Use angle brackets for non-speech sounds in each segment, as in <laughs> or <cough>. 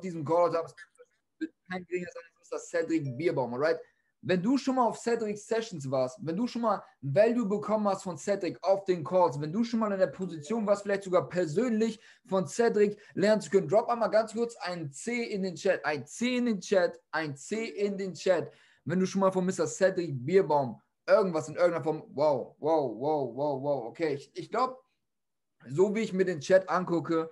diesem Call haben, kein geringer sein als Mr. Cedric Bierbaum, alright? Wenn du schon mal auf Cedric's Sessions warst, wenn du schon mal Value bekommen hast von Cedric auf den Calls, wenn du schon mal in der Position warst, vielleicht sogar persönlich von Cedric lernen zu können, drop einmal ganz kurz ein C in den Chat, ein C in den Chat, ein C in den Chat. Wenn du schon mal von Mr. Cedric Bierbaum irgendwas in irgendeiner Form, wow, wow, wow, wow, wow, okay. Ich, ich glaube, so wie ich mir den Chat angucke,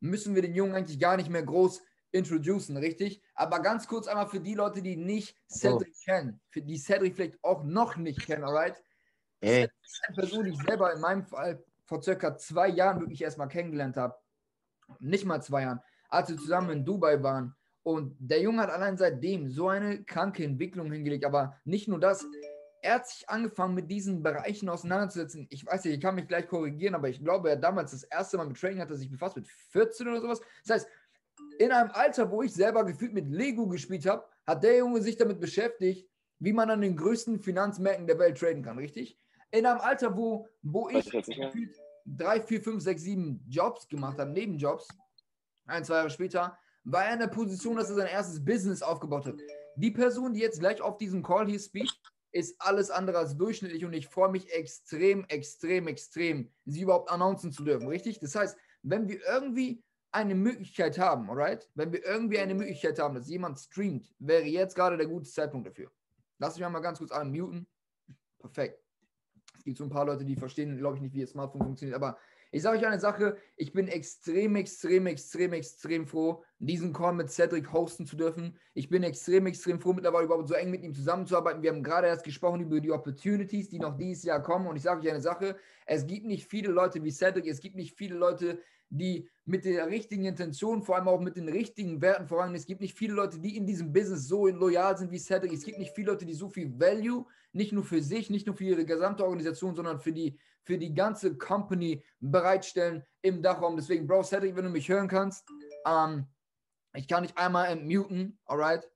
müssen wir den Jungen eigentlich gar nicht mehr groß introducen, richtig? Aber ganz kurz einmal für die Leute, die nicht Cedric oh. kennen, für die Cedric vielleicht auch noch nicht kennen, alright? Cedric ist eine Person, die ich selber in meinem Fall vor circa zwei Jahren wirklich erstmal kennengelernt habe. Nicht mal zwei Jahren, als wir zusammen in Dubai waren. Und der Junge hat allein seitdem so eine kranke Entwicklung hingelegt. Aber nicht nur das, er hat sich angefangen, mit diesen Bereichen auseinanderzusetzen. Ich weiß nicht, ich kann mich gleich korrigieren, aber ich glaube, er damals das erste Mal mit Training hat er sich befasst mit 14 oder sowas. Das heißt, in einem Alter, wo ich selber gefühlt mit Lego gespielt habe, hat der Junge sich damit beschäftigt, wie man an den größten Finanzmärkten der Welt traden kann, richtig? In einem Alter, wo, wo ich gefühlt drei, vier, fünf, sechs, sieben Jobs gemacht habe, Nebenjobs, ein, zwei Jahre später, war er in der Position, dass er sein erstes Business aufgebaut hat. Die Person, die jetzt gleich auf diesem Call hier speakt, ist alles andere als durchschnittlich und ich freue mich extrem, extrem, extrem, sie überhaupt announcen zu dürfen, richtig? Das heißt, wenn wir irgendwie eine Möglichkeit haben, alright? Wenn wir irgendwie eine Möglichkeit haben, dass jemand streamt, wäre jetzt gerade der gute Zeitpunkt dafür. Lass mich mal ganz kurz alle muten. Perfekt. Es gibt so ein paar Leute, die verstehen, glaube ich, nicht, wie das Smartphone funktioniert, aber ich sage euch eine Sache, ich bin extrem, extrem, extrem, extrem froh, diesen Call mit Cedric hosten zu dürfen. Ich bin extrem, extrem froh, mittlerweile überhaupt so eng mit ihm zusammenzuarbeiten. Wir haben gerade erst gesprochen über die Opportunities, die noch dieses Jahr kommen. Und ich sage euch eine Sache, es gibt nicht viele Leute wie Cedric, es gibt nicht viele Leute, die mit der richtigen Intention, vor allem auch mit den richtigen Werten vorangehen. Es gibt nicht viele Leute, die in diesem Business so loyal sind wie Cedric. Es gibt nicht viele Leute, die so viel Value, nicht nur für sich, nicht nur für ihre gesamte Organisation, sondern für die, für die ganze Company bereitstellen im Dachraum. Deswegen, Bro, Cedric, wenn du mich hören kannst, ähm, ich kann dich einmal entmuten, alright?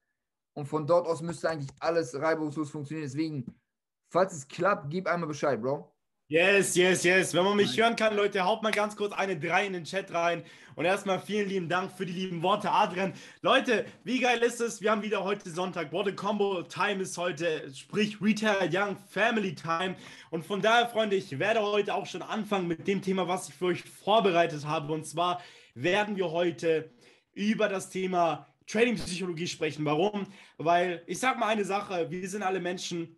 Und von dort aus müsste eigentlich alles reibungslos funktionieren. Deswegen, falls es klappt, gib einmal Bescheid, Bro. Yes, yes, yes. Wenn man mich hören kann, Leute, haut mal ganz kurz eine 3 in den Chat rein. Und erstmal vielen lieben Dank für die lieben Worte, Adrian. Leute, wie geil ist es? Wir haben wieder heute Sonntag. What a Combo Time ist heute, sprich Retail Young Family Time. Und von daher, Freunde, ich werde heute auch schon anfangen mit dem Thema, was ich für euch vorbereitet habe. Und zwar werden wir heute über das Thema Trading Psychologie sprechen. Warum? Weil ich sag mal eine Sache, wir sind alle Menschen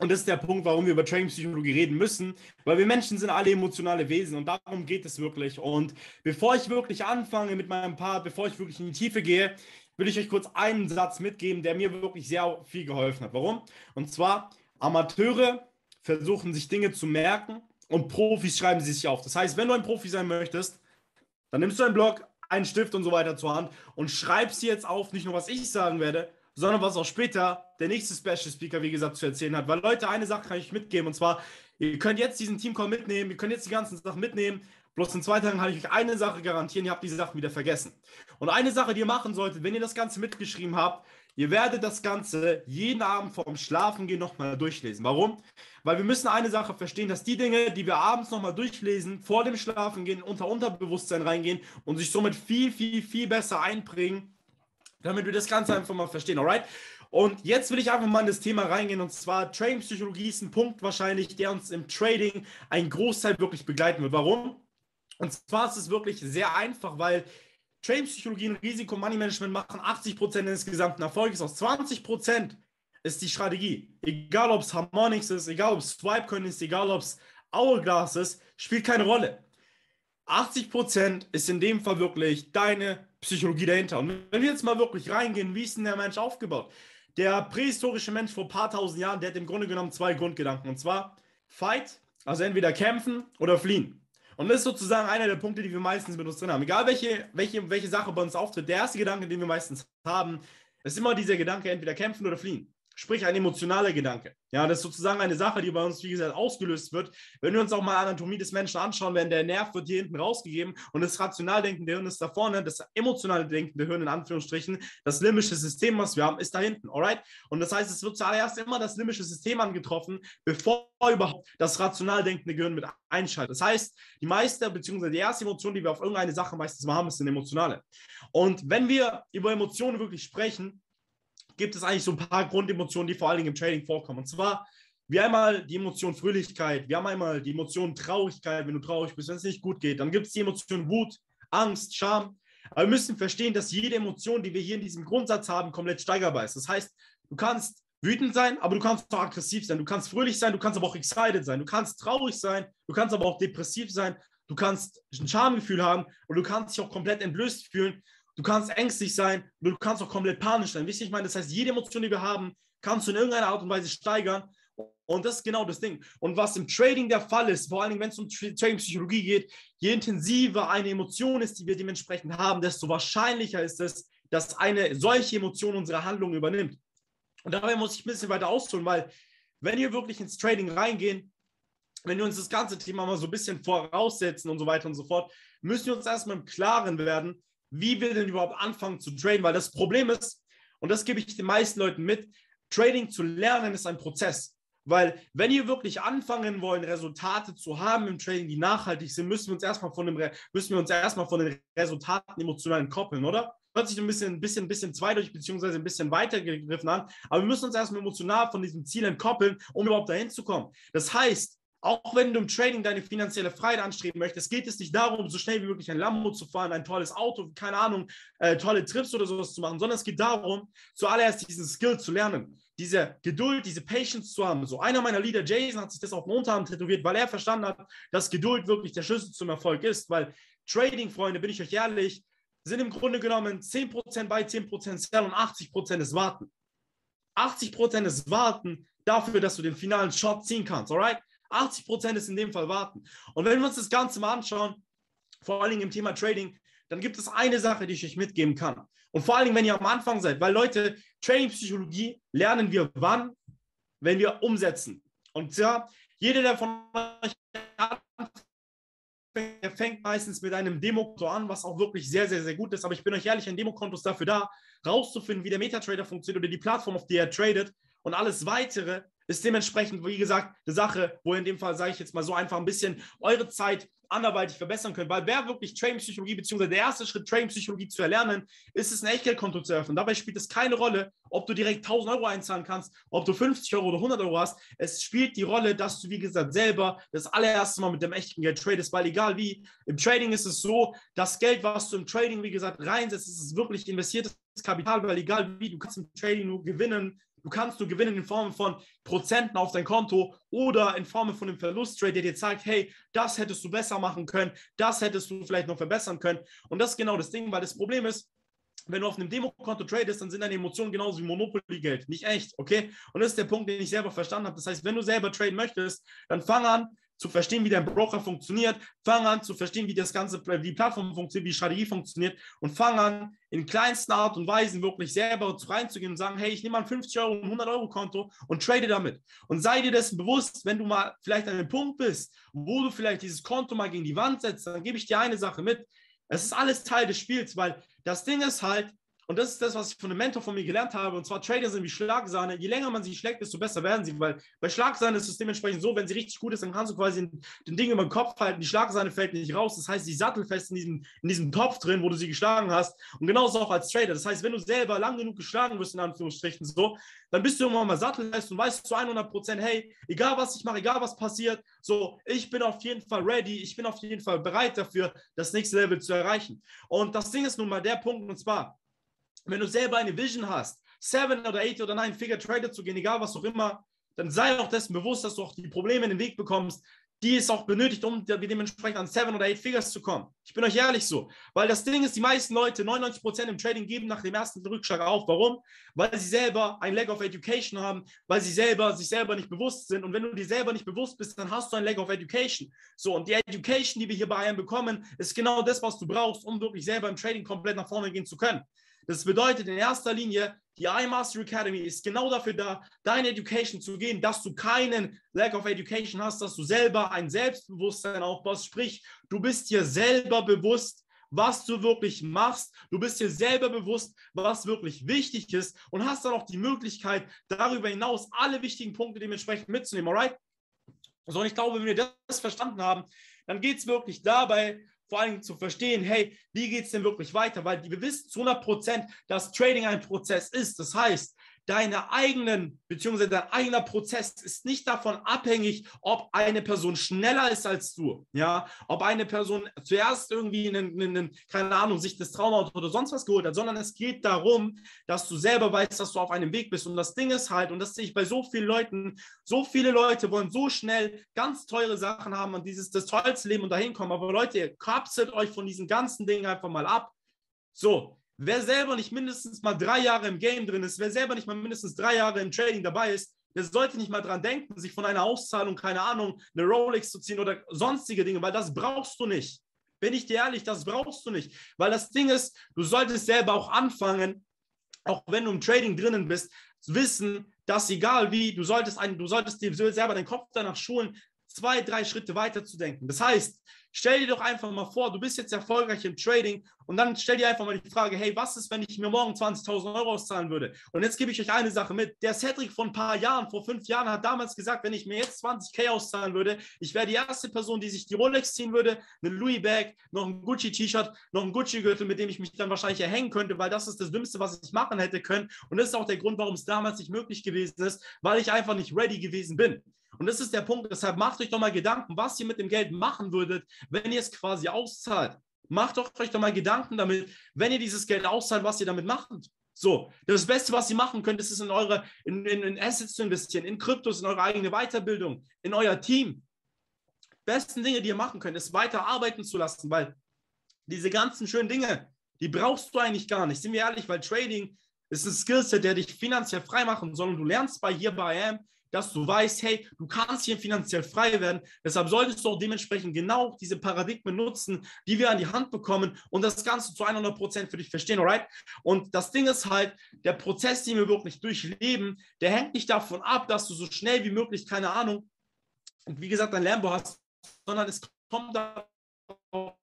und das ist der Punkt, warum wir über Training-Psychologie reden müssen, weil wir Menschen sind alle emotionale Wesen und darum geht es wirklich. Und bevor ich wirklich anfange mit meinem Part, bevor ich wirklich in die Tiefe gehe, will ich euch kurz einen Satz mitgeben, der mir wirklich sehr viel geholfen hat. Warum? Und zwar, Amateure versuchen sich Dinge zu merken und Profis schreiben sie sich auf. Das heißt, wenn du ein Profi sein möchtest, dann nimmst du einen Block, einen Stift und so weiter zur Hand und schreibst dir jetzt auf, nicht nur was ich sagen werde, sondern was auch später der nächste Special Speaker, wie gesagt, zu erzählen hat. Weil Leute, eine Sache kann ich mitgeben und zwar, ihr könnt jetzt diesen Teamcall mitnehmen, ihr könnt jetzt die ganzen Sachen mitnehmen. Bloß in zwei Tagen kann ich euch eine Sache garantieren, ihr habt diese Sachen wieder vergessen. Und eine Sache, die ihr machen solltet, wenn ihr das Ganze mitgeschrieben habt, ihr werdet das Ganze jeden Abend vorm Schlafengehen nochmal durchlesen. Warum? Weil wir müssen eine Sache verstehen, dass die Dinge, die wir abends nochmal durchlesen, vor dem Schlafengehen unter Unterbewusstsein reingehen und sich somit viel, viel, viel besser einprägen damit wir das Ganze einfach mal verstehen, alright? Und jetzt will ich einfach mal in das Thema reingehen und zwar Trading-Psychologie ist ein Punkt wahrscheinlich, der uns im Trading einen Großteil wirklich begleiten wird. Warum? Und zwar ist es wirklich sehr einfach, weil Trading-Psychologie und Risiko-Money-Management machen 80% des gesamten Erfolges aus. 20% ist die Strategie. Egal ob es Harmonix ist, egal ob es Swipe-Coin ist, egal ob es Hourglass ist, spielt keine Rolle. 80% ist in dem Fall wirklich deine Psychologie dahinter. Und wenn wir jetzt mal wirklich reingehen, wie ist denn der Mensch aufgebaut? Der prähistorische Mensch vor ein paar tausend Jahren, der hat im Grunde genommen zwei Grundgedanken. Und zwar Fight, also entweder kämpfen oder fliehen. Und das ist sozusagen einer der Punkte, die wir meistens mit uns drin haben. Egal welche, welche, welche Sache bei uns auftritt, der erste Gedanke, den wir meistens haben, ist immer dieser Gedanke, entweder kämpfen oder fliehen. Sprich ein emotionaler Gedanke. Ja, das ist sozusagen eine Sache, die bei uns, wie gesagt, ausgelöst wird. Wenn wir uns auch mal Anatomie des Menschen anschauen, wenn der Nerv wird hier hinten rausgegeben und das rational denkende Hirn ist da vorne, das emotional denkende Hirn in Anführungsstrichen, das limbische System, was wir haben, ist da hinten, alright? Und das heißt, es wird zuallererst immer das limbische System angetroffen, bevor überhaupt das rational denkende Gehirn mit einschaltet. Das heißt, die meiste, beziehungsweise die erste Emotion, die wir auf irgendeine Sache meistens mal haben, ist eine emotionale. Und wenn wir über Emotionen wirklich sprechen, gibt es eigentlich so ein paar Grundemotionen, die vor allen Dingen im Trading vorkommen. Und zwar, wir einmal die Emotion Fröhlichkeit, wir haben einmal die Emotion Traurigkeit, wenn du traurig bist, wenn es nicht gut geht. Dann gibt es die Emotion Wut, Angst, Scham. Aber wir müssen verstehen, dass jede Emotion, die wir hier in diesem Grundsatz haben, komplett steigerbar ist. Das heißt, du kannst wütend sein, aber du kannst auch aggressiv sein. Du kannst fröhlich sein, du kannst aber auch excited sein. Du kannst traurig sein, du kannst aber auch depressiv sein. Du kannst ein Schamgefühl haben und du kannst dich auch komplett entblößt fühlen. Du kannst ängstlich sein, du kannst auch komplett panisch sein. Wisst ihr, ich meine, das heißt, jede Emotion, die wir haben, kannst du in irgendeiner Art und Weise steigern. Und das ist genau das Ding. Und was im Trading der Fall ist, vor allem wenn es um Trading-Psychologie geht, je intensiver eine Emotion ist, die wir dementsprechend haben, desto wahrscheinlicher ist es, dass eine solche Emotion unsere Handlung übernimmt. Und dabei muss ich ein bisschen weiter ausholen, weil wenn wir wirklich ins Trading reingehen, wenn wir uns das ganze Thema mal so ein bisschen voraussetzen und so weiter und so fort, müssen wir uns erstmal im Klaren werden, wie wir denn überhaupt anfangen zu traden, weil das Problem ist, und das gebe ich den meisten Leuten mit, Trading zu lernen ist ein Prozess. Weil wenn ihr wirklich anfangen wollen, Resultate zu haben im Trading, die nachhaltig sind, müssen wir uns erstmal von, dem, von den Resultaten emotional koppeln, oder? Hört sich ein bisschen, ein bisschen, ein bisschen zweideutig beziehungsweise ein bisschen weitergegriffen an, aber wir müssen uns erstmal emotional von diesem Ziel entkoppeln, um überhaupt dahin zu kommen. Das heißt, auch wenn du im Trading deine finanzielle Freiheit anstreben möchtest, geht es nicht darum, so schnell wie möglich ein Lambo zu fahren, ein tolles Auto, keine Ahnung, äh, tolle Trips oder sowas zu machen, sondern es geht darum, zuallererst diesen Skill zu lernen, diese Geduld, diese Patience zu haben. So einer meiner Leader, Jason, hat sich das auf den Unterarm tätowiert, weil er verstanden hat, dass Geduld wirklich der Schlüssel zum Erfolg ist, weil Trading, Freunde, bin ich euch ehrlich, sind im Grunde genommen 10% bei 10% Sell und 80% ist Warten. 80% ist Warten dafür, dass du den finalen Shot ziehen kannst, alright? 80 Prozent ist in dem Fall warten. Und wenn wir uns das Ganze mal anschauen, vor allen Dingen im Thema Trading, dann gibt es eine Sache, die ich euch mitgeben kann. Und vor allen Dingen, wenn ihr am Anfang seid, weil Leute, Trading-Psychologie lernen wir wann? Wenn wir umsetzen. Und ja, jeder, der von euch der fängt meistens mit einem Demokonto an, was auch wirklich sehr, sehr, sehr gut ist. Aber ich bin euch ehrlich, ein Demokonto ist dafür da, rauszufinden, wie der Metatrader funktioniert oder die Plattform, auf der er tradet. Und alles weitere ist dementsprechend, wie gesagt, eine Sache, wo in dem Fall, sage ich jetzt mal so einfach ein bisschen eure Zeit anderweitig verbessern könnt. Weil wer wirklich Trading-Psychologie, beziehungsweise der erste Schritt, Trading-Psychologie zu erlernen, ist es, ein Echtgeldkonto zu öffnen. Dabei spielt es keine Rolle, ob du direkt 1000 Euro einzahlen kannst, ob du 50 Euro oder 100 Euro hast. Es spielt die Rolle, dass du, wie gesagt, selber das allererste Mal mit dem echten Geld tradest, weil egal wie, im Trading ist es so, das Geld, was du im Trading, wie gesagt, reinsetzt, ist es wirklich investiertes Kapital, weil egal wie, du kannst im Trading nur gewinnen, Du kannst nur gewinnen in Form von Prozenten auf dein Konto oder in Form von einem Verlusttrade, der dir zeigt, hey, das hättest du besser machen können, das hättest du vielleicht noch verbessern können. Und das ist genau das Ding, weil das Problem ist, wenn du auf einem Demokonto tradest, dann sind deine Emotionen genauso wie Monopoly-Geld. Nicht echt, okay? Und das ist der Punkt, den ich selber verstanden habe. Das heißt, wenn du selber traden möchtest, dann fang an, zu verstehen, wie dein Broker funktioniert, fang an zu verstehen, wie das Ganze, wie die Plattform funktioniert, wie die Strategie funktioniert und fang an, in kleinsten Art und Weisen wirklich selber reinzugehen und sagen, hey, ich nehme mal ein 50 Euro, ein 100 Euro Konto und trade damit. Und sei dir dessen bewusst, wenn du mal vielleicht an einem Punkt bist, wo du vielleicht dieses Konto mal gegen die Wand setzt, dann gebe ich dir eine Sache mit. Es ist alles Teil des Spiels, weil das Ding ist halt, und das ist das, was ich von einem Mentor von mir gelernt habe. Und zwar Trader sind wie Schlagsahne. Je länger man sie schlägt, desto besser werden sie. Weil bei Schlagsahne ist es dementsprechend so, wenn sie richtig gut ist, dann kannst du quasi den, Ding über den Kopf halten. Die Schlagsahne fällt nicht raus. Das heißt, sie sattelfest in diesem, in diesem Topf drin, wo du sie geschlagen hast. Und genauso auch als Trader. Das heißt, wenn du selber lang genug geschlagen wirst, in Anführungsstrichen so, dann bist du irgendwann mal sattelfest und weißt zu 100 Prozent, hey, egal was ich mache, egal was passiert, so, ich bin auf jeden Fall ready. Ich bin auf jeden Fall bereit dafür, das nächste Level zu erreichen. Und das Ding ist nun mal der Punkt, und zwar, wenn du selber eine Vision hast, seven oder eight oder nine Figure Trader zu gehen, egal was auch immer, dann sei auch dessen bewusst, dass du auch die Probleme in den Weg bekommst, die es auch benötigt, um dementsprechend an seven oder eight Figures zu kommen. Ich bin euch ehrlich so, weil das Ding ist, die meisten Leute, 99 Prozent im Trading geben nach dem ersten Rückschlag auf. Warum? Weil sie selber ein Lag of Education haben, weil sie selber sich selber nicht bewusst sind. Und wenn du dir selber nicht bewusst bist, dann hast du ein Lag of Education. So, und die Education, die wir hier bei einem bekommen, ist genau das, was du brauchst, um wirklich selber im Trading komplett nach vorne gehen zu können. Das bedeutet in erster Linie, die iMaster Academy ist genau dafür da, deine Education zu gehen, dass du keinen Lack of Education hast, dass du selber ein Selbstbewusstsein aufbaust. Sprich, du bist dir selber bewusst, was du wirklich machst. Du bist dir selber bewusst, was wirklich wichtig ist und hast dann auch die Möglichkeit, darüber hinaus alle wichtigen Punkte dementsprechend mitzunehmen. Alright? So, und ich glaube, wenn wir das verstanden haben, dann geht es wirklich dabei, vor allem zu verstehen, hey, wie geht es denn wirklich weiter? Weil wir wissen zu 100 Prozent, dass Trading ein Prozess ist. Das heißt, deine eigenen, beziehungsweise dein eigener Prozess ist nicht davon abhängig, ob eine Person schneller ist als du, ja, ob eine Person zuerst irgendwie, einen, einen, keine Ahnung, sich das Traumauto oder sonst was geholt hat, sondern es geht darum, dass du selber weißt, dass du auf einem Weg bist. Und das Ding ist halt, und das sehe ich bei so vielen Leuten, so viele Leute wollen so schnell ganz teure Sachen haben und dieses, das tollste Leben und dahin kommen. Aber Leute, ihr kapselt euch von diesen ganzen Dingen einfach mal ab. So, Wer selber nicht mindestens mal drei Jahre im Game drin ist, wer selber nicht mal mindestens drei Jahre im Trading dabei ist, der sollte nicht mal dran denken, sich von einer Auszahlung, keine Ahnung, eine Rolex zu ziehen oder sonstige Dinge, weil das brauchst du nicht. Bin ich dir ehrlich, das brauchst du nicht. Weil das Ding ist, du solltest selber auch anfangen, auch wenn du im Trading drinnen bist, wissen, dass egal wie, du solltest, ein, du solltest dir selber den Kopf danach schulen, zwei, drei Schritte weiter zu denken. Das heißt, Stell dir doch einfach mal vor, du bist jetzt erfolgreich im Trading und dann stell dir einfach mal die Frage, hey, was ist, wenn ich mir morgen 20.000 Euro auszahlen würde? Und jetzt gebe ich euch eine Sache mit. Der Cedric von ein paar Jahren, vor fünf Jahren, hat damals gesagt, wenn ich mir jetzt 20k auszahlen würde, ich wäre die erste Person, die sich die Rolex ziehen würde, eine Louis Bag, noch ein Gucci-T-Shirt, noch ein Gucci-Gürtel, mit dem ich mich dann wahrscheinlich erhängen könnte, weil das ist das Dümmste, was ich machen hätte können. Und das ist auch der Grund, warum es damals nicht möglich gewesen ist, weil ich einfach nicht ready gewesen bin. Und das ist der Punkt. Deshalb macht euch doch mal Gedanken, was ihr mit dem Geld machen würdet, wenn ihr es quasi auszahlt. Macht doch euch doch mal Gedanken damit, wenn ihr dieses Geld auszahlt, was ihr damit macht. So, das Beste, was ihr machen könnt, ist es in eure in, in, in Assets zu investieren, in Kryptos, in eure eigene Weiterbildung, in euer Team. Besten Dinge, die ihr machen könnt, ist weiter arbeiten zu lassen, weil diese ganzen schönen Dinge, die brauchst du eigentlich gar nicht. Sind wir ehrlich, weil Trading ist ein Skillset, der dich finanziell frei machen soll. Und du lernst bei hier bei AM, dass du weißt, hey, du kannst hier finanziell frei werden. Deshalb solltest du auch dementsprechend genau diese Paradigmen nutzen, die wir an die Hand bekommen und das Ganze zu 100 Prozent für dich verstehen, alright? Und das Ding ist halt, der Prozess, den wir wirklich durchleben, der hängt nicht davon ab, dass du so schnell wie möglich, keine Ahnung, wie gesagt, ein Lambo hast, sondern es kommt darauf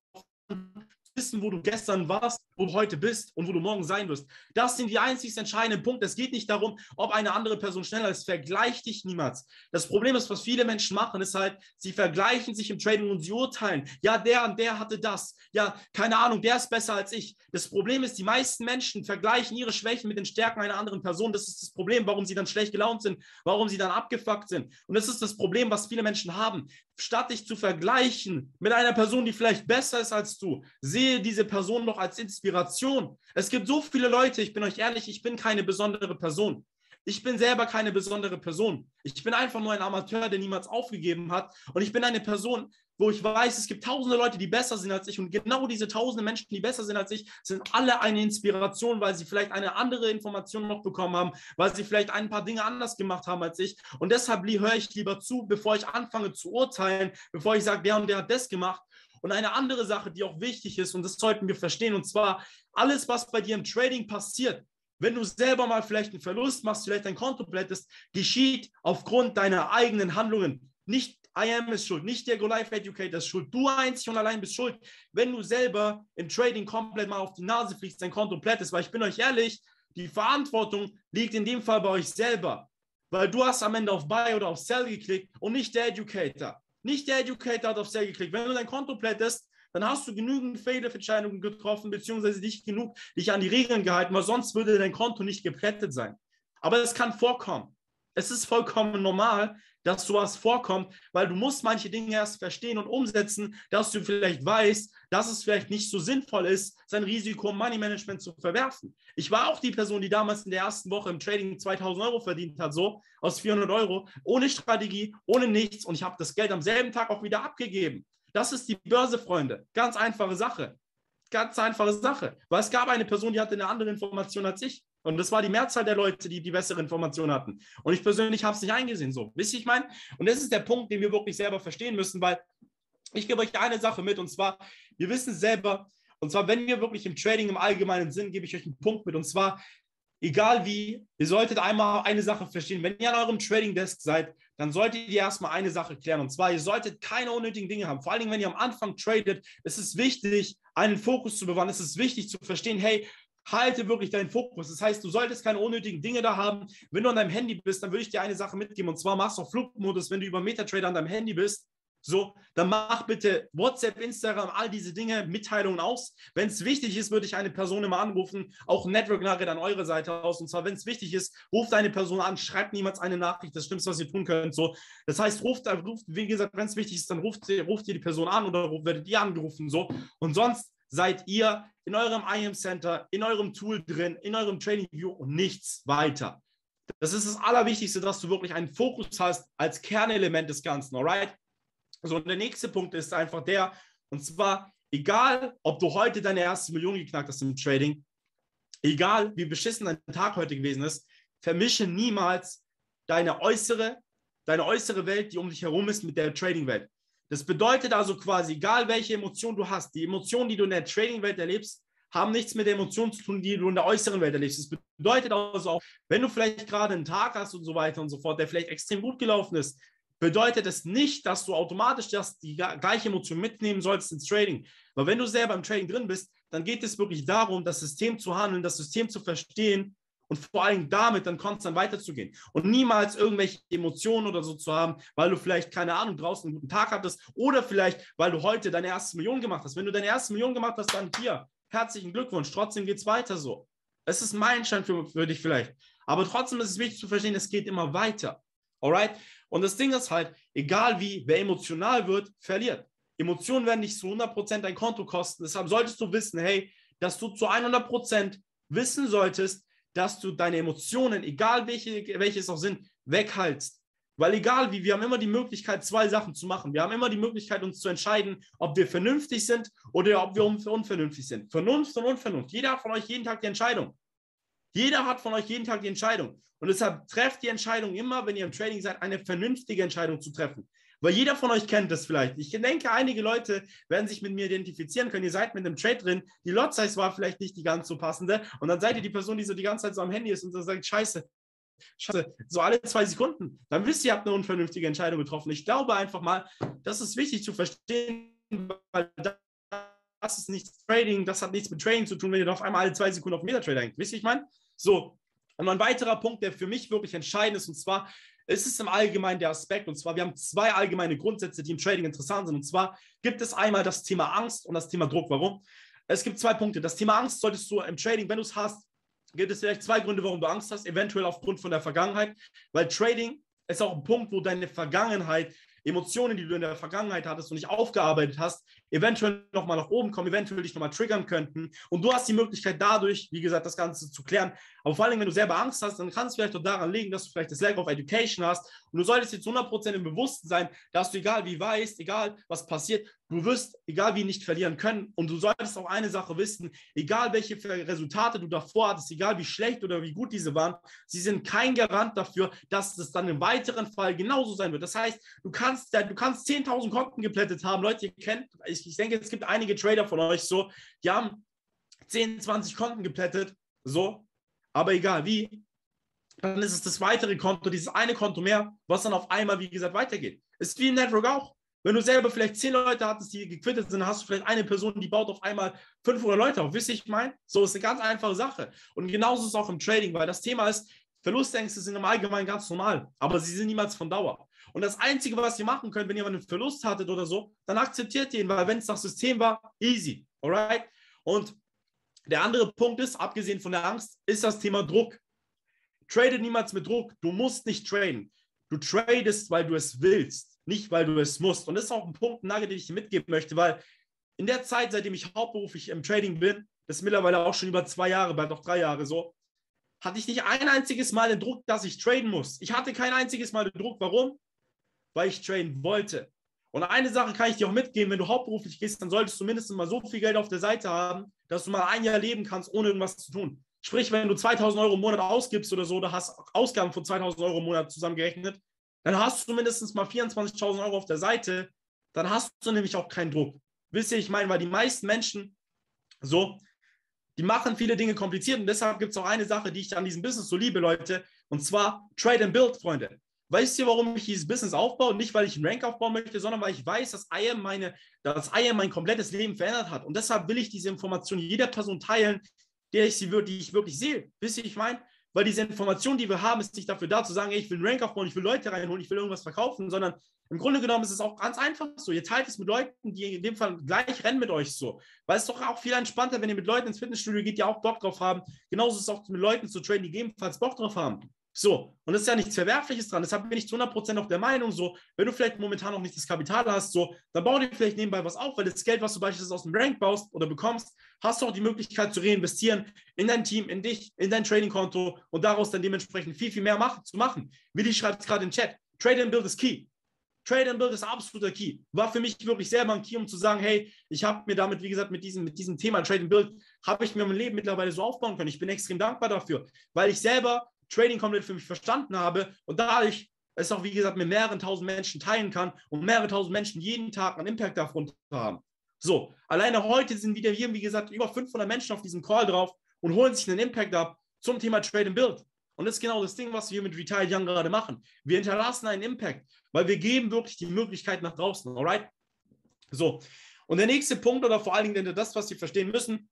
wissen, wo du gestern warst, wo du heute bist und wo du morgen sein wirst. Das sind die einzig entscheidenden Punkte. Es geht nicht darum, ob eine andere Person schneller ist. Vergleich dich niemals. Das Problem ist, was viele Menschen machen, ist halt, sie vergleichen sich im Trading und sie urteilen. Ja, der und der hatte das. Ja, keine Ahnung, der ist besser als ich. Das Problem ist, die meisten Menschen vergleichen ihre Schwächen mit den Stärken einer anderen Person. Das ist das Problem, warum sie dann schlecht gelaunt sind, warum sie dann abgefuckt sind. Und das ist das Problem, was viele Menschen haben. Statt dich zu vergleichen mit einer Person, die vielleicht besser ist als du, sehe diese Person doch als Inspiration. Es gibt so viele Leute, ich bin euch ehrlich, ich bin keine besondere Person. Ich bin selber keine besondere Person. Ich bin einfach nur ein Amateur, der niemals aufgegeben hat. Und ich bin eine Person, wo ich weiß, es gibt tausende Leute, die besser sind als ich. Und genau diese tausende Menschen, die besser sind als ich, sind alle eine Inspiration, weil sie vielleicht eine andere Information noch bekommen haben, weil sie vielleicht ein paar Dinge anders gemacht haben als ich. Und deshalb höre ich lieber zu, bevor ich anfange zu urteilen, bevor ich sage, der und der hat das gemacht. Und eine andere Sache, die auch wichtig ist, und das sollten wir verstehen, und zwar alles, was bei dir im Trading passiert, wenn du selber mal vielleicht einen Verlust machst, vielleicht dein Konto blättest, geschieht aufgrund deiner eigenen Handlungen. Nicht I am ist schuld, nicht der Go Life Educator ist schuld. Du einzig und allein bist schuld, wenn du selber im Trading komplett mal auf die Nase fliegst, dein Konto plättest. Weil ich bin euch ehrlich, die Verantwortung liegt in dem Fall bei euch selber. Weil du hast am Ende auf Buy oder auf Sell geklickt und nicht der Educator. Nicht der Educator hat auf Sell geklickt. Wenn du dein Konto plättest, dann hast du genügend Fehlentscheidungen getroffen, beziehungsweise nicht genug dich an die Regeln gehalten, weil sonst würde dein Konto nicht geplättet sein. Aber es kann vorkommen. Es ist vollkommen normal, dass sowas vorkommt, weil du musst manche Dinge erst verstehen und umsetzen, dass du vielleicht weißt, dass es vielleicht nicht so sinnvoll ist, sein Risiko im Money Management zu verwerfen. Ich war auch die Person, die damals in der ersten Woche im Trading 2000 Euro verdient hat, so aus 400 Euro, ohne Strategie, ohne nichts und ich habe das Geld am selben Tag auch wieder abgegeben. Das ist die Börse, Freunde. Ganz einfache Sache. Ganz einfache Sache. Weil es gab eine Person, die hatte eine andere Information als ich. Und das war die Mehrzahl der Leute, die die bessere Information hatten. Und ich persönlich habe es nicht eingesehen. So, wisst ihr, ich meine? Und das ist der Punkt, den wir wirklich selber verstehen müssen, weil ich gebe euch eine Sache mit, und zwar, wir wissen selber, Und zwar, wenn wir wirklich im Trading im allgemeinen Sinn, gebe ich euch einen Punkt mit. Und zwar, egal wie, ihr solltet einmal eine Sache verstehen. Wenn ihr an eurem Trading Desk seid, dann solltet ihr erstmal eine Sache klären. Und zwar, ihr solltet keine unnötigen Dinge haben. Vor allen Dingen, wenn ihr am Anfang tradet, es ist wichtig, einen Fokus zu bewahren. Es ist wichtig zu verstehen, hey, halte wirklich deinen Fokus. Das heißt, du solltest keine unnötigen Dinge da haben. Wenn du an deinem Handy bist, dann würde ich dir eine Sache mitgeben. Und zwar machst du auf Flugmodus, wenn du über MetaTrader an deinem Handy bist. So, dann mach bitte WhatsApp, Instagram, all diese Dinge, Mitteilungen aus. Wenn es wichtig ist, würde ich eine Person immer anrufen, auch Network Nugget an eure Seite aus. Und zwar, wenn es wichtig ist, ruft eine Person an, schreibt niemals eine Nachricht, das Schlimmste, was ihr tun könnt. So, das heißt, ruft, ruft wie gesagt, wenn es wichtig ist, dann ruft, ruft ihr die Person an oder werdet ihr angerufen. So, und sonst seid ihr in eurem IM Center, in eurem Tool drin, in eurem Training View und nichts weiter. Das ist das Allerwichtigste, dass du wirklich einen Fokus hast als Kernelement des Ganzen, alright? So, und der nächste Punkt ist einfach der, und zwar, egal, ob du heute deine erste Million geknackt hast im Trading, egal, wie beschissen dein Tag heute gewesen ist, vermische niemals deine äußere, deine äußere Welt, die um dich herum ist, mit der Trading-Welt. Das bedeutet also quasi, egal welche Emotion du hast, die Emotionen, die du in der Trading-Welt erlebst, haben nichts mit der Emotion zu tun, die du in der äußeren Welt erlebst. Das bedeutet also auch, wenn du vielleicht gerade einen Tag hast und so weiter und so fort, der vielleicht extrem gut gelaufen ist, bedeutet es nicht, dass du automatisch das, die gleiche Emotion mitnehmen sollst ins Trading. Weil wenn du selber im Trading drin bist, dann geht es wirklich darum, das System zu handeln, das System zu verstehen und vor allem damit dann konstant weiterzugehen und niemals irgendwelche Emotionen oder so zu haben, weil du vielleicht, keine Ahnung, draußen einen guten Tag hattest oder vielleicht, weil du heute deine erste Million gemacht hast. Wenn du deine erste Million gemacht hast, dann hier, herzlichen Glückwunsch, trotzdem geht es weiter so. Es ist mein Schein für, für dich vielleicht. Aber trotzdem ist es wichtig zu verstehen, es geht immer weiter. Alright? Und das Ding ist halt, egal wie, wer emotional wird, verliert. Emotionen werden nicht zu 100% dein Konto kosten. Deshalb solltest du wissen, hey, dass du zu 100% wissen solltest, dass du deine Emotionen, egal welche, welche es auch sind, weghaltst. Weil egal wie, wir haben immer die Möglichkeit, zwei Sachen zu machen. Wir haben immer die Möglichkeit, uns zu entscheiden, ob wir vernünftig sind oder ob wir unvernünftig sind. Vernunft und Unvernunft. Jeder hat von euch jeden Tag die Entscheidung. Jeder hat von euch jeden Tag die Entscheidung. Und deshalb trefft die Entscheidung immer, wenn ihr im Trading seid, eine vernünftige Entscheidung zu treffen. Weil jeder von euch kennt das vielleicht. Ich denke, einige Leute werden sich mit mir identifizieren können. Ihr seid mit einem Trade drin. Die Lot Size war vielleicht nicht die ganz so passende. Und dann seid ihr die Person, die so die ganze Zeit so am Handy ist und so sagt, scheiße, scheiße, so alle zwei Sekunden. Dann wisst ihr, ihr habt eine unvernünftige Entscheidung getroffen. Ich glaube einfach mal, das ist wichtig zu verstehen, weil das ist nicht Trading, das hat nichts mit Trading zu tun, wenn ihr auf einmal alle zwei Sekunden auf Metatrader hängt. Wisst ihr, ich meine? So. Und ein weiterer Punkt, der für mich wirklich entscheidend ist, und zwar, es ist im Allgemeinen der Aspekt, und zwar, wir haben zwei allgemeine Grundsätze, die im Trading interessant sind. Und zwar gibt es einmal das Thema Angst und das Thema Druck. Warum? Es gibt zwei Punkte. Das Thema Angst solltest du im Trading, wenn du es hast, gibt es vielleicht zwei Gründe, warum du Angst hast. Eventuell aufgrund von der Vergangenheit, weil Trading ist auch ein Punkt, wo deine Vergangenheit Emotionen, die du in der Vergangenheit hattest und nicht aufgearbeitet hast, eventuell nochmal nach oben kommen, eventuell dich nochmal triggern könnten. Und du hast die Möglichkeit dadurch, wie gesagt, das Ganze zu klären. Aber vor allem, wenn du selber Angst hast, dann kann es vielleicht auch daran liegen, dass du vielleicht das Lack of Education hast. Und du solltest jetzt 100% im Bewussten sein, dass du egal wie weißt, egal was passiert, du wirst, egal wie, nicht verlieren können. Und du solltest auch eine Sache wissen, egal welche Resultate du davor hattest, egal wie schlecht oder wie gut diese waren, sie sind kein Garant dafür, dass es dann im weiteren Fall genauso sein wird. Das heißt, du kannst, du kannst 10.000 Konten geplättet haben. Leute, ihr kennt, ich, ich denke, es gibt einige Trader von euch so, die haben 10, 20 Konten geplättet, so, aber egal wie, dann ist es das weitere Konto, dieses eine Konto mehr, was dann auf einmal, wie gesagt, weitergeht. Ist wie im Network auch. Wenn du selber vielleicht zehn Leute hattest, die gequittet sind, hast du vielleicht eine Person, die baut auf einmal 500 Leute auf. Wisst ihr, ich meine? So ist eine ganz einfache Sache. Und genauso ist es auch im Trading, weil das Thema ist, Verlustängste sind im Allgemeinen ganz normal, aber sie sind niemals von Dauer. Und das Einzige, was ihr machen könnt, wenn ihr einen Verlust hattet oder so, dann akzeptiert ihr ihn, weil wenn es nach System war, easy. Alright? Und der andere Punkt ist, abgesehen von der Angst, ist das Thema Druck. Trade niemals mit Druck. Du musst nicht traden. Du tradest, weil du es willst, nicht weil du es musst. Und das ist auch ein Punkt, ein den ich dir mitgeben möchte, weil in der Zeit, seitdem ich hauptberuflich im Trading bin, das ist mittlerweile auch schon über zwei Jahre, bald noch drei Jahre so, hatte ich nicht ein einziges Mal den Druck, dass ich traden muss. Ich hatte kein einziges Mal den Druck. Warum? Weil ich traden wollte. Und eine Sache kann ich dir auch mitgeben, wenn du hauptberuflich gehst, dann solltest du mindestens mal so viel Geld auf der Seite haben, dass du mal ein Jahr leben kannst, ohne irgendwas zu tun. Sprich, wenn du 2000 Euro im Monat ausgibst oder so, oder hast Ausgaben von 2000 Euro im Monat zusammengerechnet, dann hast du mindestens mal 24.000 Euro auf der Seite, dann hast du nämlich auch keinen Druck. Wisst ihr, ich meine, weil die meisten Menschen So, die machen viele Dinge kompliziert und deshalb gibt es auch eine Sache, die ich an diesem Business so liebe, Leute, und zwar Trade and Build, Freunde. Weißt du, warum ich dieses Business aufbaue? Nicht, weil ich einen Rank aufbauen möchte, sondern weil ich weiß, dass IAM, meine, dass IAM mein komplettes Leben verändert hat. Und deshalb will ich diese Information jeder Person teilen, der ich sie die ich wirklich sehe. Wisst ihr, ich meine? Weil diese Information, die wir haben, ist nicht dafür da zu sagen, ey, ich will einen Rank aufbauen, ich will Leute reinholen, ich will irgendwas verkaufen, sondern im Grunde genommen ist es auch ganz einfach so. Ihr teilt es mit Leuten, die in dem Fall gleich rennen mit euch so. Weil es doch auch viel entspannter, wenn ihr mit Leuten ins Fitnessstudio geht, die auch Bock drauf haben. Genauso ist es auch mit Leuten zu trainen, die ebenfalls Bock drauf haben. So, und das ist ja nichts Verwerfliches dran. Deshalb bin ich zu 100% auf der Meinung, so, wenn du vielleicht momentan noch nicht das Kapital hast, so, dann bau dir vielleicht nebenbei was auf, weil das Geld, was du beispielsweise aus dem Rank baust oder bekommst, hast du auch die Möglichkeit zu reinvestieren in dein Team, in dich, in dein Trading-Konto und daraus dann dementsprechend viel, viel mehr machen, zu machen. Willi schreibt es gerade im Chat. Trade and Build is key. Trade and Build ist absoluter Key. War für mich wirklich selber ein Key, um zu sagen, hey, ich habe mir damit, wie gesagt, mit diesem, mit diesem Thema Trade and Build, habe ich mir mein Leben mittlerweile so aufbauen können. Ich bin extrem dankbar dafür, weil ich selber Trading komplett für mich verstanden habe und dadurch es auch, wie gesagt, mit mehreren tausend Menschen teilen kann und mehrere tausend Menschen jeden Tag einen Impact davon haben. So, alleine heute sind wieder hier, wie gesagt, über 500 Menschen auf diesem Call drauf und holen sich einen Impact ab zum Thema Trade and Build. Und das ist genau das Ding, was wir mit Retired Young gerade machen. Wir hinterlassen einen Impact, weil wir geben wirklich die Möglichkeit nach draußen. Alright? So. Und der nächste Punkt oder vor allen Dingen das, was Sie verstehen müssen,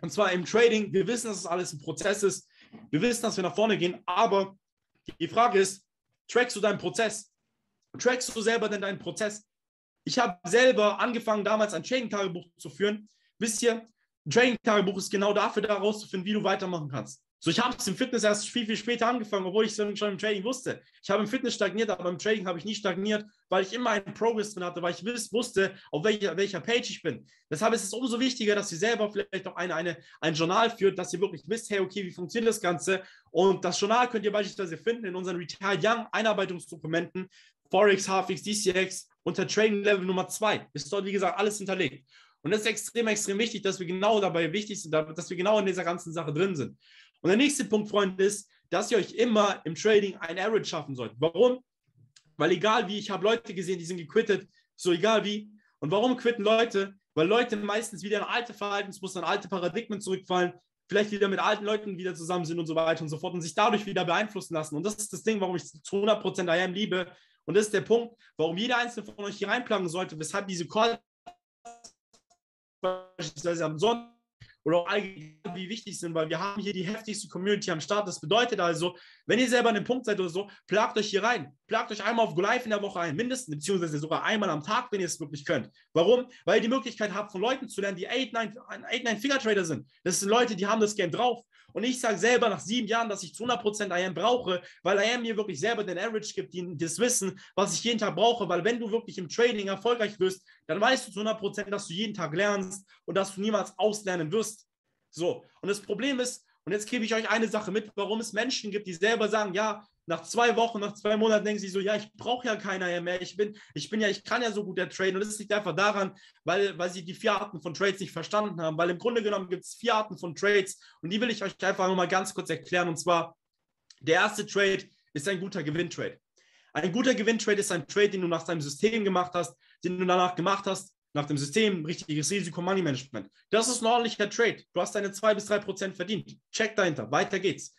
und zwar im Trading, wir wissen, dass es alles ein Prozess ist. Wir wissen, dass wir nach vorne gehen, aber die Frage ist, trackst du deinen Prozess? Trackst du selber denn deinen Prozess? Ich habe selber angefangen, damals ein Trading-Tagebuch zu führen. Wisst ihr, ein Trading-Tagebuch ist genau dafür, da herauszufinden, wie du weitermachen kannst. So, ich habe es im Fitness erst viel, viel später angefangen, obwohl ich es schon im Trading wusste. Ich habe im Fitness stagniert, aber im Trading habe ich nicht stagniert, weil ich immer einen Progress drin hatte, weil ich wusste, auf welcher, welcher Page ich bin. Deshalb ist es umso wichtiger, dass ihr selber vielleicht auch eine, eine, ein Journal führt, dass ihr wirklich wisst, hey, okay, wie funktioniert das Ganze? Und das Journal könnt ihr beispielsweise finden in unseren Retired Young Einarbeitungsdokumenten, Forex, HFX, DCX unter Trading Level Nummer 2. Ist dort, wie gesagt, alles hinterlegt. Und das ist extrem, extrem wichtig, dass wir genau dabei wichtig sind, dass wir genau in dieser ganzen Sache drin sind. Und der nächste Punkt, Freunde, ist, dass ihr euch immer im Trading ein Average schaffen sollt. Warum? Weil egal wie, ich habe Leute gesehen, die sind gequittet, so egal wie. Und warum quitten Leute? Weil Leute meistens wieder in alte Verhaltensmuster, in alte Paradigmen zurückfallen, vielleicht wieder mit alten Leuten wieder zusammen sind und so weiter und so fort und sich dadurch wieder beeinflussen lassen. Und das ist das Ding, warum ich zu 100% IAM liebe. Und das ist der Punkt, warum jeder einzelne von euch hier reinplagen sollte, weshalb diese beispielsweise am Sonntag oder auch allgemein, wie wichtig sind, weil wir haben hier die heftigste Community am Start. Das bedeutet also, wenn ihr selber an dem Punkt seid oder so, plagt euch hier rein. Plagt euch einmal auf Live in der Woche ein, mindestens, beziehungsweise sogar einmal am Tag, wenn ihr es wirklich könnt. Warum? Weil ihr die Möglichkeit habt, von Leuten zu lernen, die 8-9-Finger-Trader sind. Das sind Leute, die haben das Game drauf. Und ich sage selber nach sieben Jahren, dass ich zu 100% IAM brauche, weil IAM mir wirklich selber den Average gibt, die, das Wissen, was ich jeden Tag brauche. Weil wenn du wirklich im Trading erfolgreich wirst, dann weißt du zu 100%, dass du jeden Tag lernst und dass du niemals auslernen wirst. So, und das Problem ist, und jetzt gebe ich euch eine Sache mit, warum es Menschen gibt, die selber sagen, ja, nach zwei Wochen, nach zwei Monaten denken sie so, ja, ich brauche ja keiner mehr. Ich bin, ich bin ja, ich kann ja so gut der Trade. Und das liegt einfach daran, weil, weil sie die vier Arten von Trades nicht verstanden haben. Weil im Grunde genommen gibt es vier Arten von Trades und die will ich euch einfach nur mal ganz kurz erklären. Und zwar, der erste Trade ist ein guter Gewinntrade. Ein guter Gewinntrade ist ein Trade, den du nach deinem System gemacht hast, den du danach gemacht hast, nach dem System, richtiges Risiko, Money Management. Das ist ein ordentlicher Trade. Du hast deine 2 bis 3 Prozent verdient. Check dahinter. Weiter geht's.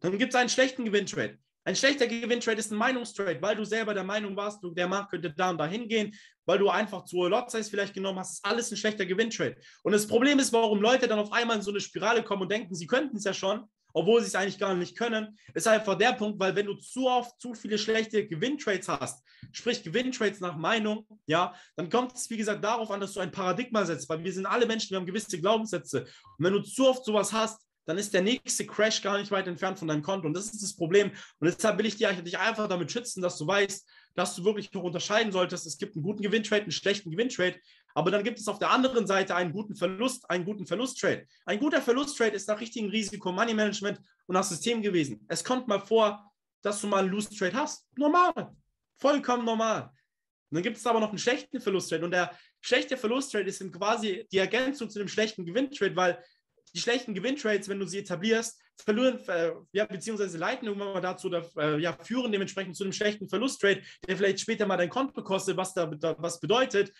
Dann gibt es einen schlechten Gewinntrade. Ein schlechter Gewinntrade ist ein Meinungstrade, weil du selber der Meinung warst, der Markt könnte da und da hingehen, weil du einfach zu Lot Size vielleicht genommen hast. Ist alles ein schlechter Gewinntrade. Und das Problem ist, warum Leute dann auf einmal in so eine Spirale kommen und denken, sie könnten es ja schon, obwohl sie es eigentlich gar nicht können, ist einfach der Punkt, weil wenn du zu oft zu viele schlechte Gewinntrades hast, sprich Gewinntrades nach Meinung, ja, dann kommt es, wie gesagt, darauf an, dass du ein Paradigma setzt, weil wir sind alle Menschen, wir haben gewisse Glaubenssätze. Und wenn du zu oft sowas hast, dann ist der nächste Crash gar nicht weit entfernt von deinem Konto. Und das ist das Problem. Und deshalb will ich dich einfach damit schützen, dass du weißt, dass du wirklich noch unterscheiden solltest. Es gibt einen guten Gewinntrade, einen schlechten Gewinntrade. Aber dann gibt es auf der anderen Seite einen guten Verlust, einen guten Verlusttrade. Ein guter Verlusttrade ist nach richtigem Risiko, Money Management und nach System gewesen. Es kommt mal vor, dass du mal einen Lose Trade hast. Normal. Vollkommen normal. Und dann gibt es aber noch einen schlechten Verlusttrade. Und der schlechte Verlusttrade ist quasi die Ergänzung zu dem schlechten Gewinntrade, weil die schlechten Gewinntrades, wenn du sie etablierst, verlieren, äh, ja, beziehungsweise leiten irgendwann mal dazu oder äh, ja, führen dementsprechend zu einem schlechten Verlusttrade, der vielleicht später mal dein Konto kostet, was da was bedeutet,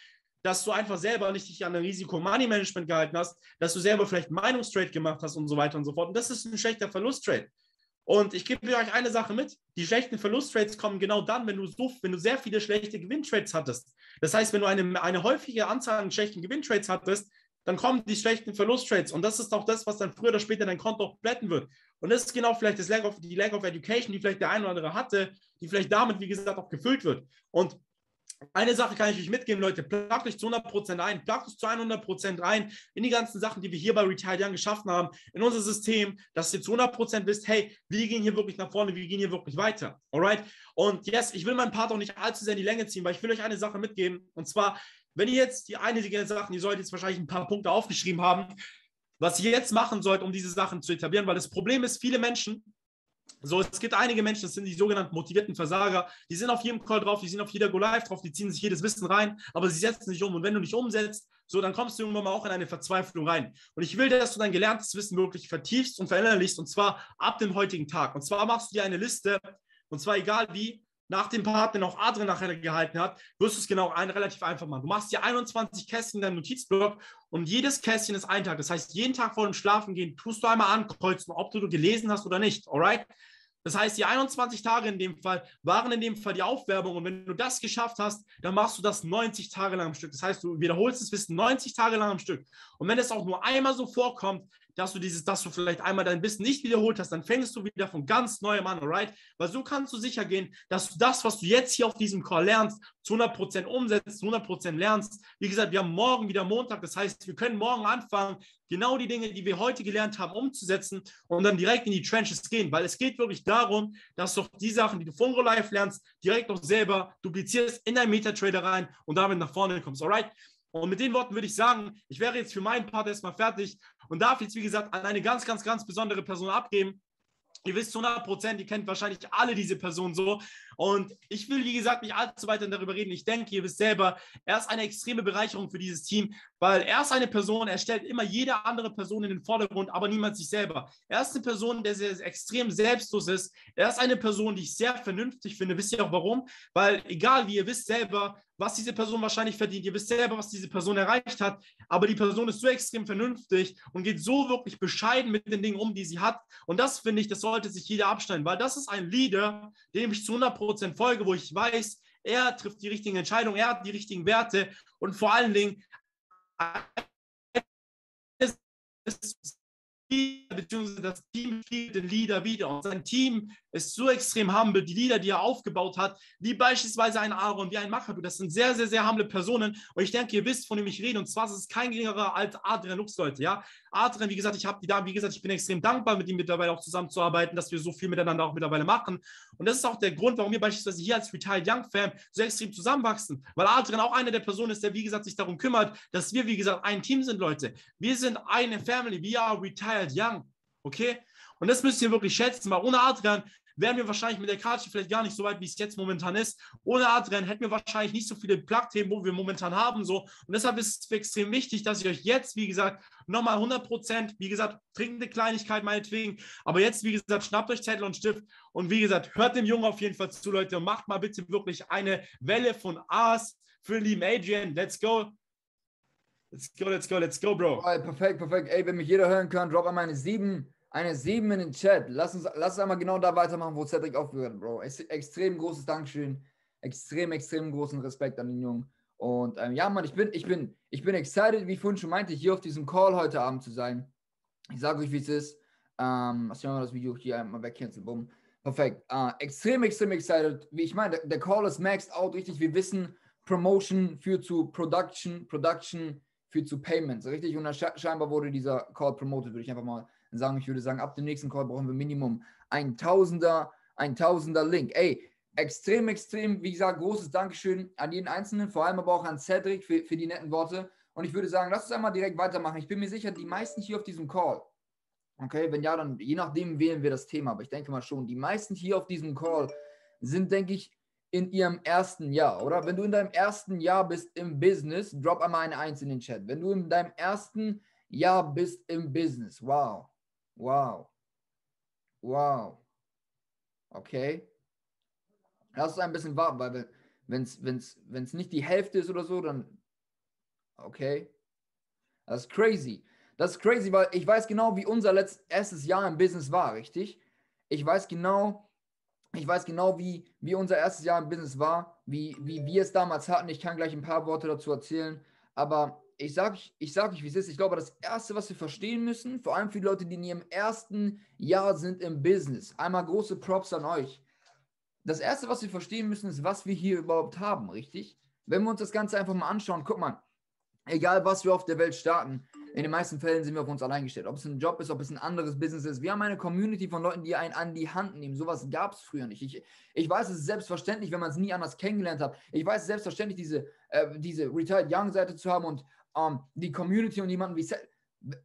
dass du einfach selber nicht dich an ein Risiko-Money-Management gehalten hast, dass du selber vielleicht Meinungstrade gemacht hast und so weiter und so fort. Und das ist ein schlechter Verlusttrade. Und ich gebe euch eine Sache mit: Die schlechten Verlusttrades kommen genau dann, wenn du so, wenn du sehr viele schlechte Gewinntrades hattest. Das heißt, wenn du eine, eine häufige Anzahl an schlechten Gewinntrades hattest, dann kommen die schlechten Verlusttrades. Und das ist auch das, was dann früher oder später dein Konto auch wird. Und das ist genau vielleicht das Lack of, die Lack of Education, die vielleicht der eine oder andere hatte, die vielleicht damit, wie gesagt, auch gefüllt wird. Und eine Sache kann ich euch mitgeben, Leute, plagt euch zu 100% ein, plagt euch zu 100% rein in die ganzen Sachen, die wir hier bei Retired Young geschaffen haben, in unser System, dass ihr zu 100% wisst, hey, wir gehen hier wirklich nach vorne, wir gehen hier wirklich weiter. Alright? Und yes, ich will meinen Part auch nicht allzu sehr in die Länge ziehen, weil ich will euch eine Sache mitgeben. Und zwar, wenn ihr jetzt die einige Sachen, ihr solltet jetzt wahrscheinlich ein paar Punkte aufgeschrieben haben, was ihr jetzt machen sollt, um diese Sachen zu etablieren, weil das Problem ist, viele Menschen so, es gibt einige Menschen, das sind die sogenannten motivierten Versager, die sind auf jedem Call drauf, die sind auf jeder Go Live drauf, die ziehen sich jedes Wissen rein, aber sie setzen nicht um. Und wenn du nicht umsetzt, so, dann kommst du irgendwann mal auch in eine Verzweiflung rein. Und ich will, dass du dein gelerntes Wissen wirklich vertiefst und verinnerlichst, und zwar ab dem heutigen Tag. Und zwar machst du dir eine Liste, und zwar egal wie, nach dem Part, den auch Adrian nachher gehalten hat, wirst du es genau ein, relativ einfach machen. Du machst dir 21 Kästchen in deinem Notizblock und jedes Kästchen ist ein Tag. Das heißt, jeden Tag vor dem Schlafengehen tust du einmal ankreuzen, ob du gelesen hast oder nicht. Alright? Das heißt, die 21 Tage in dem Fall waren in dem Fall die Aufwerbung. Und wenn du das geschafft hast, dann machst du das 90 Tage lang am Stück. Das heißt, du wiederholst das Wissen 90 Tage lang am Stück. Und wenn es auch nur einmal so vorkommt, dass du dieses, dass du vielleicht einmal dein Wissen nicht wiederholt hast, dann fängst du wieder von ganz neuem an, alright? Weil so kannst du sicher gehen, dass du das, was du jetzt hier auf diesem Call lernst, zu 100% umsetzt, zu 100% lernst. Wie gesagt, wir haben morgen wieder Montag, das heißt, wir können morgen anfangen, genau die Dinge, die wir heute gelernt haben, umzusetzen und dann direkt in die Trenches gehen, weil es geht wirklich darum, dass du die Sachen, die du von Live lernst, direkt auch selber duplizierst in deinen Metatrader rein und damit nach vorne kommst, alright? Und mit den Worten würde ich sagen, ich wäre jetzt für meinen Part erstmal fertig und darf jetzt, wie gesagt, an eine ganz, ganz, ganz besondere Person abgeben. Ihr wisst zu 100 Prozent, ihr kennt wahrscheinlich alle diese Person so. Und ich will, wie gesagt, nicht allzu weiter darüber reden. Ich denke, ihr wisst selber, er ist eine extreme Bereicherung für dieses Team, weil er ist eine Person, er stellt immer jede andere Person in den Vordergrund, aber niemand sich selber. Er ist eine Person, der sehr, extrem selbstlos ist. Er ist eine Person, die ich sehr vernünftig finde. Wisst ihr auch warum? Weil egal, wie ihr wisst selber, was diese Person wahrscheinlich verdient. Ihr wisst selber, was diese Person erreicht hat, aber die Person ist so extrem vernünftig und geht so wirklich bescheiden mit den Dingen um, die sie hat. Und das finde ich, das sollte sich jeder abstellen, weil das ist ein Leader, dem ich zu 100% folge, wo ich weiß, er trifft die richtigen Entscheidungen, er hat die richtigen Werte und vor allen Dingen beziehungsweise das Team spielt den Leader wieder. Und sein Team ist so extrem humble. Die Leader, die er aufgebaut hat, wie beispielsweise ein Aaron, wie ein Machabu, das sind sehr, sehr, sehr humble Personen. Und ich denke, ihr wisst, von wem ich rede. Und zwar ist es kein geringerer als Adrian Lux, Leute. Ja? Adrian, wie gesagt, ich habe die da, wie gesagt, ich bin extrem dankbar, mit ihm mittlerweile auch zusammenzuarbeiten, dass wir so viel miteinander auch mittlerweile machen. Und das ist auch der Grund, warum wir beispielsweise hier als Retired Young Fan so extrem zusammenwachsen. Weil Adrian auch einer der Personen ist, der, wie gesagt, sich darum kümmert, dass wir, wie gesagt, ein Team sind, Leute. Wir sind eine Family. We are Retired Young. Okay? Und das müsst ihr wirklich schätzen, weil ohne Adrian wären wir wahrscheinlich mit der Karte vielleicht gar nicht so weit, wie es jetzt momentan ist. Ohne Adrian hätten wir wahrscheinlich nicht so viele Plug-Themen, wo wir momentan haben. So. Und deshalb ist es extrem wichtig, dass ich euch jetzt, wie gesagt, nochmal 100 Prozent, wie gesagt, trinkende Kleinigkeit meinetwegen, aber jetzt, wie gesagt, schnappt euch Zettel und Stift und wie gesagt, hört dem Jungen auf jeden Fall zu, Leute, und macht mal bitte wirklich eine Welle von A's für den lieben Adrian. Let's go. Let's go, let's go, let's go, Bro. perfekt, perfekt. Ey, wenn mich jeder hören kann, drop einmal eine 7 eine 7 in den Chat. Lass uns, lass uns einmal genau da weitermachen, wo Cedric aufgehört hat, Bro. extrem großes Dankeschön. Extrem, extrem großen Respekt an den Jungen. Und ähm, ja, Mann, ich bin, ich bin, ich bin excited, wie ich vorhin schon meinte, hier auf diesem Call heute Abend zu sein. Ich sage euch, wie es ist. Ähm, lass mich mal das Video hier einmal wegcanceln. Bumm. Perfekt. Äh, extrem, extrem excited. Wie ich meine, der, der, Call ist maxed out, richtig. Wir wissen, Promotion führt zu Production, Production führt zu Payments, richtig? Und scheinbar wurde dieser Call promoted, würde ich einfach mal sagen, ich würde sagen, ab dem nächsten Call brauchen wir Minimum ein Tausender, ein Tausender Link. Ey, extrem, extrem, wie gesagt, großes Dankeschön an jeden Einzelnen, vor allem aber auch an Cedric für, für die netten Worte. Und ich würde sagen, lass uns einmal direkt weitermachen. Ich bin mir sicher, die meisten hier auf diesem Call, okay, wenn ja, dann je nachdem wählen wir das Thema, aber ich denke mal schon, die meisten hier auf diesem Call sind, denke ich, in ihrem ersten Jahr, oder? Wenn du in deinem ersten Jahr bist im Business, drop einmal eine Eins in den Chat. Wenn du in deinem ersten Jahr bist im Business, wow. Wow. Wow. Okay. Lass uns ein bisschen warten, weil wenn es wenn's, wenn's nicht die Hälfte ist oder so, dann Okay? Das ist crazy. Das ist crazy, weil ich weiß genau, wie unser letztes erstes Jahr im Business war, richtig? Ich weiß genau, ich weiß genau, wie, wie unser erstes Jahr im Business war, wie, wie wir es damals hatten. Ich kann gleich ein paar Worte dazu erzählen, aber ich sage ich sag euch, wie es ist. Ich glaube, das Erste, was wir verstehen müssen, vor allem für die Leute, die in ihrem ersten Jahr sind im Business, einmal große Props an euch. Das Erste, was wir verstehen müssen, ist, was wir hier überhaupt haben, richtig? Wenn wir uns das Ganze einfach mal anschauen, guck mal, egal was wir auf der Welt starten, in den meisten Fällen sind wir auf uns allein gestellt. Ob es ein Job ist, ob es ein anderes Business ist. Wir haben eine Community von Leuten, die einen an die Hand nehmen. Sowas gab es früher nicht. Ich, ich weiß, es ist selbstverständlich, wenn man es nie anders kennengelernt hat. Ich weiß, es selbstverständlich, diese, äh, diese Retired Young Seite zu haben und ähm, die Community und jemanden wie. Seth.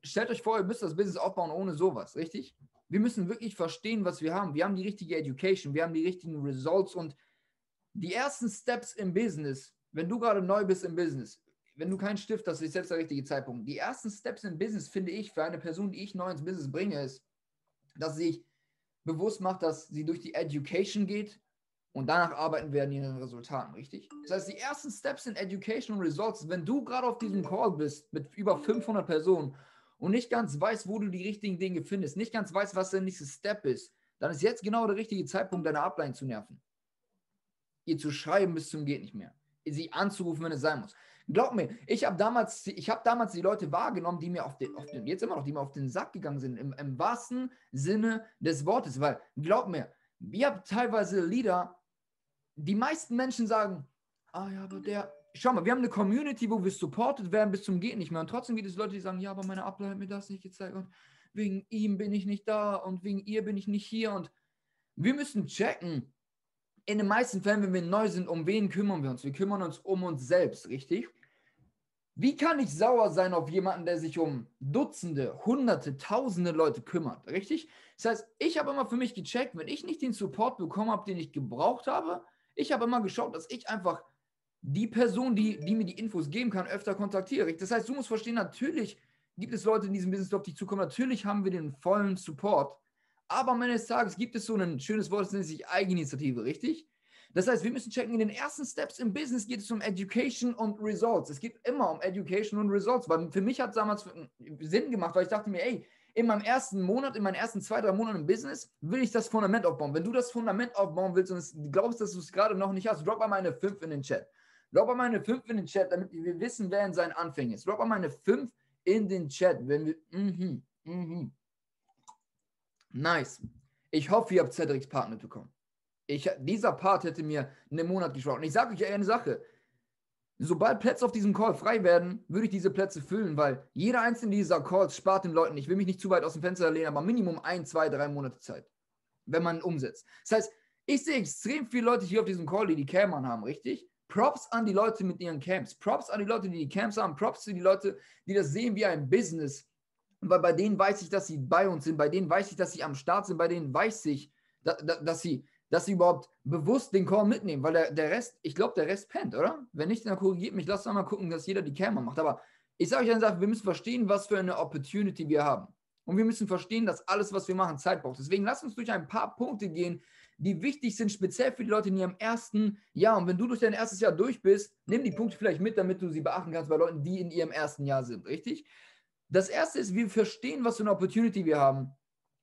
Stellt euch vor, ihr müsst das Business aufbauen ohne sowas, richtig? Wir müssen wirklich verstehen, was wir haben. Wir haben die richtige Education, wir haben die richtigen Results und die ersten Steps im Business, wenn du gerade neu bist im Business, wenn du keinen Stift hast, ist jetzt der richtige Zeitpunkt. Die ersten Steps im Business, finde ich, für eine Person, die ich neu ins Business bringe, ist, dass sie sich bewusst macht, dass sie durch die Education geht und danach arbeiten werden ihren Resultaten, richtig? Das heißt, die ersten Steps in Education und Results, wenn du gerade auf diesem Call bist mit über 500 Personen und nicht ganz weißt, wo du die richtigen Dinge findest, nicht ganz weißt, was der nächste Step ist, dann ist jetzt genau der richtige Zeitpunkt, deine Upline zu nerven. Ihr zu schreiben bis zum geht nicht mehr. Sie anzurufen, wenn es sein muss. Glaub mir, ich habe damals, ich habe damals die Leute wahrgenommen, die mir auf den, auf den, jetzt immer noch, die mir auf den Sack gegangen sind, im, im wahrsten Sinne des Wortes. Weil, glaub mir, wir haben teilweise Lieder, die meisten Menschen sagen, ah ja, aber der, schau mal, wir haben eine Community, wo wir supported werden bis zum Geht nicht mehr. Und trotzdem gibt es Leute, die sagen, ja, aber meine Ableiter hat mir das nicht gezeigt und wegen ihm bin ich nicht da und wegen ihr bin ich nicht hier. Und wir müssen checken, in den meisten Fällen, wenn wir neu sind, um wen kümmern wir uns? Wir kümmern uns um uns selbst, richtig? Wie kann ich sauer sein auf jemanden, der sich um Dutzende, Hunderte, Tausende Leute kümmert, richtig? Das heißt, ich habe immer für mich gecheckt, wenn ich nicht den Support bekommen habe, den ich gebraucht habe, ich habe immer geschaut, dass ich einfach die Person, die, die mir die Infos geben kann, öfter kontaktiere. Das heißt, du musst verstehen, natürlich gibt es Leute in diesem Business, auf dich zukommen. Natürlich haben wir den vollen Support. Aber am Ende des Tages gibt es so ein schönes Wort, das nennt sich Eigeninitiative, richtig? Das heißt, wir müssen checken, in den ersten Steps im Business geht es um Education und Results. Es geht immer um Education und Results, weil für mich hat es damals Sinn gemacht, weil ich dachte mir, ey, in meinem ersten Monat, in meinen ersten zwei, drei Monaten im Business, will ich das Fundament aufbauen. Wenn du das Fundament aufbauen willst und glaubst, dass du es gerade noch nicht hast, drop mal meine 5 in den Chat. Drop mal meine 5 in den Chat, damit wir wissen, wer in seinen Anfängen ist. Drop mal meine 5 in den Chat, wenn wir. Mhm, mhm. Nice. Ich hoffe, ihr habt Cedrics Partner bekommen. Ich, dieser Part hätte mir einen Monat geschaut. Und ich sage euch eine Sache. Sobald Plätze auf diesem Call frei werden, würde ich diese Plätze füllen, weil jeder einzelne dieser Calls spart den Leuten, ich will mich nicht zu weit aus dem Fenster lehnen, aber Minimum ein, zwei, drei Monate Zeit, wenn man umsetzt. Das heißt, ich sehe extrem viele Leute hier auf diesem Call, die die Cam haben, richtig? Props an die Leute mit ihren Camps. Props an die Leute, die die Camps haben. Props zu die Leute, die das sehen wie ein Business weil bei denen weiß ich, dass sie bei uns sind, bei denen weiß ich, dass sie am Start sind, bei denen weiß ich, dass, dass, sie, dass sie überhaupt bewusst den Call mitnehmen, weil der, der Rest, ich glaube, der Rest pennt, oder? Wenn nicht, dann korrigiert mich, lasst doch mal gucken, dass jeder die Camera macht. Aber ich sage euch eine Sache, wir müssen verstehen, was für eine Opportunity wir haben. Und wir müssen verstehen, dass alles, was wir machen, Zeit braucht. Deswegen lasst uns durch ein paar Punkte gehen, die wichtig sind, speziell für die Leute in ihrem ersten Jahr. Und wenn du durch dein erstes Jahr durch bist, nimm die Punkte vielleicht mit, damit du sie beachten kannst bei Leuten, die in ihrem ersten Jahr sind, richtig? Das erste ist, wir verstehen, was für eine Opportunity wir haben.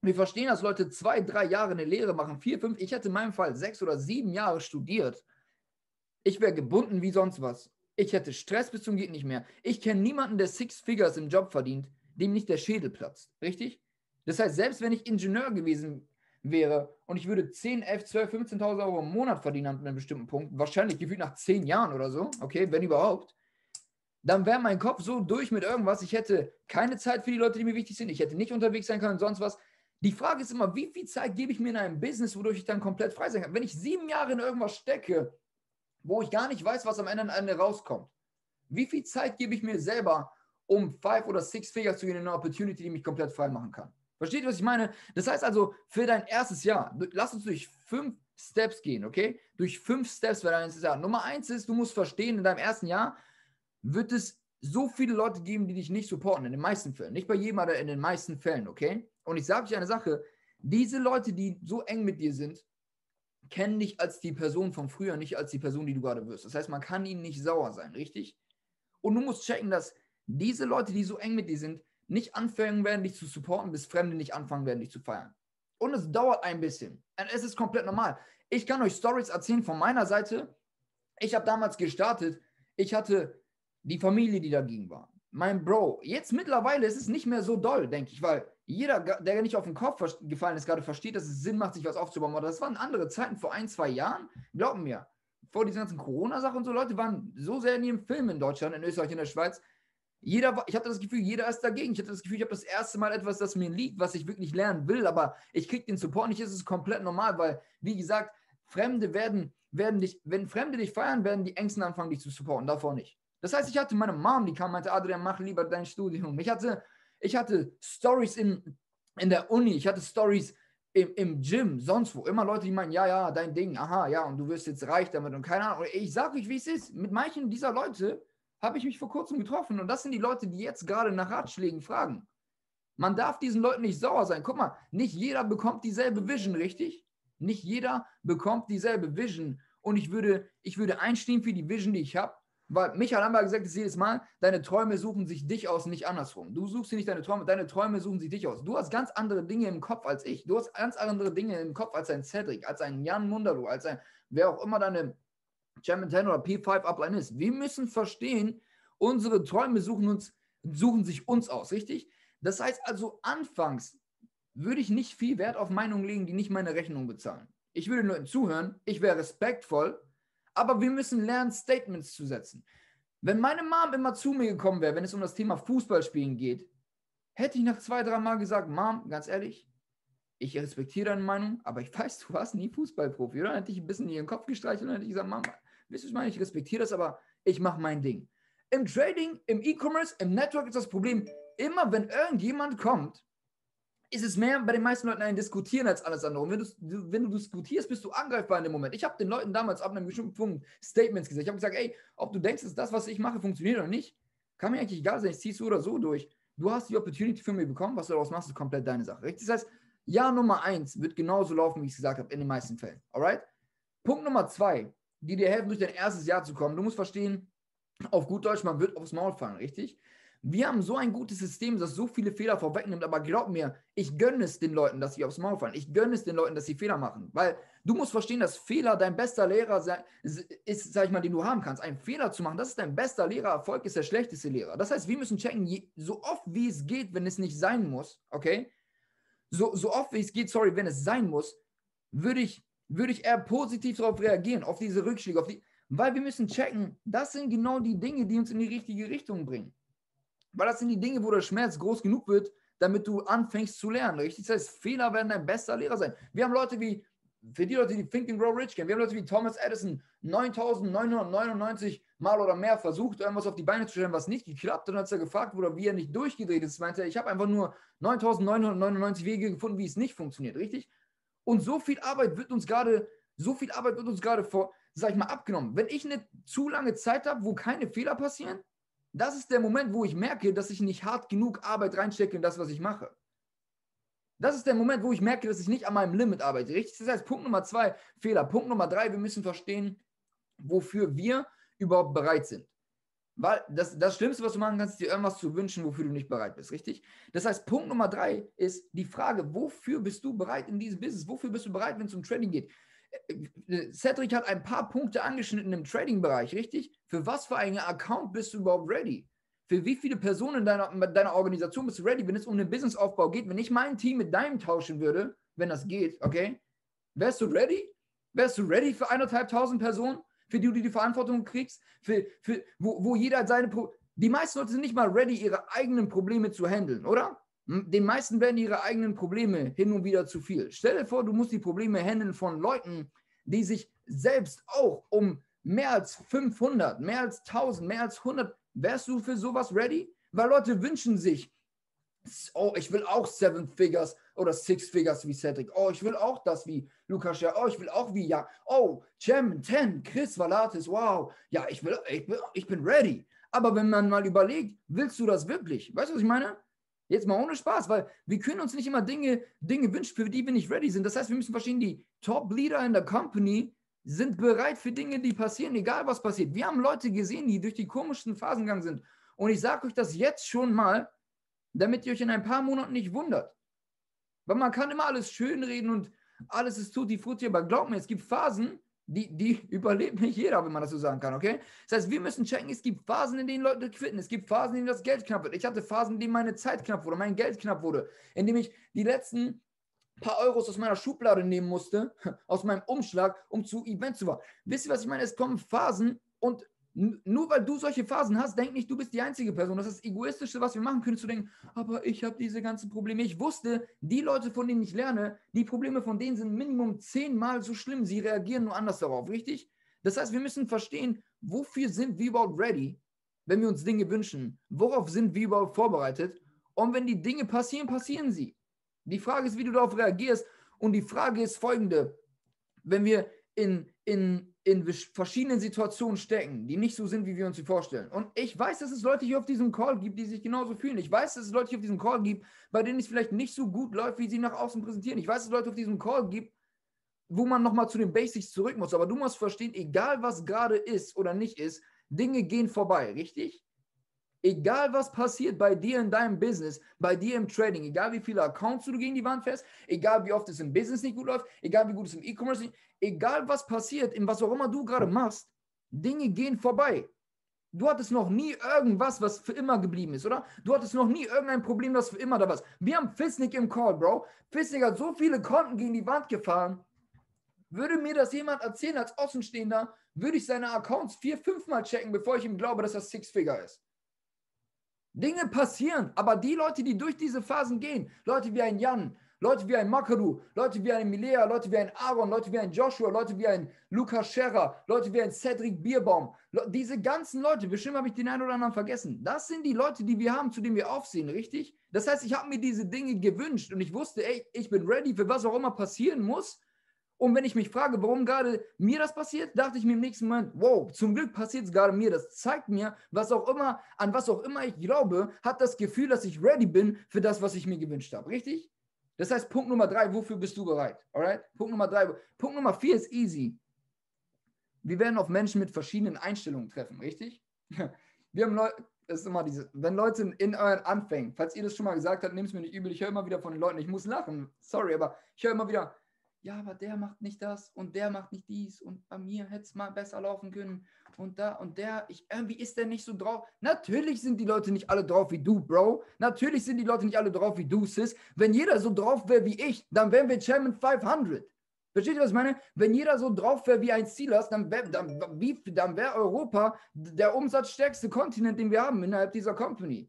Wir verstehen, dass Leute zwei, drei Jahre eine Lehre machen, vier, fünf. Ich hätte in meinem Fall sechs oder sieben Jahre studiert. Ich wäre gebunden wie sonst was. Ich hätte Stress bis zum geht nicht mehr. Ich kenne niemanden, der Six Figures im Job verdient, dem nicht der Schädel platzt. Richtig? Das heißt, selbst wenn ich Ingenieur gewesen wäre und ich würde 10, 11, 12, 15.000 Euro im Monat verdienen an einem bestimmten Punkt, wahrscheinlich gefühlt nach zehn Jahren oder so, okay, wenn überhaupt, dann wäre mein Kopf so durch mit irgendwas. Ich hätte keine Zeit für die Leute, die mir wichtig sind. Ich hätte nicht unterwegs sein können und sonst was. Die Frage ist immer, wie viel Zeit gebe ich mir in einem Business, wodurch ich dann komplett frei sein kann? Wenn ich sieben Jahre in irgendwas stecke, wo ich gar nicht weiß, was am Ende, Ende rauskommt, wie viel Zeit gebe ich mir selber, um Five oder Six Figures zu gehen in eine Opportunity, die mich komplett frei machen kann? Versteht ihr, was ich meine? Das heißt also, für dein erstes Jahr, lass uns durch fünf Steps gehen, okay? Durch fünf Steps für dein erstes Jahr. Nummer eins ist, du musst verstehen, in deinem ersten Jahr, wird es so viele Leute geben, die dich nicht supporten, in den meisten Fällen. Nicht bei jedem, aber in den meisten Fällen, okay? Und ich sage euch eine Sache, diese Leute, die so eng mit dir sind, kennen dich als die Person von früher, nicht als die Person, die du gerade wirst. Das heißt, man kann ihnen nicht sauer sein, richtig? Und du musst checken, dass diese Leute, die so eng mit dir sind, nicht anfangen werden, dich zu supporten, bis Fremde nicht anfangen werden, dich zu feiern. Und es dauert ein bisschen. Und es ist komplett normal. Ich kann euch Stories erzählen von meiner Seite. Ich habe damals gestartet. Ich hatte die Familie, die dagegen war. Mein Bro. Jetzt mittlerweile ist es nicht mehr so doll, denke ich, weil jeder, der nicht auf den Kopf gefallen ist, gerade versteht, dass es Sinn macht, sich was aufzubauen. Aber das waren andere Zeiten vor ein, zwei Jahren. Glaubt mir, vor diesen ganzen Corona-Sachen und so, Leute waren so sehr in ihrem Film in Deutschland, in Österreich, in der Schweiz. Jeder, ich hatte das Gefühl, jeder ist dagegen. Ich hatte das Gefühl, ich habe das erste Mal etwas, das mir liegt, was ich wirklich lernen will, aber ich kriege den Support nicht. Es ist komplett normal, weil, wie gesagt, Fremde werden, werden dich, wenn Fremde dich feiern, werden die Ängsten anfangen, dich zu supporten, davor nicht. Das heißt, ich hatte meine Mom, die kam und meinte, Adrian, mach lieber dein Studium. Ich hatte, ich hatte Stories in, in der Uni, ich hatte Stories im, im Gym, sonst wo. Immer Leute, die meinen, ja, ja, dein Ding, aha, ja, und du wirst jetzt reich damit und keine Ahnung. Ich sage euch, wie es ist. Mit manchen dieser Leute habe ich mich vor kurzem getroffen und das sind die Leute, die jetzt gerade nach Ratschlägen fragen. Man darf diesen Leuten nicht sauer sein. Guck mal, nicht jeder bekommt dieselbe Vision, richtig? Nicht jeder bekommt dieselbe Vision. Und ich würde, ich würde einstehen für die Vision, die ich habe. Weil Michael Amber gesagt ist jedes Mal, deine Träume suchen sich dich aus, nicht andersrum. Du suchst dir nicht deine Träume, deine Träume suchen sich dich aus. Du hast ganz andere Dinge im Kopf als ich. Du hast ganz andere Dinge im Kopf als ein Cedric, als ein Jan Mundalo, als ein, wer auch immer deine Champion 10 oder P5 Upline ist. Wir müssen verstehen, unsere Träume suchen, uns, suchen sich uns aus, richtig? Das heißt also, anfangs würde ich nicht viel Wert auf Meinungen legen, die nicht meine Rechnung bezahlen. Ich würde nur zuhören, ich wäre respektvoll, aber wir müssen lernen, Statements zu setzen. Wenn meine Mom immer zu mir gekommen wäre, wenn es um das Thema Fußballspielen geht, hätte ich nach zwei, drei Mal gesagt, Mom, ganz ehrlich, ich respektiere deine Meinung, aber ich weiß, du warst nie Fußballprofi. Oder? Dann hätte ich ein bisschen in ihren Kopf gestreichelt und dann hätte ich gesagt, Mom, wisst du, ich meine, ich respektiere das, aber ich mache mein Ding. Im Trading, im E-Commerce, im Network ist das Problem, immer wenn irgendjemand kommt ist es mehr bei den meisten Leuten ein Diskutieren als alles andere. Und wenn du, wenn du diskutierst, bist du angreifbar in dem Moment. Ich habe den Leuten damals ab einem bestimmten Punkt Statements gesagt. Ich habe gesagt, ey, ob du denkst, dass das, was ich mache, funktioniert oder nicht, kann mir eigentlich egal sein. Ich ziehe so oder so durch. Du hast die Opportunity für mich bekommen. Was du daraus machst, ist komplett deine Sache. Richtig? Das heißt, Jahr Nummer eins wird genauso laufen, wie ich es gesagt habe, in den meisten Fällen. Alright? Punkt Nummer zwei, die dir helfen, durch dein erstes Jahr zu kommen. Du musst verstehen, auf gut Deutsch, man wird aufs Maul fallen, richtig? Wir haben so ein gutes System, das so viele Fehler vorwegnimmt, aber glaub mir, ich gönne es den Leuten, dass sie aufs Maul fallen. Ich gönne es den Leuten, dass sie Fehler machen. Weil du musst verstehen, dass Fehler dein bester Lehrer ist, sag ich mal, den du haben kannst. Ein Fehler zu machen, das ist dein bester Lehrer. Erfolg ist der schlechteste Lehrer. Das heißt, wir müssen checken, so oft wie es geht, wenn es nicht sein muss, okay? So, so oft wie es geht, sorry, wenn es sein muss, würde ich, würde ich eher positiv darauf reagieren, auf diese Rückschläge, auf die, weil wir müssen checken, das sind genau die Dinge, die uns in die richtige Richtung bringen. Weil das sind die Dinge, wo der Schmerz groß genug wird, damit du anfängst zu lernen. Richtig? Das heißt, Fehler werden dein bester Lehrer sein. Wir haben Leute wie, für die Leute, die Think and Grow Rich kennen, wir haben Leute wie Thomas Edison, 9999 Mal oder mehr versucht, irgendwas auf die Beine zu stellen, was nicht geklappt hat. Und als er gefragt wurde, wie er nicht durchgedreht ist, meinte er, ich habe einfach nur 9999 Wege gefunden, wie es nicht funktioniert. Richtig? Und so viel Arbeit wird uns gerade, so viel Arbeit wird uns gerade vor, sag ich mal, abgenommen. Wenn ich eine zu lange Zeit habe, wo keine Fehler passieren, das ist der Moment, wo ich merke, dass ich nicht hart genug Arbeit reinstecke in das, was ich mache. Das ist der Moment, wo ich merke, dass ich nicht an meinem Limit arbeite. Richtig? Das heißt, Punkt Nummer zwei, Fehler. Punkt Nummer drei, wir müssen verstehen, wofür wir überhaupt bereit sind. Weil das, das Schlimmste, was du machen kannst, ist dir irgendwas zu wünschen, wofür du nicht bereit bist, richtig? Das heißt, Punkt Nummer drei ist die Frage, wofür bist du bereit in diesem Business? Wofür bist du bereit, wenn es um Trading geht? Cedric hat ein paar Punkte angeschnitten im Trading-Bereich, richtig? Für was für einen Account bist du überhaupt ready? Für wie viele Personen deiner, deiner Organisation bist du ready, wenn es um den Businessaufbau geht? Wenn ich mein Team mit deinem tauschen würde, wenn das geht, okay? Wärst du ready? Wärst du ready für eineinhalbtausend Personen, für die du die Verantwortung kriegst? Für, für, wo, wo jeder seine. Pro die meisten Leute sind nicht mal ready, ihre eigenen Probleme zu handeln, oder? Den meisten werden ihre eigenen Probleme hin und wieder zu viel. Stell dir vor, du musst die Probleme handeln von Leuten, die sich selbst auch um mehr als 500, mehr als 1000, mehr als 100, wärst du für sowas ready? Weil Leute wünschen sich, oh, ich will auch Seven Figures oder Six Figures wie Cedric. Oh, ich will auch das wie Lukas. Ja, oh, ich will auch wie ja. Oh, Cem, Ten, Chris Valatis, wow. Ja, ich will, ich, will, ich bin ready. Aber wenn man mal überlegt, willst du das wirklich? Weißt du, was ich meine? Jetzt mal ohne Spaß, weil wir können uns nicht immer Dinge, Dinge wünschen, für die wir nicht ready sind. Das heißt, wir müssen verstehen, die Top-Leader in der Company sind bereit für Dinge, die passieren, egal was passiert. Wir haben Leute gesehen, die durch die komischsten Phasen gegangen sind. Und ich sage euch das jetzt schon mal, damit ihr euch in ein paar Monaten nicht wundert. Weil man kann immer alles schönreden und alles ist tutti frutti, aber glaubt mir, es gibt Phasen, die, die <laughs> überlebt nicht jeder, wenn man das so sagen kann, okay? Das heißt, wir müssen checken, es gibt Phasen, in denen Leute quitten, es gibt Phasen, in denen das Geld knapp wird. Ich hatte Phasen, in denen meine Zeit knapp wurde, mein Geld knapp wurde, in denen ich die letzten paar Euros aus meiner Schublade nehmen musste, <laughs> aus meinem Umschlag, um zu Event zu fahren. Wisst ihr, was ich meine? Es kommen Phasen und nur weil du solche Phasen hast, denk nicht, du bist die einzige Person. Das ist das Egoistischste, was wir machen können, zu denken, aber ich habe diese ganzen Probleme. Ich wusste, die Leute, von denen ich lerne, die Probleme von denen sind Minimum zehnmal so schlimm. Sie reagieren nur anders darauf, richtig? Das heißt, wir müssen verstehen, wofür sind wir überhaupt ready, wenn wir uns Dinge wünschen? Worauf sind wir überhaupt vorbereitet? Und wenn die Dinge passieren, passieren sie. Die Frage ist, wie du darauf reagierst. Und die Frage ist folgende. Wenn wir in, in, in verschiedenen Situationen stecken, die nicht so sind, wie wir uns sie vorstellen. Und ich weiß, dass es Leute hier auf diesem Call gibt, die sich genauso fühlen. Ich weiß, dass es Leute hier auf diesem Call gibt, bei denen es vielleicht nicht so gut läuft, wie sie nach außen präsentieren. Ich weiß, dass es Leute auf diesem Call gibt, wo man nochmal zu den Basics zurück muss. Aber du musst verstehen, egal was gerade ist oder nicht ist, Dinge gehen vorbei, richtig? Egal was passiert bei dir in deinem Business, bei dir im Trading, egal wie viele Accounts du gegen die Wand fährst, egal wie oft es im Business nicht gut läuft, egal wie gut es im E-Commerce ist, egal was passiert, in was auch immer du gerade machst, Dinge gehen vorbei. Du hattest noch nie irgendwas, was für immer geblieben ist, oder? Du hattest noch nie irgendein Problem, das für immer da war. Wir haben Fisnik im Call, Bro. Fisnik hat so viele Konten gegen die Wand gefahren. Würde mir das jemand erzählen als Außenstehender, würde ich seine Accounts vier, fünfmal checken, bevor ich ihm glaube, dass das Six-Figure ist. Dinge passieren, aber die Leute, die durch diese Phasen gehen, Leute wie ein Jan, Leute wie ein Makaru, Leute wie ein Milea, Leute wie ein Aaron, Leute wie ein Joshua, Leute wie ein Lukas Scherer, Leute wie ein Cedric Bierbaum, diese ganzen Leute, bestimmt habe ich den einen oder anderen vergessen. Das sind die Leute, die wir haben, zu denen wir aufsehen, richtig? Das heißt, ich habe mir diese Dinge gewünscht und ich wusste, ey, ich bin ready für was auch immer passieren muss. Und wenn ich mich frage, warum gerade mir das passiert, dachte ich mir im nächsten Moment, wow, zum Glück passiert es gerade mir. Das zeigt mir, was auch immer, an was auch immer ich glaube, hat das Gefühl, dass ich ready bin für das, was ich mir gewünscht habe. Richtig? Das heißt, Punkt Nummer drei, wofür bist du bereit? Alright? Punkt Nummer drei. Punkt Nummer vier ist easy. Wir werden auf Menschen mit verschiedenen Einstellungen treffen, richtig? <laughs> Wir haben Leute, das ist immer diese, wenn Leute in euren Anfängen, falls ihr das schon mal gesagt habt, nehmt es mir nicht übel, ich höre immer wieder von den Leuten, ich muss lachen, sorry, aber ich höre immer wieder, ja, aber der macht nicht das und der macht nicht dies und bei mir hätte es mal besser laufen können und da und der, ich, irgendwie ist der nicht so drauf. Natürlich sind die Leute nicht alle drauf wie du, Bro. Natürlich sind die Leute nicht alle drauf wie du, Sis. Wenn jeder so drauf wäre wie ich, dann wären wir Chairman 500. Versteht ihr, was ich meine? Wenn jeder so drauf wäre wie ein Steelers, dann wäre dann, dann wär Europa der umsatzstärkste Kontinent, den wir haben innerhalb dieser Company.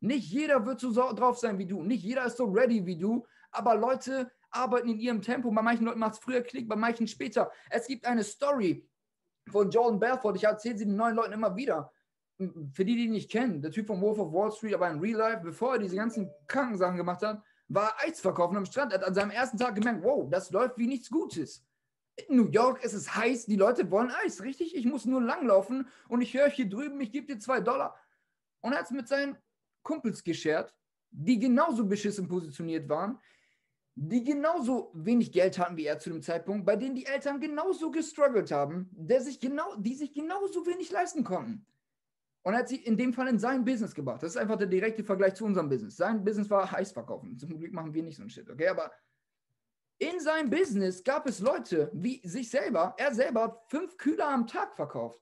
Nicht jeder wird so drauf sein wie du. Nicht jeder ist so ready wie du. Aber Leute, arbeiten in ihrem Tempo. Bei manchen Leuten macht es früher Klick, bei manchen später. Es gibt eine Story von Jordan Belfort. Ich erzähle sie den neuen Leuten immer wieder. Für die, die ihn nicht kennen, der Typ von Wolf of Wall Street, aber in Real Life, bevor er diese ganzen Krankensachen gemacht hat, war Eis verkaufen am Strand. Er hat an seinem ersten Tag gemerkt, wow, das läuft wie nichts Gutes. In New York ist es heiß, die Leute wollen Eis, richtig? Ich muss nur langlaufen und ich höre hier drüben, ich gebe dir zwei Dollar. Und er hat es mit seinen Kumpels geschert, die genauso beschissen positioniert waren, die genauso wenig Geld hatten wie er zu dem Zeitpunkt, bei denen die Eltern genauso gestruggelt haben, der sich genau, die sich genauso wenig leisten konnten. Und er hat sie in dem Fall in sein Business gebracht. Das ist einfach der direkte Vergleich zu unserem Business. Sein Business war heiß verkaufen. Zum Glück machen wir nicht so ein Shit, okay? Aber in seinem Business gab es Leute wie sich selber. Er selber hat fünf Kühler am Tag verkauft.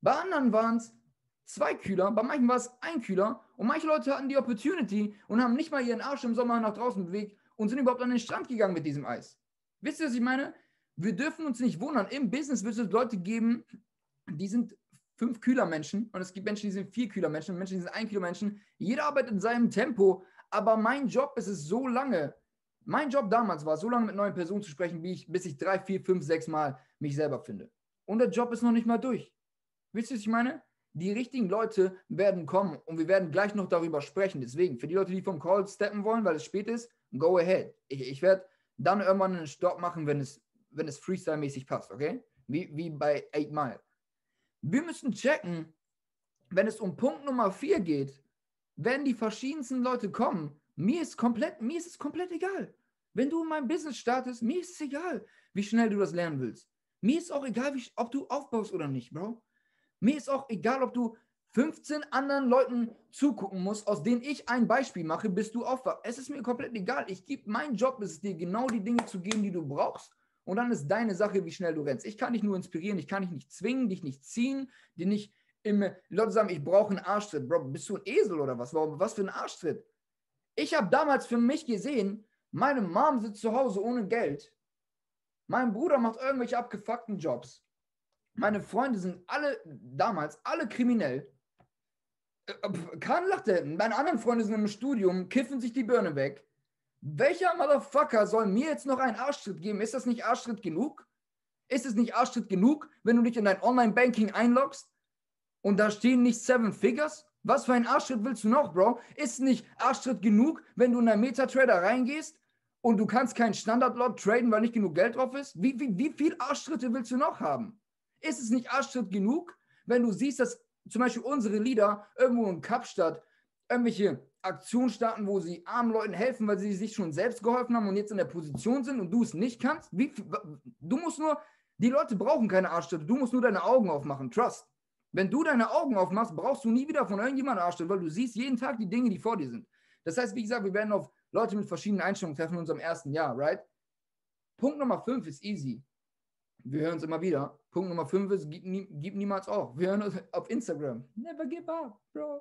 Bei anderen waren es zwei Kühler, bei manchen war es ein Kühler. Und manche Leute hatten die Opportunity und haben nicht mal ihren Arsch im Sommer nach draußen bewegt und sind überhaupt an den Strand gegangen mit diesem Eis. Wisst ihr, was ich meine? Wir dürfen uns nicht wundern. Im Business wird es Leute geben, die sind fünf Kühler Menschen und es gibt Menschen, die sind vier Kühler Menschen, Menschen, die sind ein Kühler Menschen. Jeder arbeitet in seinem Tempo, aber mein Job ist es so lange. Mein Job damals war, so lange mit neuen Personen zu sprechen, ich, bis ich drei, vier, fünf, sechs Mal mich selber finde. Und der Job ist noch nicht mal durch. Wisst ihr, was ich meine? Die richtigen Leute werden kommen und wir werden gleich noch darüber sprechen. Deswegen, für die Leute, die vom Call steppen wollen, weil es spät ist, go ahead. Ich, ich werde dann irgendwann einen Stopp machen, wenn es, wenn es Freestyle-mäßig passt, okay? Wie, wie bei 8 Mile. Wir müssen checken, wenn es um Punkt Nummer 4 geht, werden die verschiedensten Leute kommen. Mir ist komplett, mir ist es komplett egal. Wenn du in meinem Business startest, mir ist es egal, wie schnell du das lernen willst. Mir ist auch egal, wie, ob du aufbaust oder nicht, Bro. Mir ist auch egal, ob du 15 anderen Leuten zugucken musst, aus denen ich ein Beispiel mache, bis du aufwachst. Es ist mir komplett egal. Ich gebe, mein Job ist es dir genau die Dinge zu geben, die du brauchst. Und dann ist deine Sache, wie schnell du rennst. Ich kann dich nur inspirieren, ich kann dich nicht zwingen, dich nicht ziehen, dir nicht immer. Leute sagen, ich brauche einen Arschtritt. Bro, bist du ein Esel oder was? Warum, was für ein Arschtritt? Ich habe damals für mich gesehen, meine Mom sitzt zu Hause ohne Geld. Mein Bruder macht irgendwelche abgefuckten Jobs. Meine Freunde sind alle damals alle kriminell. Äh, Kahn lachte. Meine anderen Freunde sind im Studium, kiffen sich die Birne weg. Welcher Motherfucker soll mir jetzt noch einen Arschtritt geben? Ist das nicht Arschtritt genug? Ist es nicht Arschtritt genug, wenn du dich in dein Online-Banking einloggst und da stehen nicht Seven Figures? Was für ein Arschtritt willst du noch, Bro? Ist nicht Arschtritt genug, wenn du in deinen Metatrader reingehst und du kannst keinen Standard-Lot traden, weil nicht genug Geld drauf ist? Wie, wie, wie viel Arschtritte willst du noch haben? Ist es nicht Arschtritt genug, wenn du siehst, dass zum Beispiel unsere Leader irgendwo in Kapstadt irgendwelche Aktionen starten, wo sie armen Leuten helfen, weil sie sich schon selbst geholfen haben und jetzt in der Position sind und du es nicht kannst? Wie, du musst nur, die Leute brauchen keine Arschtritte, du musst nur deine Augen aufmachen, trust. Wenn du deine Augen aufmachst, brauchst du nie wieder von irgendjemandem Arschtritt, weil du siehst jeden Tag die Dinge, die vor dir sind. Das heißt, wie gesagt, wir werden auf Leute mit verschiedenen Einstellungen treffen in unserem ersten Jahr, right? Punkt Nummer 5 ist easy. Wir hören uns immer wieder. Punkt Nummer 5 ist, gib, nie, gib niemals auf. Wir hören uns auf Instagram. Never give up, bro.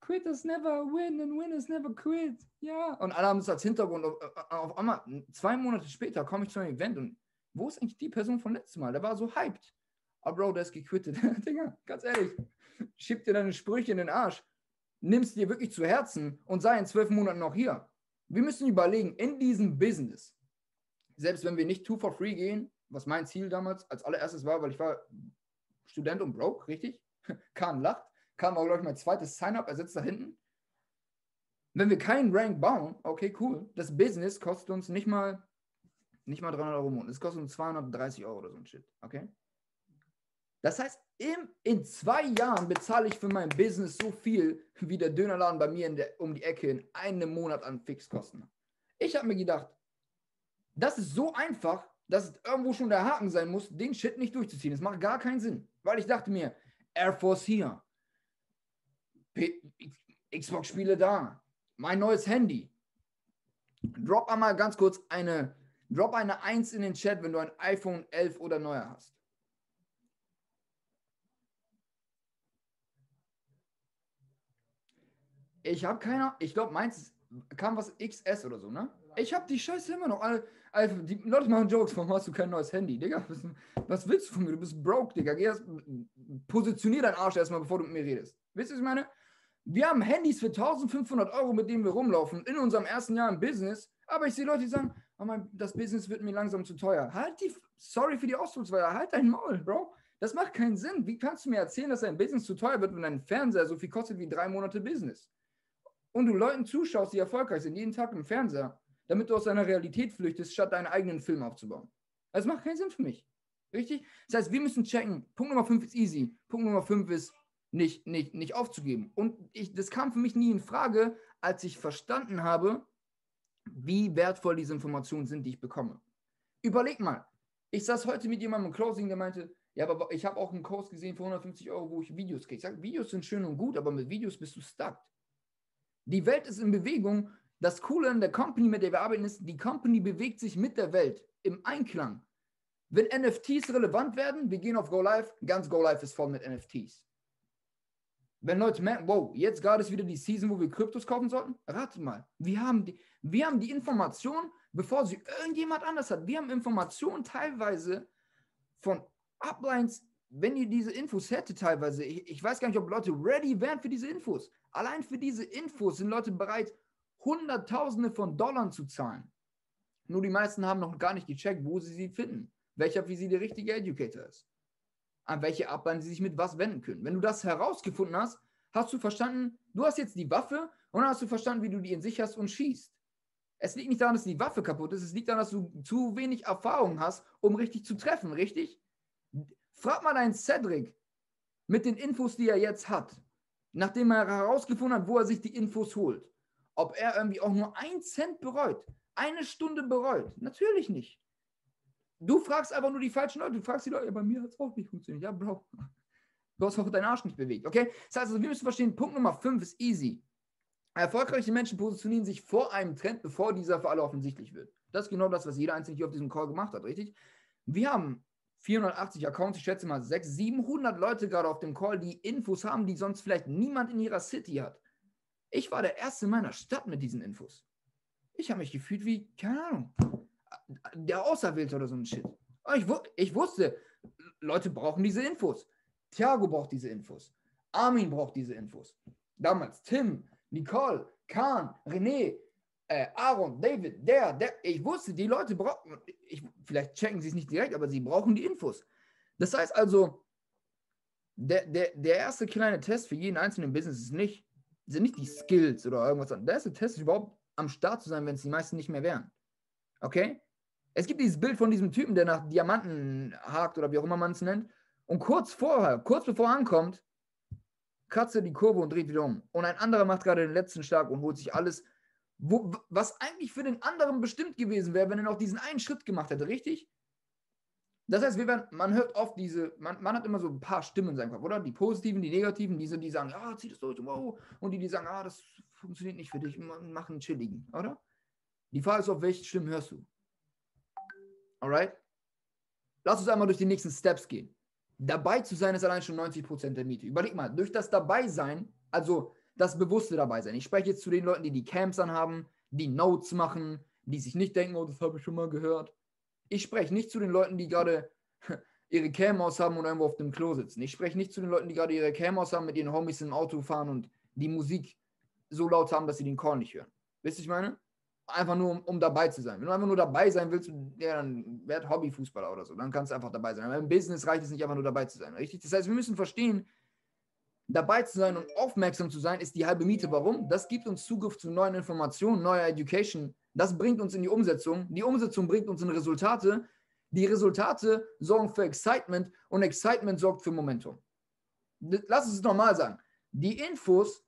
Quitters never win and winners never quit. Ja. Und alle haben es als Hintergrund. Auf, auf einmal, zwei Monate später komme ich zu einem Event und wo ist eigentlich die Person von letztem Mal? Der war so hyped. Aber Bro, der ist gequittet. <laughs> Digga, ganz ehrlich, schieb dir deine Sprüche in den Arsch. Nimmst dir wirklich zu Herzen und sei in zwölf Monaten noch hier. Wir müssen überlegen, in diesem Business, selbst wenn wir nicht two for free gehen, was mein Ziel damals als allererstes war, weil ich war Student und broke, richtig? <laughs> Kahn lacht. Kahn war, glaube ich, mein zweites Sign-up, er sitzt da hinten. Wenn wir keinen Rank bauen, okay, cool. Das Business kostet uns nicht mal, nicht mal 300 Euro im Monat. Es kostet uns 230 Euro oder so ein Shit, okay? Das heißt, im, in zwei Jahren bezahle ich für mein Business so viel, wie der Dönerladen bei mir der, um die Ecke in einem Monat an Fixkosten. Ich habe mir gedacht, das ist so einfach, dass irgendwo schon der Haken sein muss, den Shit nicht durchzuziehen. Das macht gar keinen Sinn. Weil ich dachte mir, Air Force hier, Xbox-Spiele da, mein neues Handy. Drop einmal ganz kurz eine, drop eine 1 in den Chat, wenn du ein iPhone 11 oder neuer hast. Ich habe keine, ich glaube, meins kam was XS oder so, ne? Ich habe die Scheiße immer noch. Alle, alle, die Leute machen Jokes, warum hast du kein neues Handy? Digga, was, was willst du von mir? Du bist broke, Digga. Geh erst, positionier deinen Arsch erstmal, bevor du mit mir redest. Wisst ihr, was ich meine? Wir haben Handys für 1500 Euro, mit denen wir rumlaufen, in unserem ersten Jahr im Business. Aber ich sehe Leute, die sagen, oh mein, das Business wird mir langsam zu teuer. Halt die, sorry für die Ausdrucksweise, halt dein Maul, Bro. Das macht keinen Sinn. Wie kannst du mir erzählen, dass dein Business zu teuer wird, wenn dein Fernseher so viel kostet wie drei Monate Business? Und du Leuten zuschaust, die erfolgreich sind, jeden Tag im Fernseher damit du aus deiner Realität flüchtest, statt deinen eigenen Film aufzubauen. Das macht keinen Sinn für mich. Richtig? Das heißt, wir müssen checken. Punkt Nummer 5 ist easy. Punkt Nummer 5 ist nicht, nicht, nicht aufzugeben. Und ich, das kam für mich nie in Frage, als ich verstanden habe, wie wertvoll diese Informationen sind, die ich bekomme. Überleg mal. Ich saß heute mit jemandem im Closing, der meinte, ja, aber ich habe auch einen Kurs gesehen für 150 Euro, wo ich Videos kriege. Ich sage, Videos sind schön und gut, aber mit Videos bist du stuck. Die Welt ist in Bewegung das Coole an der Company, mit der wir arbeiten, ist, die Company bewegt sich mit der Welt im Einklang. Wenn NFTs relevant werden, wir gehen auf Go Live, ganz Go Live ist voll mit NFTs. Wenn Leute merken, wow, jetzt gerade ist wieder die Season, wo wir Kryptos kaufen sollten, rate mal, wir haben die, wir haben die Information, bevor sie irgendjemand anders hat. Wir haben Informationen teilweise von Uplines, wenn ihr diese Infos hättet teilweise, ich, ich weiß gar nicht, ob Leute ready wären für diese Infos. Allein für diese Infos sind Leute bereit, Hunderttausende von Dollar zu zahlen. Nur die meisten haben noch gar nicht gecheckt, wo sie sie finden. Welcher für sie der richtige Educator ist. An welche Ablein sie sich mit was wenden können. Wenn du das herausgefunden hast, hast du verstanden, du hast jetzt die Waffe und dann hast du verstanden, wie du die in sich hast und schießt. Es liegt nicht daran, dass die Waffe kaputt ist, es liegt daran, dass du zu wenig Erfahrung hast, um richtig zu treffen, richtig? Frag mal deinen Cedric mit den Infos, die er jetzt hat, nachdem er herausgefunden hat, wo er sich die Infos holt ob er irgendwie auch nur ein Cent bereut, eine Stunde bereut. Natürlich nicht. Du fragst einfach nur die falschen Leute. Du fragst die Leute, ja, bei mir hat es auch nicht funktioniert. Ja, Bro. Du hast auch deinen Arsch nicht bewegt, okay? Das heißt also, wir müssen verstehen, Punkt Nummer 5 ist easy. Erfolgreiche Menschen positionieren sich vor einem Trend, bevor dieser für alle offensichtlich wird. Das ist genau das, was jeder Einzelne hier auf diesem Call gemacht hat, richtig? Wir haben 480 Accounts, ich schätze mal 600, 700 Leute gerade auf dem Call, die Infos haben, die sonst vielleicht niemand in ihrer City hat. Ich war der Erste in meiner Stadt mit diesen Infos. Ich habe mich gefühlt wie, keine Ahnung, der Auserwählte oder so ein Shit. Ich, ich wusste, Leute brauchen diese Infos. Thiago braucht diese Infos. Armin braucht diese Infos. Damals Tim, Nicole, Kahn, René, äh, Aaron, David, der, der. Ich wusste, die Leute brauchen, ich, vielleicht checken sie es nicht direkt, aber sie brauchen die Infos. Das heißt also, der, der, der erste kleine Test für jeden einzelnen Business ist nicht, sind nicht die Skills oder irgendwas. Der erste Test ist überhaupt am Start zu sein, wenn es die meisten nicht mehr wären. Okay? Es gibt dieses Bild von diesem Typen, der nach Diamanten hakt oder wie auch immer man es nennt. Und kurz vorher, kurz bevor er ankommt, kratzt er die Kurve und dreht wieder um. Und ein anderer macht gerade den letzten Schlag und holt sich alles, wo, was eigentlich für den anderen bestimmt gewesen wäre, wenn er noch diesen einen Schritt gemacht hätte, richtig? Das heißt, werden, man hört oft diese, man, man, hat immer so ein paar Stimmen in seinem Kopf, oder? Die positiven, die negativen, diese, die sagen, ja, zieh das durch, wow. Und die, die sagen, ah, das funktioniert nicht für dich, mach einen chilligen, oder? Die Frage ist, auf welche Stimmen hörst du? Alright? Lass uns einmal durch die nächsten Steps gehen. Dabei zu sein ist allein schon 90% der Miete. Überleg mal, durch das Dabeisein, also das bewusste Dabeisein. Ich spreche jetzt zu den Leuten, die die Camps anhaben, die Notes machen, die sich nicht denken, oh, das habe ich schon mal gehört. Ich spreche nicht zu den Leuten, die gerade <laughs> ihre Cam aus haben und irgendwo auf dem Klo sitzen. Ich spreche nicht zu den Leuten, die gerade ihre Cam aus haben, mit ihren Homies im Auto fahren und die Musik so laut haben, dass sie den Call nicht hören. Wisst ihr, ich meine? einfach nur, um, um, dabei zu sein. Wenn du einfach nur dabei sein willst, ja, dann werd Hobbyfußballer oder so. Dann kannst du einfach dabei sein. Aber im Business reicht es nicht einfach nur dabei zu sein, richtig? Das heißt, wir müssen verstehen, dabei zu sein und aufmerksam zu sein, ist die halbe Miete. Warum? Das gibt uns Zugriff zu neuen Informationen, neuer Education. Das bringt uns in die Umsetzung. Die Umsetzung bringt uns in Resultate. Die Resultate sorgen für Excitement und Excitement sorgt für Momentum. Lass es normal sagen. Die Infos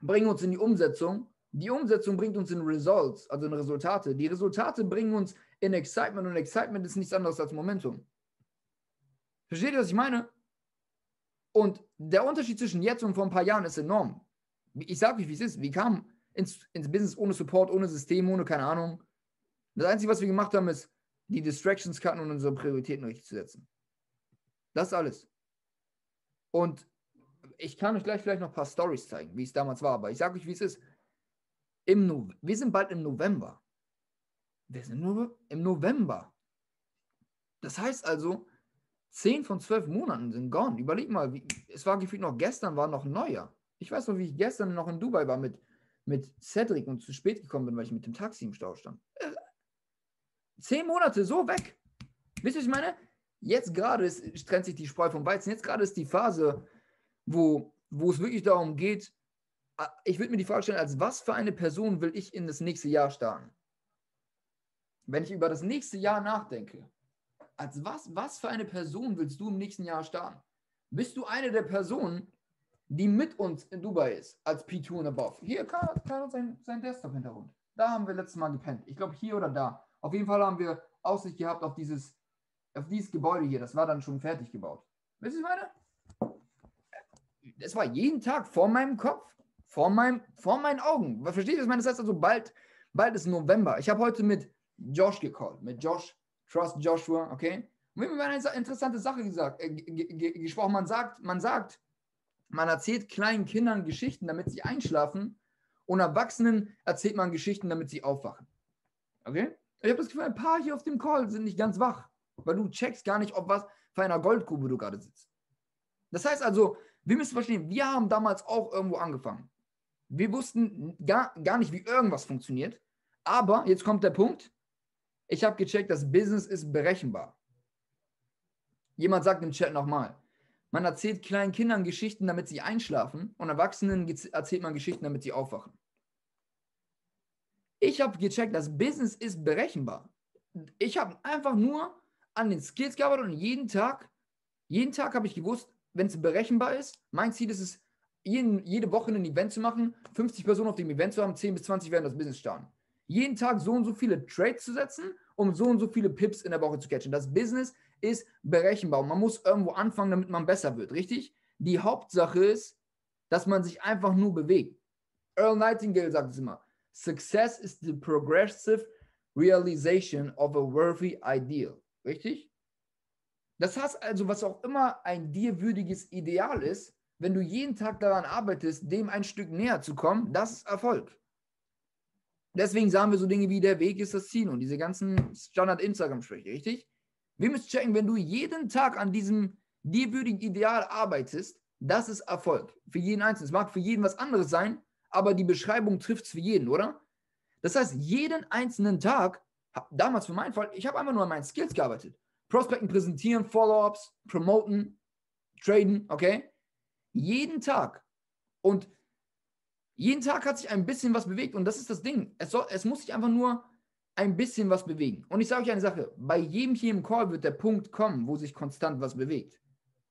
bringen uns in die Umsetzung die Umsetzung bringt uns in Results, also in Resultate. Die Resultate bringen uns in Excitement und Excitement ist nichts anderes als Momentum. Versteht ihr, was ich meine? Und der Unterschied zwischen jetzt und vor ein paar Jahren ist enorm. Ich sage euch, wie es ist. Wir kamen ins, ins Business ohne Support, ohne System, ohne keine Ahnung. Das Einzige, was wir gemacht haben, ist, die Distractions cutten und unsere Prioritäten richtig zu setzen. Das alles. Und ich kann euch gleich vielleicht noch ein paar Stories zeigen, wie es damals war, aber ich sage euch, wie es ist. Im no wir sind bald im November. Wir sind nur im November. Das heißt also, 10 von 12 Monaten sind gone. Überleg mal, wie, es war gefühlt noch gestern, war noch Neujahr. Ich weiß noch, wie ich gestern noch in Dubai war mit, mit Cedric und zu spät gekommen bin, weil ich mit dem Taxi im Stau stand. Äh, zehn Monate so weg. Wisst ihr, was ich meine? Jetzt gerade trennt sich die Spreu vom Weizen. Jetzt gerade ist die Phase, wo, wo es wirklich darum geht, Ah, ich würde mir die Frage stellen, als was für eine Person will ich in das nächste Jahr starten? Wenn ich über das nächste Jahr nachdenke, als was, was für eine Person willst du im nächsten Jahr starten? Bist du eine der Personen, die mit uns in Dubai ist, als P2 und above? Hier, kann, kann sein, sein Desktop-Hintergrund. Da haben wir letztes Mal gepennt. Ich glaube, hier oder da. Auf jeden Fall haben wir Aussicht gehabt auf dieses, auf dieses Gebäude hier. Das war dann schon fertig gebaut. Wisst ihr, was ich meine? Das war jeden Tag vor meinem Kopf. Vor, mein, vor meinen Augen. Versteht ihr? Das heißt also, bald, bald ist November. Ich habe heute mit Josh gecallt, mit Josh, Trust Joshua, okay? Und wir haben eine interessante Sache gesagt, äh, gesprochen. Man sagt, man sagt, man erzählt kleinen Kindern Geschichten, damit sie einschlafen und Erwachsenen erzählt man Geschichten, damit sie aufwachen. Okay? Ich habe das Gefühl, ein paar hier auf dem Call sind nicht ganz wach, weil du checkst gar nicht, ob was für einer Goldgrube du gerade sitzt. Das heißt also, wir müssen verstehen, wir haben damals auch irgendwo angefangen. Wir wussten gar, gar nicht, wie irgendwas funktioniert. Aber jetzt kommt der Punkt. Ich habe gecheckt, das Business ist berechenbar. Jemand sagt im Chat nochmal, man erzählt kleinen Kindern Geschichten, damit sie einschlafen und Erwachsenen erzählt man Geschichten, damit sie aufwachen. Ich habe gecheckt, das Business ist berechenbar. Ich habe einfach nur an den Skills gearbeitet und jeden Tag, jeden Tag habe ich gewusst, wenn es berechenbar ist, mein Ziel ist es, jeden, jede Woche ein Event zu machen, 50 Personen auf dem Event zu haben, 10 bis 20 werden das Business starten. Jeden Tag so und so viele Trades zu setzen um so und so viele Pips in der Woche zu catchen. Das Business ist berechenbar. Man muss irgendwo anfangen, damit man besser wird, richtig? Die Hauptsache ist, dass man sich einfach nur bewegt. Earl Nightingale sagt es immer: Success is the progressive realization of a worthy ideal. Richtig? Das heißt also, was auch immer ein dir würdiges Ideal ist, wenn du jeden Tag daran arbeitest, dem ein Stück näher zu kommen, das ist Erfolg. Deswegen sagen wir so Dinge wie der Weg ist das Ziel und diese ganzen Standard-Instagram-Sprüche, richtig? Wir müssen checken, wenn du jeden Tag an diesem dir würdigen Ideal arbeitest, das ist Erfolg. Für jeden Einzelnen. Es mag für jeden was anderes sein, aber die Beschreibung trifft es für jeden, oder? Das heißt, jeden einzelnen Tag, damals für meinen Fall, ich habe einfach nur an meinen Skills gearbeitet. Prospekten präsentieren, Follow-ups, promoten, traden, okay? Jeden Tag. Und jeden Tag hat sich ein bisschen was bewegt und das ist das Ding. Es, soll, es muss sich einfach nur ein bisschen was bewegen. Und ich sage euch eine Sache, bei jedem hier im Call wird der Punkt kommen, wo sich konstant was bewegt.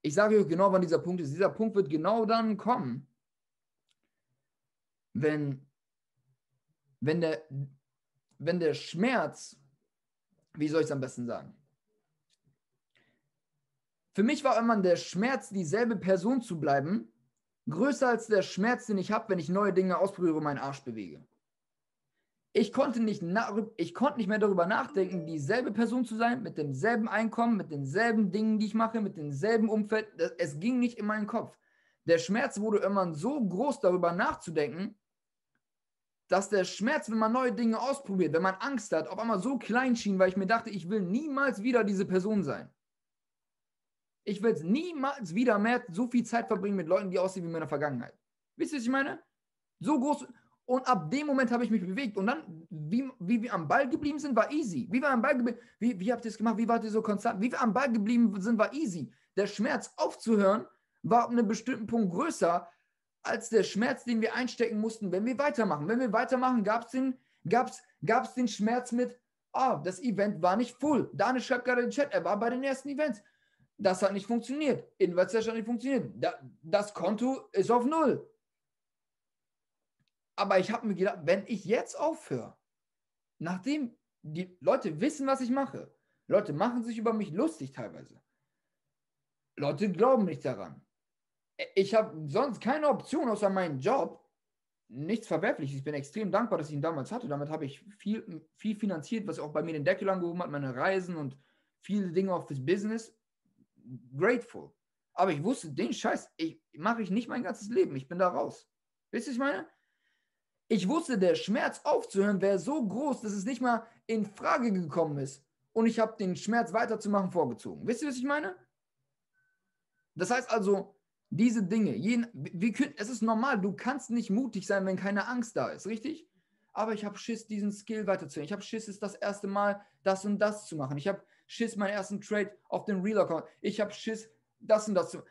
Ich sage euch genau, wann dieser Punkt ist. Dieser Punkt wird genau dann kommen, wenn, wenn, der, wenn der Schmerz, wie soll ich es am besten sagen? Für mich war immer der Schmerz, dieselbe Person zu bleiben, größer als der Schmerz, den ich habe, wenn ich neue Dinge ausprobiere und meinen Arsch bewege. Ich konnte, nicht ich konnte nicht mehr darüber nachdenken, dieselbe Person zu sein, mit demselben Einkommen, mit denselben Dingen, die ich mache, mit demselben Umfeld. Es ging nicht in meinen Kopf. Der Schmerz wurde immer so groß, darüber nachzudenken, dass der Schmerz, wenn man neue Dinge ausprobiert, wenn man Angst hat, auf einmal so klein schien, weil ich mir dachte, ich will niemals wieder diese Person sein. Ich will niemals wieder mehr so viel Zeit verbringen mit Leuten, die aussehen wie in meiner Vergangenheit. Wisst ihr, was ich meine? So groß. Und ab dem Moment habe ich mich bewegt. Und dann, wie, wie wir am Ball geblieben sind, war easy. Wie wir am Ball geblieben wie, wie habt ihr es gemacht? Wie wart ihr so konstant? Wie wir am Ball geblieben sind, war easy. Der Schmerz aufzuhören, war ab einem bestimmten Punkt größer als der Schmerz, den wir einstecken mussten, wenn wir weitermachen. Wenn wir weitermachen, gab es den, gab's, gab's den Schmerz mit, oh, das Event war nicht full. Daniel schreibt gerade in den Chat, er war bei den ersten Events. Das hat nicht funktioniert. Invest hat nicht funktioniert. das Konto ist auf Null. Aber ich habe mir gedacht, wenn ich jetzt aufhöre, nachdem die Leute wissen, was ich mache, Leute machen sich über mich lustig teilweise. Leute glauben nicht daran. Ich habe sonst keine Option außer meinen Job. Nichts Verwerfliches. Ich bin extrem dankbar, dass ich ihn damals hatte. Damit habe ich viel, viel finanziert, was auch bei mir den Deckel angehoben hat, meine Reisen und viele Dinge auch fürs Business grateful. Aber ich wusste, den Scheiß ich, mache ich nicht mein ganzes Leben. Ich bin da raus. Wisst ihr, ich meine? Ich wusste, der Schmerz aufzuhören wäre so groß, dass es nicht mal in Frage gekommen ist. Und ich habe den Schmerz weiterzumachen vorgezogen. Wisst ihr, was ich meine? Das heißt also, diese Dinge, jeden, wir können, es ist normal, du kannst nicht mutig sein, wenn keine Angst da ist, richtig? Aber ich habe Schiss, diesen Skill weiterzuhören. Ich habe Schiss, es das erste Mal das und das zu machen. Ich habe Schiss, meinen ersten Trade auf den Real Account. Ich habe Schiss, das und das zu.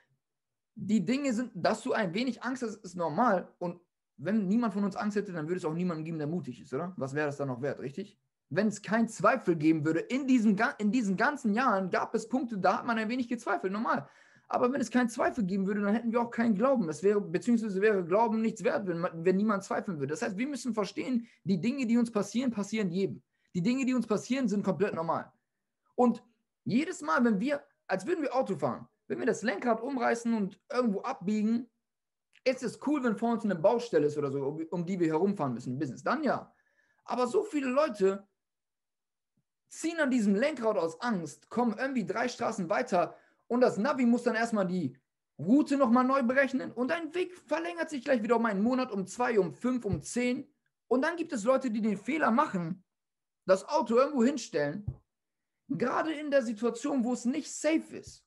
Die Dinge sind, dass du ein wenig Angst hast, ist normal. Und wenn niemand von uns Angst hätte, dann würde es auch niemanden geben, der mutig ist, oder? Was wäre das dann noch wert, richtig? Wenn es keinen Zweifel geben würde, in diesen, in diesen ganzen Jahren gab es Punkte, da hat man ein wenig gezweifelt, normal. Aber wenn es keinen Zweifel geben würde, dann hätten wir auch keinen Glauben. Es wäre, beziehungsweise wäre Glauben nichts wert, wenn, wenn niemand zweifeln würde. Das heißt, wir müssen verstehen, die Dinge, die uns passieren, passieren jedem. Die Dinge, die uns passieren, sind komplett normal. Und jedes Mal, wenn wir, als würden wir Auto fahren, wenn wir das Lenkrad umreißen und irgendwo abbiegen, ist es cool, wenn vor uns eine Baustelle ist oder so, um, um die wir herumfahren müssen, Business. Dann ja. Aber so viele Leute ziehen an diesem Lenkrad aus Angst, kommen irgendwie drei Straßen weiter und das Navi muss dann erstmal die Route nochmal neu berechnen und dein Weg verlängert sich gleich wieder um einen Monat, um zwei, um fünf, um zehn. Und dann gibt es Leute, die den Fehler machen, das Auto irgendwo hinstellen Gerade in der Situation, wo es nicht safe ist.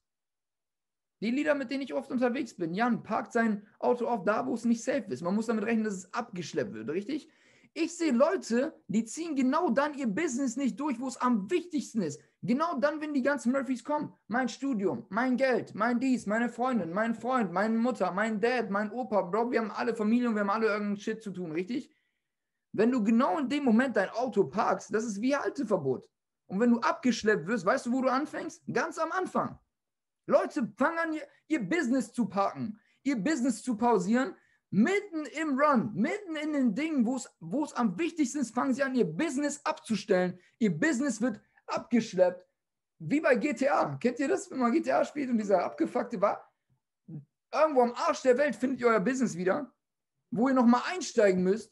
Die Lieder, mit denen ich oft unterwegs bin, Jan parkt sein Auto auf da, wo es nicht safe ist. Man muss damit rechnen, dass es abgeschleppt wird, richtig? Ich sehe Leute, die ziehen genau dann ihr Business nicht durch, wo es am wichtigsten ist. Genau dann, wenn die ganzen Murphys kommen. Mein Studium, mein Geld, mein dies, meine Freundin, mein Freund, meine Mutter, mein Dad, mein Opa, Bro, wir haben alle Familie und wir haben alle irgendeinen Shit zu tun, richtig? Wenn du genau in dem Moment dein Auto parkst, das ist wie Halteverbot. Und wenn du abgeschleppt wirst, weißt du, wo du anfängst? Ganz am Anfang. Leute fangen an, ihr, ihr Business zu parken, ihr Business zu pausieren, mitten im Run, mitten in den Dingen, wo es am wichtigsten ist, fangen sie an, ihr Business abzustellen. Ihr Business wird abgeschleppt, wie bei GTA. Kennt ihr das, wenn man GTA spielt und dieser abgefuckte war? Irgendwo am Arsch der Welt findet ihr euer Business wieder, wo ihr nochmal einsteigen müsst,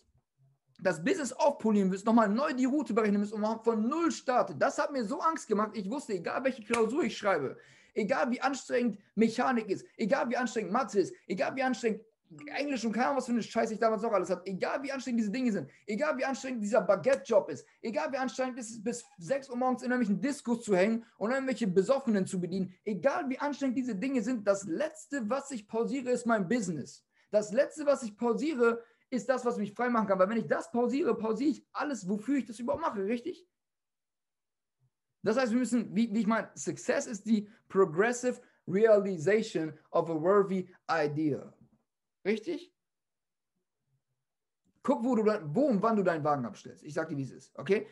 das Business aufpolieren müsst, nochmal neu die Route berechnen müsst und von Null startet. Das hat mir so Angst gemacht. Ich wusste, egal welche Klausur ich schreibe, egal wie anstrengend Mechanik ist, egal wie anstrengend Mathe ist, egal wie anstrengend Englisch und keine Ahnung, was für eine Scheiße ich damals noch alles hatte. Egal wie anstrengend diese Dinge sind, egal wie anstrengend dieser Baguette-Job ist, egal wie anstrengend es ist, bis 6 Uhr morgens in irgendwelchen Diskus zu hängen und irgendwelche Besoffenen zu bedienen, egal wie anstrengend diese Dinge sind, das Letzte, was ich pausiere, ist mein Business. Das Letzte, was ich pausiere, ist das, was mich frei machen kann. Weil wenn ich das pausiere, pausiere ich alles, wofür ich das überhaupt mache, richtig? Das heißt, wir müssen, wie, wie ich meine, Success ist die progressive realization of a worthy idea. Richtig? Guck, wo, du, wo und wann du deinen Wagen abstellst. Ich sag dir, wie es ist. Okay?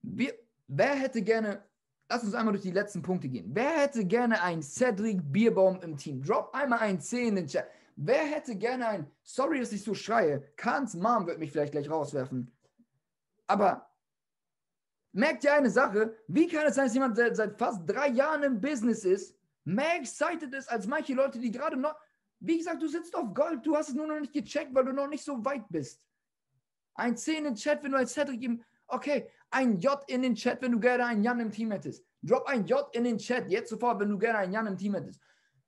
Wir, wer hätte gerne, lass uns einmal durch die letzten Punkte gehen. Wer hätte gerne einen Cedric Bierbaum im Team? Drop einmal ein 10 in den Chat. Wer hätte gerne einen, sorry, dass ich so schreie, Kahns Mom wird mich vielleicht gleich rauswerfen. Aber merkt ihr eine Sache? Wie kann es sein, dass jemand seit, seit fast drei Jahren im Business ist, mehr excited ist als manche Leute, die gerade noch, wie gesagt, du sitzt auf Gold, du hast es nur noch nicht gecheckt, weil du noch nicht so weit bist. Ein 10 in den Chat, wenn du ein Cedric geben, okay, ein J in den Chat, wenn du gerne einen Jan im Team hättest. Drop ein J in den Chat, jetzt sofort, wenn du gerne einen Jan im Team hättest.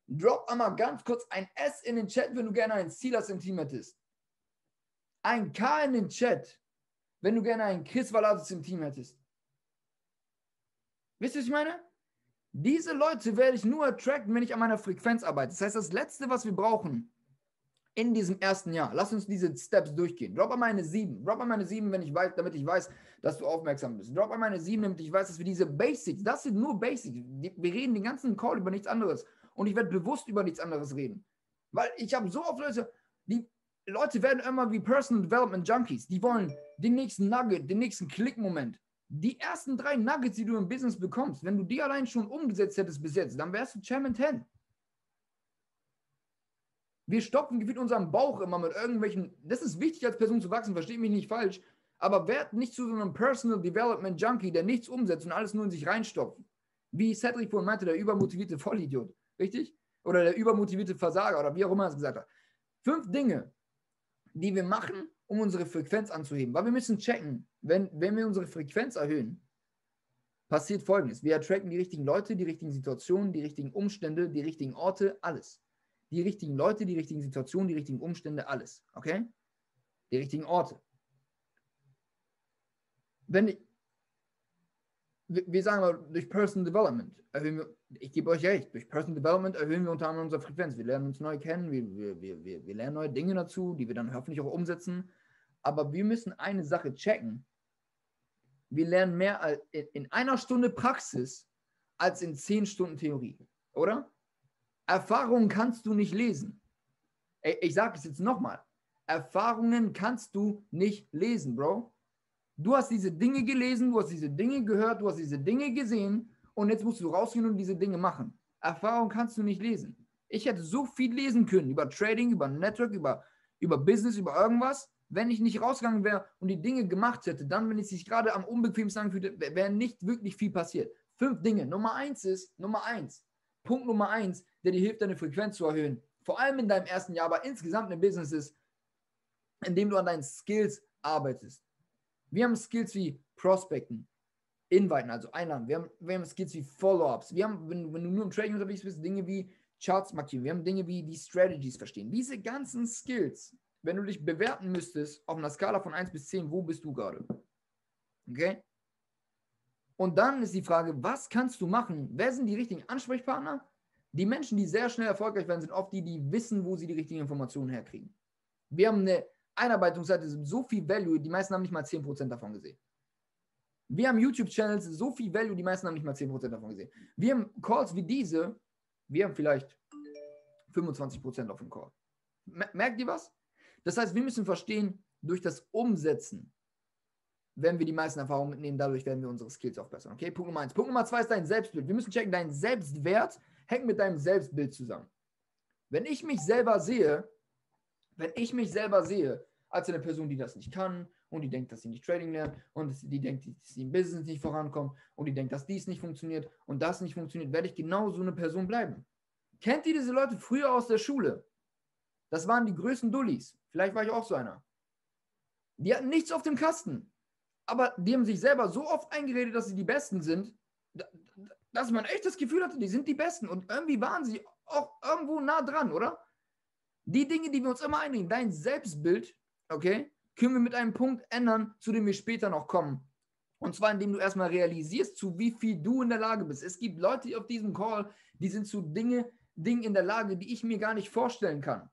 Drop einmal ganz kurz ein S in den Chat, wenn du gerne einen Silas im Team hättest. Ein K in den Chat, wenn du gerne einen Chris Valatus im Team hättest. Wisst ihr, was ich meine? Diese Leute werde ich nur attracten, wenn ich an meiner Frequenz arbeite. Das heißt, das Letzte, was wir brauchen in diesem ersten Jahr, lass uns diese Steps durchgehen. Drop an meine sieben. Drop an meine sieben, wenn ich weiß, damit ich weiß, dass du aufmerksam bist. Drop an meine sieben, damit ich weiß, dass wir diese Basics, das sind nur Basics. Wir reden den ganzen Call über nichts anderes. Und ich werde bewusst über nichts anderes reden. Weil ich habe so oft Leute, die Leute werden immer wie Personal Development Junkies. Die wollen den nächsten Nugget, den nächsten Klickmoment. Die ersten drei Nuggets, die du im Business bekommst, wenn du die allein schon umgesetzt hättest bis jetzt, dann wärst du Chairman 10. Wir stopfen gefühlt unseren Bauch immer mit irgendwelchen. Das ist wichtig als Person zu wachsen, verstehe mich nicht falsch. Aber werd nicht zu so einem Personal Development Junkie, der nichts umsetzt und alles nur in sich reinstopft. Wie Cedric vorhin meinte, der übermotivierte Vollidiot. Richtig? Oder der übermotivierte Versager oder wie auch immer er es gesagt hat. Fünf Dinge, die wir machen, um unsere Frequenz anzuheben. Weil wir müssen checken, wenn, wenn wir unsere Frequenz erhöhen, passiert folgendes. Wir attracken die richtigen Leute, die richtigen Situationen, die richtigen Umstände, die richtigen Orte, alles. Die richtigen Leute, die richtigen Situationen, die richtigen Umstände, alles. Okay? Die richtigen Orte. Wenn ich, wir sagen mal, durch Personal Development erhöhen wir, ich gebe euch recht, durch Personal Development erhöhen wir unter anderem unsere Frequenz. Wir lernen uns neu kennen, wir, wir, wir, wir lernen neue Dinge dazu, die wir dann hoffentlich auch umsetzen. Aber wir müssen eine Sache checken. Wir lernen mehr in einer Stunde Praxis als in zehn Stunden Theorie, oder? Erfahrungen kannst du nicht lesen. Ich sage es jetzt nochmal. Erfahrungen kannst du nicht lesen, Bro. Du hast diese Dinge gelesen, du hast diese Dinge gehört, du hast diese Dinge gesehen und jetzt musst du rausgehen und diese Dinge machen. Erfahrung kannst du nicht lesen. Ich hätte so viel lesen können über Trading, über Network, über, über Business, über irgendwas. Wenn ich nicht rausgegangen wäre und die Dinge gemacht hätte, dann, wenn ich sich gerade am unbequemsten anfühlte, wäre nicht wirklich viel passiert. Fünf Dinge. Nummer eins ist, Nummer eins, Punkt Nummer eins, der dir hilft, deine Frequenz zu erhöhen. Vor allem in deinem ersten Jahr, aber insgesamt im Business ist, indem du an deinen Skills arbeitest. Wir haben Skills wie Prospecten, Inviten, also Einladen. Wir haben, wir haben Skills wie Follow-ups. Wir haben, wenn, wenn, du nur im Trading unterwegs bist, Dinge wie Charts markieren. Wir haben Dinge wie die Strategies verstehen. Diese ganzen Skills, wenn du dich bewerten müsstest auf einer Skala von 1 bis 10, wo bist du gerade? Okay? Und dann ist die Frage, was kannst du machen? Wer sind die richtigen Ansprechpartner? Die Menschen, die sehr schnell erfolgreich werden, sind oft die, die wissen, wo sie die richtigen Informationen herkriegen. Wir haben eine Einarbeitungszeit ist so viel Value, die meisten haben nicht mal 10% davon gesehen. Wir haben YouTube-Channels, so viel Value, die meisten haben nicht mal 10% davon gesehen. Wir haben Calls wie diese, wir haben vielleicht 25% auf dem Call. Merkt ihr was? Das heißt, wir müssen verstehen, durch das Umsetzen werden wir die meisten Erfahrungen mitnehmen, dadurch werden wir unsere Skills auch besser. Okay, Punkt Nummer eins. Punkt Nummer zwei ist dein Selbstbild. Wir müssen checken, dein Selbstwert hängt mit deinem Selbstbild zusammen. Wenn ich mich selber sehe, wenn ich mich selber sehe, als eine Person, die das nicht kann und die denkt, dass sie nicht Trading lernt und die denkt, dass sie im Business nicht vorankommt und die denkt, dass dies nicht funktioniert und das nicht funktioniert, werde ich genau so eine Person bleiben. Kennt ihr diese Leute früher aus der Schule? Das waren die größten Dullis. Vielleicht war ich auch so einer. Die hatten nichts auf dem Kasten. Aber die haben sich selber so oft eingeredet, dass sie die Besten sind, dass man echt das Gefühl hatte, die sind die Besten. Und irgendwie waren sie auch irgendwo nah dran, oder? Die Dinge, die wir uns immer einreden, dein Selbstbild, okay, können wir mit einem Punkt ändern, zu dem wir später noch kommen. Und zwar, indem du erstmal realisierst, zu wie viel du in der Lage bist. Es gibt Leute auf diesem Call, die sind zu Dinge, Dingen in der Lage, die ich mir gar nicht vorstellen kann.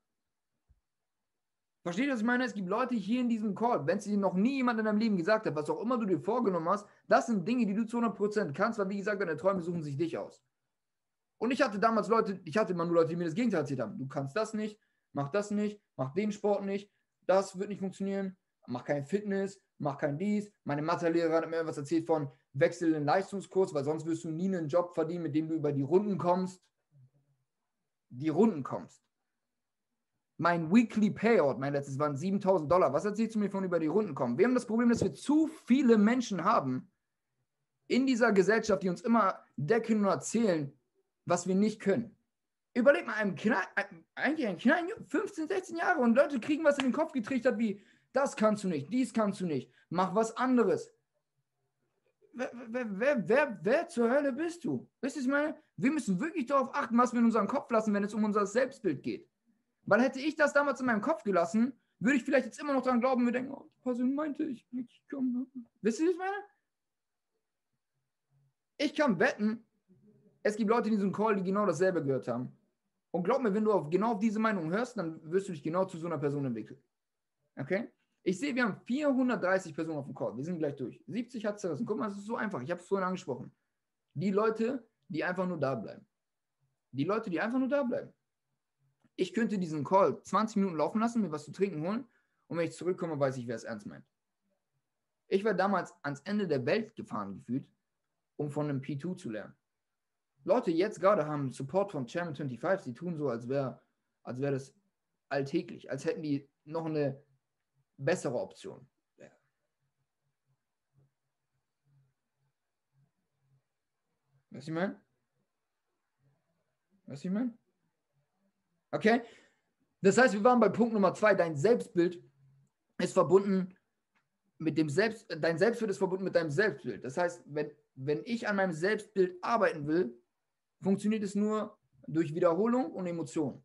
Versteht ihr, was ich meine? Es gibt Leute hier in diesem Call, wenn es dir noch nie jemand in deinem Leben gesagt hat, was auch immer du dir vorgenommen hast, das sind Dinge, die du zu 100% kannst, weil wie gesagt, deine Träume suchen sich dich aus. Und ich hatte damals Leute, ich hatte immer nur Leute, die mir das Gegenteil erzählt haben. Du kannst das nicht, mach das nicht, mach den Sport nicht, das wird nicht funktionieren, mach kein Fitness, mach kein dies. Meine Mathelehrer hat mir irgendwas erzählt von Wechsel den Leistungskurs, weil sonst wirst du nie einen Job verdienen, mit dem du über die Runden kommst. Die Runden kommst. Mein Weekly Payout, mein letztes waren 7000 Dollar. Was erzählst du mir von über die Runden kommen? Wir haben das Problem, dass wir zu viele Menschen haben in dieser Gesellschaft, die uns immer decken und erzählen, was wir nicht können. Überleg mal, einem Klein, eigentlich ein kleinen 15, 16 Jahre und Leute kriegen was in den Kopf getrichtert wie, das kannst du nicht, dies kannst du nicht, mach was anderes. Wer, wer, wer, wer, zur Hölle bist du? Wisst ihr, ich meine, wir müssen wirklich darauf achten, was wir in unserem Kopf lassen, wenn es um unser Selbstbild geht. Weil hätte ich das damals in meinem Kopf gelassen, würde ich vielleicht jetzt immer noch daran glauben, wir denken, oh, die Person meinte ich nicht komme. Wisst ihr, was ich meine? Ich kann wetten, es gibt Leute in diesem Call, die genau dasselbe gehört haben. Und glaub mir, wenn du auf, genau auf diese Meinung hörst, dann wirst du dich genau zu so einer Person entwickeln. Okay? Ich sehe, wir haben 430 Personen auf dem Call. Wir sind gleich durch. 70 hat zerrissen. Guck mal, es ist so einfach. Ich habe es vorhin angesprochen. Die Leute, die einfach nur da bleiben. Die Leute, die einfach nur da bleiben. Ich könnte diesen Call 20 Minuten laufen lassen, mir was zu trinken holen und wenn ich zurückkomme, weiß ich, wer es ernst meint. Ich war damals ans Ende der Welt gefahren gefühlt, um von einem P2 zu lernen. Leute jetzt gerade haben Support von Chairman 25, die tun so, als wäre als wär das alltäglich, als hätten die noch eine bessere Option. Was ich meine? Was ich meine? Okay? Das heißt, wir waren bei Punkt Nummer zwei. Dein Selbstbild ist verbunden mit dem Selbst, dein Selbstbild ist verbunden mit deinem Selbstbild. Das heißt, wenn, wenn ich an meinem Selbstbild arbeiten will, funktioniert es nur durch Wiederholung und Emotion.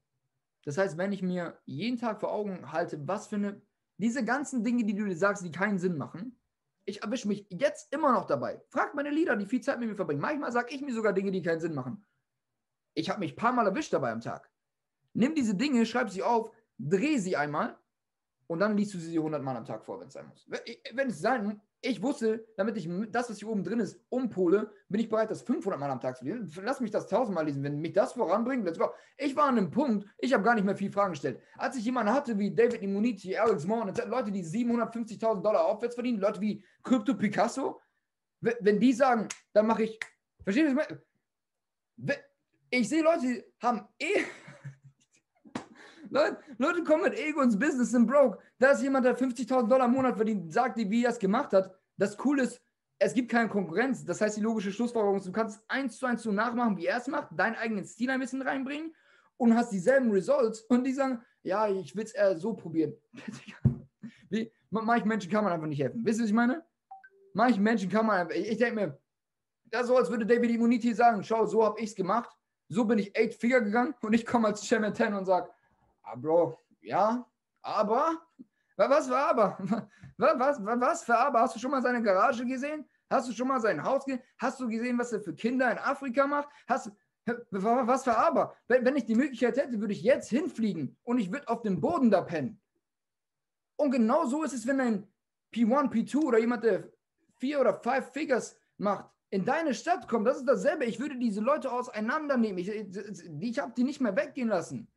Das heißt, wenn ich mir jeden Tag vor Augen halte, was für eine, diese ganzen Dinge, die du dir sagst, die keinen Sinn machen, ich erwische mich jetzt immer noch dabei. Frag meine Lieder, die viel Zeit mit mir verbringen. Manchmal sage ich mir sogar Dinge, die keinen Sinn machen. Ich habe mich ein paar Mal erwischt dabei am Tag. Nimm diese Dinge, schreib sie auf, dreh sie einmal und dann liest du sie 100 Mal am Tag vor, wenn es sein muss. Wenn es sein ich wusste, damit ich das, was hier oben drin ist, umpole, bin ich bereit, das 500 Mal am Tag zu lesen. Lass mich das 1000 Mal lesen. Wenn mich das voranbringt, let's go. Ich war an einem Punkt, ich habe gar nicht mehr viel Fragen gestellt. Als ich jemanden hatte wie David Immuniti, Alex Moore, Leute, die 750.000 Dollar aufwärts verdienen, Leute wie Crypto Picasso, wenn die sagen, dann mache ich, versteht ihr? Ich sehe Leute, die haben eh Leute, Leute kommen mit Ego ins Business, sind broke. Da ist jemand, der 50.000 Dollar im Monat verdient, sagt dir, wie er es gemacht hat. Das Coole ist, es gibt keine Konkurrenz. Das heißt, die logische Schlussfolgerung ist, du kannst eins zu eins so nachmachen, wie er es macht, deinen eigenen Stil ein bisschen reinbringen und hast dieselben Results. Und die sagen, ja, ich will es eher so probieren. <laughs> Wie, manchen Menschen kann man einfach nicht helfen. Wisst ihr, was ich meine? Manchen Menschen kann man einfach, ich, ich denke mir, das ist so, als würde David Immunity sagen, schau, so habe ich es gemacht, so bin ich 8 Figure gegangen und ich komme als Chairman 10 und sage, ah, Bro, ja, aber, was war aber? <laughs> Was, was, was für aber? Hast du schon mal seine Garage gesehen? Hast du schon mal sein Haus gesehen? Hast du gesehen, was er für Kinder in Afrika macht? Hast, was für aber? Wenn, wenn ich die Möglichkeit hätte, würde ich jetzt hinfliegen und ich würde auf dem Boden da pennen. Und genau so ist es, wenn ein P1, P2 oder jemand, der vier oder fünf Figures macht, in deine Stadt kommt. Das ist dasselbe. Ich würde diese Leute auseinandernehmen. Ich, ich habe die nicht mehr weggehen lassen.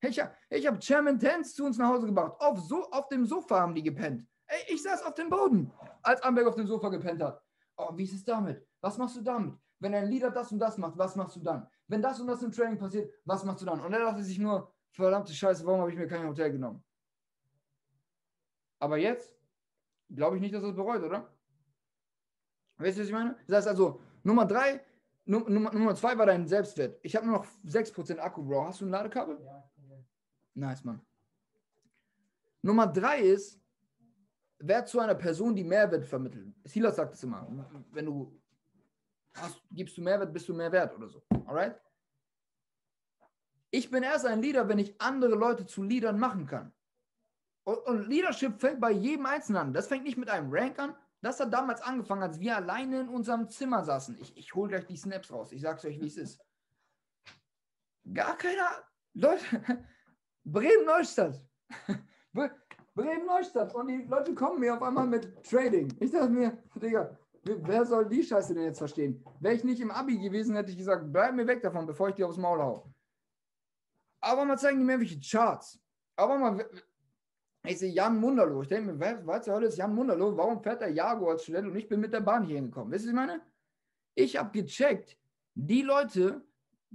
Ich habe hab Chairman Tens zu uns nach Hause gebracht. Auf, so, auf dem Sofa haben die gepennt. Ey, ich saß auf dem Boden, als Amberg auf dem Sofa gepennt hat. Oh, wie ist es damit? Was machst du damit? Wenn ein Leader das und das macht, was machst du dann? Wenn das und das im Training passiert, was machst du dann? Und er dachte sich nur, verdammte Scheiße, warum habe ich mir kein Hotel genommen? Aber jetzt, glaube ich nicht, dass er es bereut, oder? Weißt du, was ich meine? Das heißt also, Nummer drei, Nummer, Nummer zwei war dein Selbstwert. Ich habe nur noch 6% Akku, Bro. Hast du ein Ladekabel? Ja. Nice, Mann. Nummer drei ist, wer zu einer Person, die Mehrwert vermittelt. Silas sagt es immer. Wenn du hast, gibst du Mehrwert, bist du mehr wert oder so. Alright? Ich bin erst ein Leader, wenn ich andere Leute zu Leadern machen kann. Und, und Leadership fängt bei jedem Einzelnen an. Das fängt nicht mit einem Rank an. Das hat damals angefangen, als wir alleine in unserem Zimmer saßen. Ich, ich hole gleich die Snaps raus. Ich sag's euch, wie es ist. Gar keiner. Leute, Bremen-Neustadt. <laughs> Bremen-Neustadt. Und die Leute kommen mir auf einmal mit Trading. Ich dachte mir, Digga, wer soll die Scheiße denn jetzt verstehen? Wäre ich nicht im Abi gewesen, hätte ich gesagt, bleib mir weg davon, bevor ich dir aufs Maul hau. Aber mal zeigen die mir welche Charts. Aber mal, ich sehe Jan Munderloh. Ich denke mir, was zur Hölle ist Jan Munderloh? Warum fährt der Jago als Student und ich bin mit der Bahn hier hingekommen? Wisst ihr, was ich meine? Ich habe gecheckt, die Leute,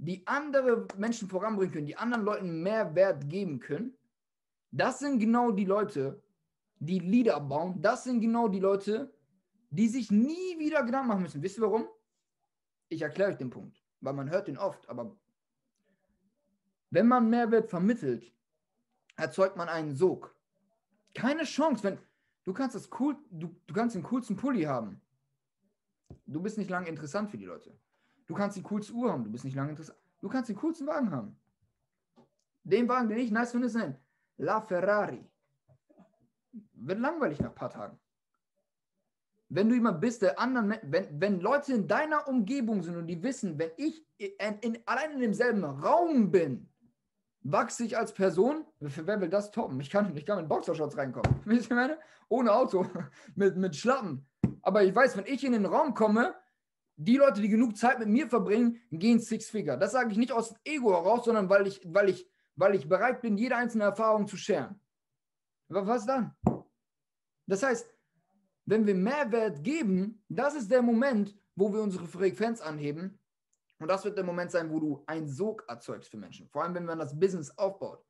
die andere Menschen voranbringen können, die anderen Leuten mehr Wert geben können, das sind genau die Leute, die Lieder bauen. Das sind genau die Leute, die sich nie wieder Gedanken machen müssen. Wisst ihr warum? Ich erkläre euch den Punkt, weil man hört den oft, aber wenn man Mehrwert vermittelt, erzeugt man einen Sog. Keine Chance, wenn du kannst das cool, du, du kannst den coolsten Pulli haben. Du bist nicht lange interessant für die Leute. Du kannst die coolste Uhr haben, du bist nicht lange interessant. Du kannst den coolsten Wagen haben. Den Wagen, den ich nice finde, ist ein La Ferrari. Wird langweilig nach ein paar Tagen. Wenn du jemand bist, der anderen, wenn, wenn Leute in deiner Umgebung sind und die wissen, wenn ich in, in, allein in demselben Raum bin, wachse ich als Person, wer will das toppen? Ich kann, ich kann mit Boxershorts reinkommen. <laughs> Ohne Auto, <laughs> mit, mit Schlappen. Aber ich weiß, wenn ich in den Raum komme, die Leute, die genug Zeit mit mir verbringen, gehen Six Figure. Das sage ich nicht aus Ego heraus, sondern weil ich, weil ich, weil ich bereit bin, jede einzelne Erfahrung zu scheren. Aber was dann? Das heißt, wenn wir Mehrwert geben, das ist der Moment, wo wir unsere Frequenz anheben und das wird der Moment sein, wo du einen Sog erzeugst für Menschen. Vor allem, wenn man das Business aufbaut.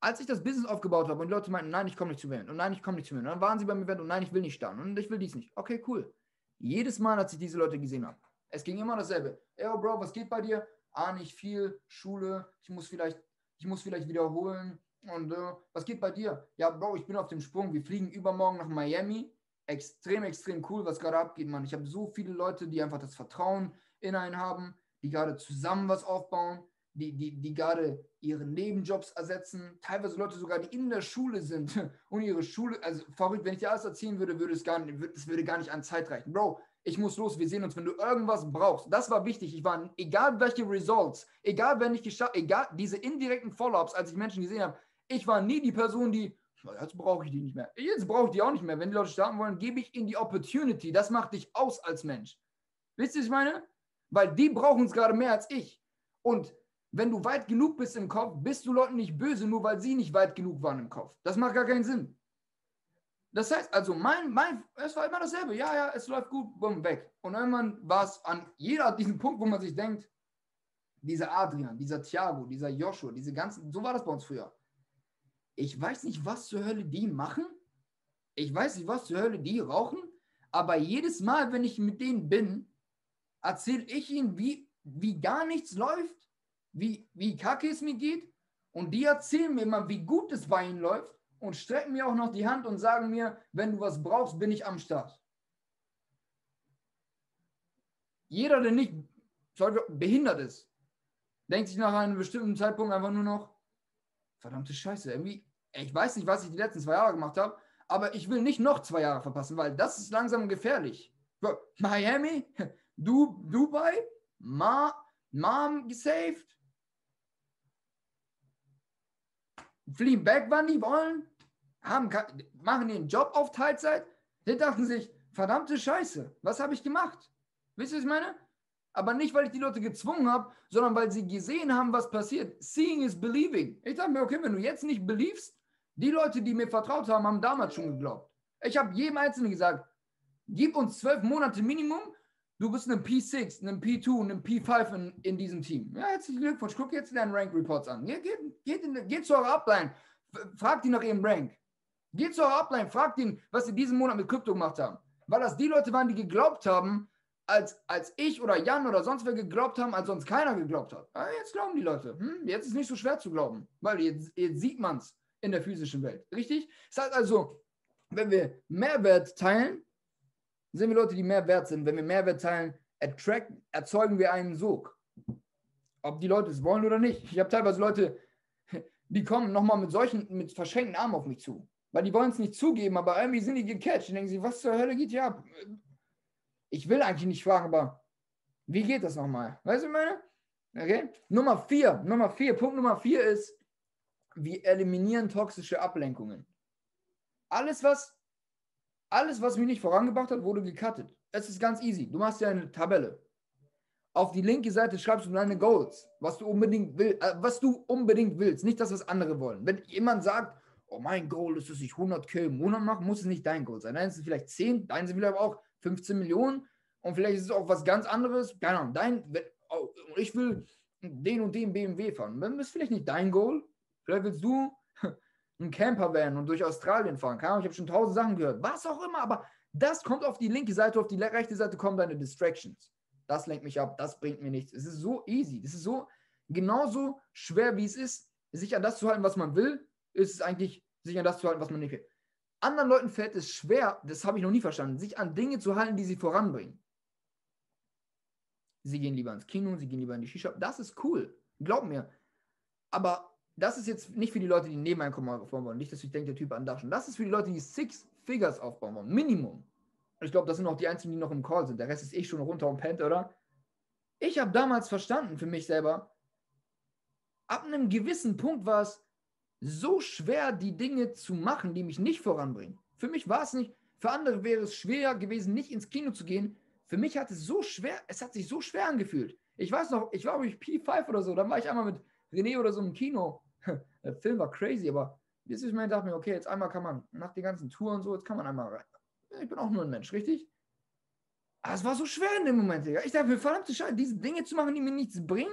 Als ich das Business aufgebaut habe und die Leute meinten, nein, ich komme nicht zu mir und nein, ich komme nicht zu mir, und dann waren sie beim Event und nein, ich will nicht starten und ich will dies nicht. Okay, cool. Jedes Mal, als ich diese Leute gesehen habe, es ging immer dasselbe. Ey, oh Bro, was geht bei dir? Ah, nicht viel, Schule, ich muss vielleicht, ich muss vielleicht wiederholen. Und äh, was geht bei dir? Ja, Bro, ich bin auf dem Sprung. Wir fliegen übermorgen nach Miami. Extrem, extrem cool, was gerade abgeht, Mann. Ich habe so viele Leute, die einfach das Vertrauen in einen haben die gerade zusammen was aufbauen, die, die, die gerade ihre Nebenjobs ersetzen, teilweise Leute sogar, die in der Schule sind <laughs> und ihre Schule, also verrückt, wenn ich dir alles erzählen würde, würde es gar nicht, es würde gar nicht an Zeit reichen. Bro, ich muss los, wir sehen uns, wenn du irgendwas brauchst. Das war wichtig. Ich war, egal welche Results, egal wenn ich geschafft, egal diese indirekten Follow-ups, als ich Menschen gesehen habe, ich war nie die Person, die, jetzt brauche ich die nicht mehr. Jetzt brauche ich die auch nicht mehr. Wenn die Leute starten wollen, gebe ich ihnen die Opportunity. Das macht dich aus als Mensch. Wisst ihr, was ich meine? weil die brauchen es gerade mehr als ich. Und wenn du weit genug bist im Kopf, bist du Leuten nicht böse, nur weil sie nicht weit genug waren im Kopf. Das macht gar keinen Sinn. Das heißt also, mein, mein, es war immer dasselbe. Ja, ja, es läuft gut, bumm, weg. Und irgendwann war es an jeder diesen Punkt, wo man sich denkt, dieser Adrian, dieser Thiago, dieser Joshua, diese ganzen, so war das bei uns früher. Ich weiß nicht, was zur Hölle die machen. Ich weiß nicht, was zur Hölle die rauchen. Aber jedes Mal, wenn ich mit denen bin, erzähle ich ihnen, wie, wie gar nichts läuft, wie, wie kacke es mir geht. Und die erzählen mir immer, wie gut es bei ihnen läuft und strecken mir auch noch die Hand und sagen mir, wenn du was brauchst, bin ich am Start. Jeder, der nicht behindert ist, denkt sich nach einem bestimmten Zeitpunkt einfach nur noch, verdammte Scheiße, irgendwie, ich weiß nicht, was ich die letzten zwei Jahre gemacht habe, aber ich will nicht noch zwei Jahre verpassen, weil das ist langsam gefährlich. Miami, Du, <laughs> Dubai, Ma, Mom gesaved. Fliehen weg, wann die wollen. Haben, machen ihren Job auf Teilzeit. Die dachten sich, verdammte Scheiße, was habe ich gemacht? Wisst ihr, was ich meine? Aber nicht, weil ich die Leute gezwungen habe, sondern weil sie gesehen haben, was passiert. Seeing is believing. Ich dachte mir, okay, wenn du jetzt nicht beliefst, die Leute, die mir vertraut haben, haben damals schon geglaubt. Ich habe jedem Einzelnen gesagt, gib uns zwölf Monate Minimum, Du bist ein P6, ein P2, ein P5 in, in diesem Team. Ja, herzlichen Glückwunsch. Guck jetzt deinen Rank Reports an. Geht, geht, in, geht zu eurer Upline. Fragt die nach ihrem Rank. Geht zur Upline, fragt ihn, was sie diesen Monat mit Krypto gemacht haben. Weil das die Leute waren, die geglaubt haben, als, als ich oder Jan oder sonst wer geglaubt haben, als sonst keiner geglaubt hat. Ja, jetzt glauben die Leute. Hm, jetzt ist es nicht so schwer zu glauben, weil jetzt, jetzt sieht man es in der physischen Welt. Richtig? Das heißt also, wenn wir Mehrwert teilen, sind wir Leute, die mehr wert sind. Wenn wir Mehrwert teilen, attract, erzeugen wir einen Sog. Ob die Leute es wollen oder nicht. Ich habe teilweise Leute, die kommen nochmal mit solchen, mit verschränkten Armen auf mich zu. Weil die wollen es nicht zugeben, aber irgendwie sind die gecatcht. Die denken sich, was zur Hölle geht hier ab? Ich will eigentlich nicht fragen, aber wie geht das nochmal? Weißt du, meine? Okay. Nummer vier, Nummer vier, Punkt Nummer vier ist, wir eliminieren toxische Ablenkungen. Alles, was, alles, was mich nicht vorangebracht hat, wurde gecuttet. Es ist ganz easy. Du machst ja eine Tabelle. Auf die linke Seite schreibst du deine Goals, was du unbedingt willst, äh, was du unbedingt willst, nicht das, was andere wollen. Wenn jemand sagt, oh mein Goal ist, dass ich 100k im Monat mache, muss es nicht dein Goal sein. Dein es vielleicht 10, dein sind vielleicht auch 15 Millionen und vielleicht ist es auch was ganz anderes. Keine Ahnung, dein, oh, ich will den und den BMW fahren. Dann ist vielleicht nicht dein Goal. Vielleicht willst du ein Camper werden und durch Australien fahren. Keine Ahnung, ich habe schon tausend Sachen gehört. Was auch immer, aber das kommt auf die linke Seite, auf die rechte Seite kommen deine Distractions. Das lenkt mich ab, das bringt mir nichts. Es ist so easy. Es ist so genauso schwer, wie es ist, sich an das zu halten, was man will, ist es eigentlich, sich an das zu halten, was man nicht will. Anderen Leuten fällt es schwer, das habe ich noch nie verstanden, sich an Dinge zu halten, die sie voranbringen. Sie gehen lieber ins Kino, sie gehen lieber in die Shisha. Das ist cool. Glaub mir. Aber das ist jetzt nicht für die Leute, die Nebeneinkommen aufbauen wollen. Nicht, dass ich denke, der Typ an Daschen. Das ist für die Leute, die Six Figures aufbauen wollen. Minimum. Ich glaube, das sind auch die einzigen, die noch im Call sind. Der Rest ist eh schon runter und pennt, oder? Ich habe damals verstanden für mich selber, ab einem gewissen Punkt war es so schwer, die Dinge zu machen, die mich nicht voranbringen. Für mich war es nicht, für andere wäre es schwer gewesen, nicht ins Kino zu gehen. Für mich hat es so schwer, es hat sich so schwer angefühlt. Ich weiß noch, ich war glaube ich P5 oder so, dann war ich einmal mit René oder so im Kino. <laughs> Der Film war crazy, aber jetzt ist ich dachte mir, okay, jetzt einmal kann man, nach den ganzen Touren so, jetzt kann man einmal rein. Ich bin auch nur ein Mensch, richtig? Aber es war so schwer in dem Moment, Digga. Ich dachte mir, verdammte Scheiße, diese Dinge zu machen, die mir nichts bringen,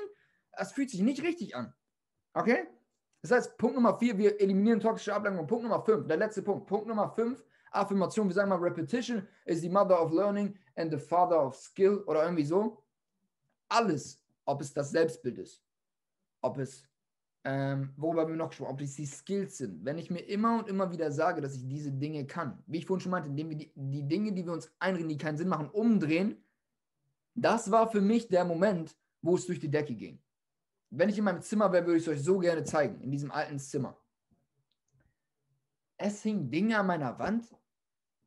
das fühlt sich nicht richtig an. Okay? Das heißt, Punkt Nummer vier, wir eliminieren toxische Ablenkung. Punkt Nummer fünf, der letzte Punkt. Punkt Nummer fünf, Affirmation. Wir sagen mal, Repetition is the mother of learning and the father of skill oder irgendwie so. Alles, ob es das Selbstbild ist, ob es, ähm, worüber wir noch gesprochen ob es die Skills sind. Wenn ich mir immer und immer wieder sage, dass ich diese Dinge kann, wie ich vorhin schon meinte, indem wir die, die Dinge, die wir uns einreden, die keinen Sinn machen, umdrehen, das war für mich der Moment, wo es durch die Decke ging. Wenn ich in meinem Zimmer wäre, würde ich es euch so gerne zeigen, in diesem alten Zimmer. Es hingen Dinge an meiner Wand,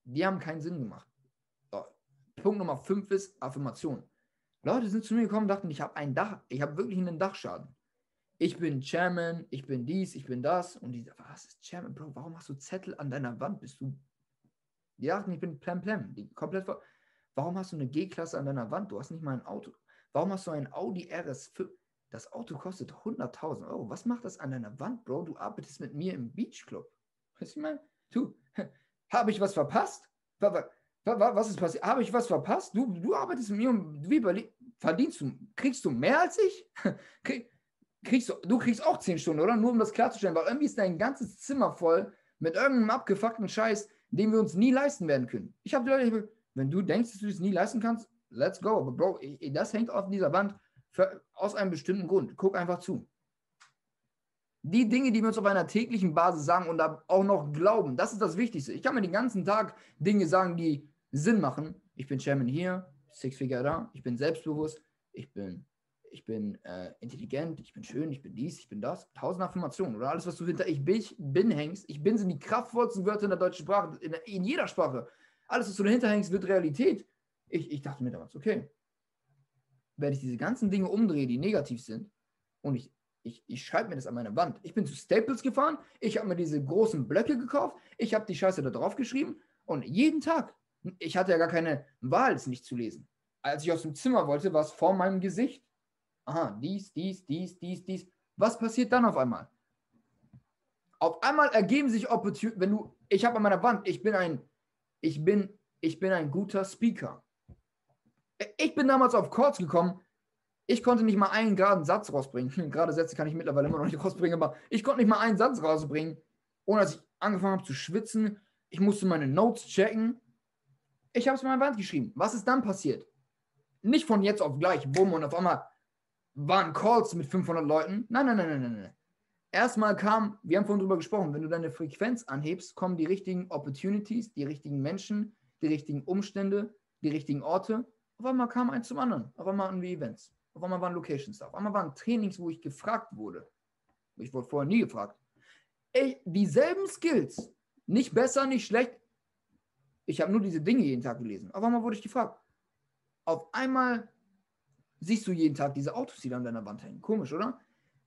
die haben keinen Sinn gemacht. So. Punkt Nummer 5 ist Affirmation. Leute sind zu mir gekommen und dachten, ich habe ein Dach, ich habe wirklich einen Dachschaden. Ich bin Chairman, ich bin dies, ich bin das. Und die, was ist Chairman, Bro? Warum hast du Zettel an deiner Wand? Bist du. Die dachten, ich bin Plem Plem. Die komplett. Warum hast du eine G-Klasse an deiner Wand? Du hast nicht mal ein Auto. Warum hast du ein Audi RS5? Das Auto kostet 100.000 Euro. Was macht das an deiner Wand, Bro? Du arbeitest mit mir im Beachclub. Weißt du, ich meine? Du, <laughs> habe ich was verpasst? Was ist passiert? Habe ich was verpasst? Du, du arbeitest mit mir und wie verdienst du? Kriegst du mehr als ich? <laughs> kriegst du, kriegst auch 10 Stunden, oder? Nur um das klarzustellen, weil irgendwie ist dein ganzes Zimmer voll mit irgendeinem abgefuckten Scheiß, den wir uns nie leisten werden können. Ich habe die Leute, wenn du denkst, dass du das nie leisten kannst, let's go. Aber Bro, das hängt auf dieser Wand für, aus einem bestimmten Grund. Guck einfach zu. Die Dinge, die wir uns auf einer täglichen Basis sagen und auch noch glauben, das ist das Wichtigste. Ich kann mir den ganzen Tag Dinge sagen, die Sinn machen. Ich bin Chairman hier, Six Figure da, ich bin selbstbewusst, ich bin, ich bin äh, intelligent, ich bin schön, ich bin dies, ich bin das. Tausend Affirmationen oder alles, was du hinter ich bin, ich bin hängst. Ich bin sind die kraftvollsten Wörter in der deutschen Sprache, in, in jeder Sprache. Alles, was du dahinter hängst, wird Realität. Ich, ich dachte mir damals, okay, wenn ich diese ganzen Dinge umdrehe, die negativ sind, und ich, ich, ich schreibe mir das an meine Wand. Ich bin zu Staples gefahren, ich habe mir diese großen Blöcke gekauft, ich habe die Scheiße da drauf geschrieben und jeden Tag, ich hatte ja gar keine Wahl, es nicht zu lesen. Als ich aus dem Zimmer wollte, war es vor meinem Gesicht. Aha, dies, dies, dies, dies, dies. Was passiert dann auf einmal? Auf einmal ergeben sich Opportunities, wenn du, ich habe an meiner Wand, ich bin ein, ich bin, ich bin ein guter Speaker. Ich bin damals auf Chords gekommen. Ich konnte nicht mal einen geraden Satz rausbringen. Gerade Sätze kann ich mittlerweile immer noch nicht <laughs> rausbringen, aber ich konnte nicht mal einen Satz rausbringen. ohne dass ich angefangen habe zu schwitzen. Ich musste meine Notes checken. Ich habe es mal an die Wand geschrieben. Was ist dann passiert? Nicht von jetzt auf gleich, bumm, und auf einmal waren Calls mit 500 Leuten. Nein, nein, nein, nein, nein. Erstmal kam, wir haben vorhin drüber gesprochen, wenn du deine Frequenz anhebst, kommen die richtigen Opportunities, die richtigen Menschen, die richtigen Umstände, die richtigen Orte. Auf einmal kam eins zum anderen. Auf einmal hatten wir Events. Auf einmal waren Locations da. Auf einmal waren Trainings, wo ich gefragt wurde. Ich wurde vorher nie gefragt. Ey, dieselben Skills. Nicht besser, nicht schlecht. Ich habe nur diese Dinge jeden Tag gelesen. Auf einmal wurde ich gefragt. Auf einmal siehst du jeden Tag diese Autos, die da an deiner Wand hängen. Komisch, oder?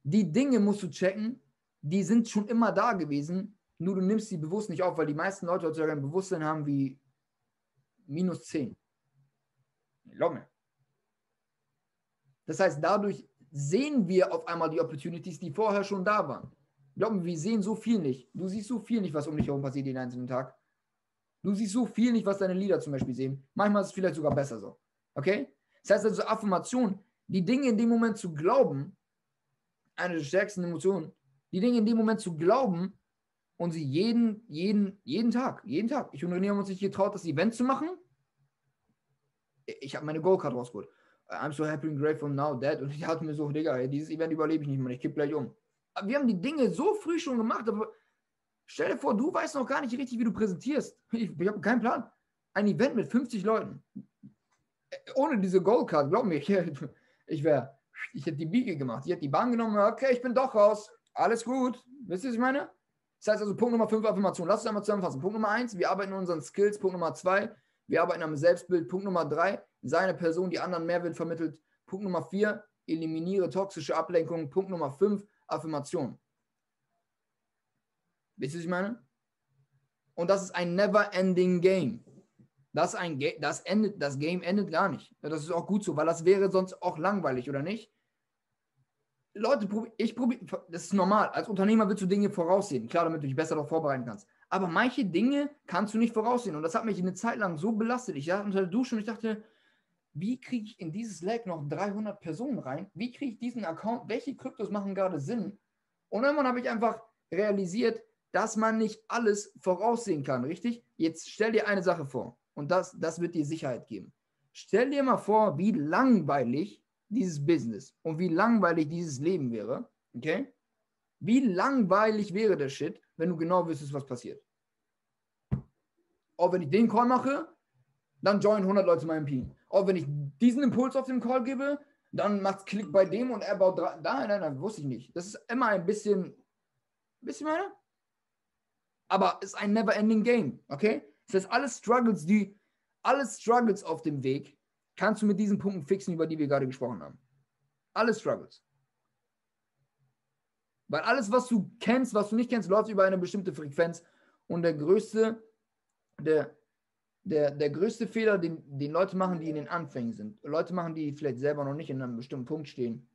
Die Dinge musst du checken, die sind schon immer da gewesen, nur du nimmst sie bewusst nicht auf, weil die meisten Leute heutzutage ein Bewusstsein haben wie minus 10. Glaub mir. Das heißt, dadurch sehen wir auf einmal die Opportunities, die vorher schon da waren. Glaub wir sehen so viel nicht. Du siehst so viel nicht, was um dich herum passiert jeden einzelnen Tag. Du siehst so viel nicht, was deine Lieder zum Beispiel sehen. Manchmal ist es vielleicht sogar besser so. Okay? Das heißt also Affirmation, die Dinge in dem Moment zu glauben, eine der stärksten Emotionen, die Dinge in dem Moment zu glauben und sie jeden, jeden, jeden Tag, jeden Tag. Ich und René haben uns nicht getraut, das Event zu machen. Ich habe meine Goalcard rausgeholt. I'm so happy and grateful now, Dad. Und ich hatte mir so, Digga, dieses Event überlebe ich nicht mehr, ich kipp gleich um. Aber wir haben die Dinge so früh schon gemacht, aber stell dir vor, du weißt noch gar nicht richtig, wie du präsentierst. Ich, ich habe keinen Plan. Ein Event mit 50 Leuten. Ohne diese Goalcard, glaub mir, ich, ich wäre, ich hätte die Biege gemacht. Ich hätte die Bahn genommen, okay, ich bin doch raus. Alles gut. Wisst ihr, was ich meine? Das heißt also, Punkt Nummer 5, Affirmation. Lass uns einmal zusammenfassen. Punkt Nummer 1, wir arbeiten an unseren Skills. Punkt Nummer 2, wir arbeiten am Selbstbild. Punkt Nummer 3, seine Person, die anderen Mehrwert vermittelt. Punkt Nummer 4, eliminiere toxische Ablenkung. Punkt Nummer 5, Affirmation. Wisst ihr, was ich meine? Und das ist ein never-ending Game. Das, ein Ga das, endet, das Game endet gar nicht. Das ist auch gut so, weil das wäre sonst auch langweilig, oder nicht? Leute, ich probiere, das ist normal. Als Unternehmer willst du Dinge voraussehen. Klar, damit du dich besser darauf vorbereiten kannst. Aber manche Dinge kannst du nicht voraussehen. Und das hat mich eine Zeit lang so belastet. Ich saß unter der Dusche und ich dachte, wie kriege ich in dieses Lag noch 300 Personen rein? Wie kriege ich diesen Account? Welche Kryptos machen gerade Sinn? Und irgendwann habe ich einfach realisiert, dass man nicht alles voraussehen kann, richtig? Jetzt stell dir eine Sache vor und das, das wird dir Sicherheit geben. Stell dir mal vor, wie langweilig dieses Business und wie langweilig dieses Leben wäre, okay? Wie langweilig wäre der Shit, wenn du genau wüsstest, was passiert. Auch wenn ich den Call mache, dann join 100 Leute meinem Team. Auch wenn ich diesen Impuls auf den Call gebe, dann macht es Klick bei dem und er baut drei. Nein, nein, nein, wusste ich nicht. Das ist immer ein bisschen, bisschen meine? Aber es ist ein never-ending Game, okay? Das heißt, alle Struggles, die, alle Struggles auf dem Weg, kannst du mit diesen Punkten fixen, über die wir gerade gesprochen haben. Alle Struggles. Weil alles, was du kennst, was du nicht kennst, läuft über eine bestimmte Frequenz. Und der größte, der, der, der größte Fehler, den, den Leute machen, die in den Anfängen sind, Leute machen, die vielleicht selber noch nicht in einem bestimmten Punkt stehen,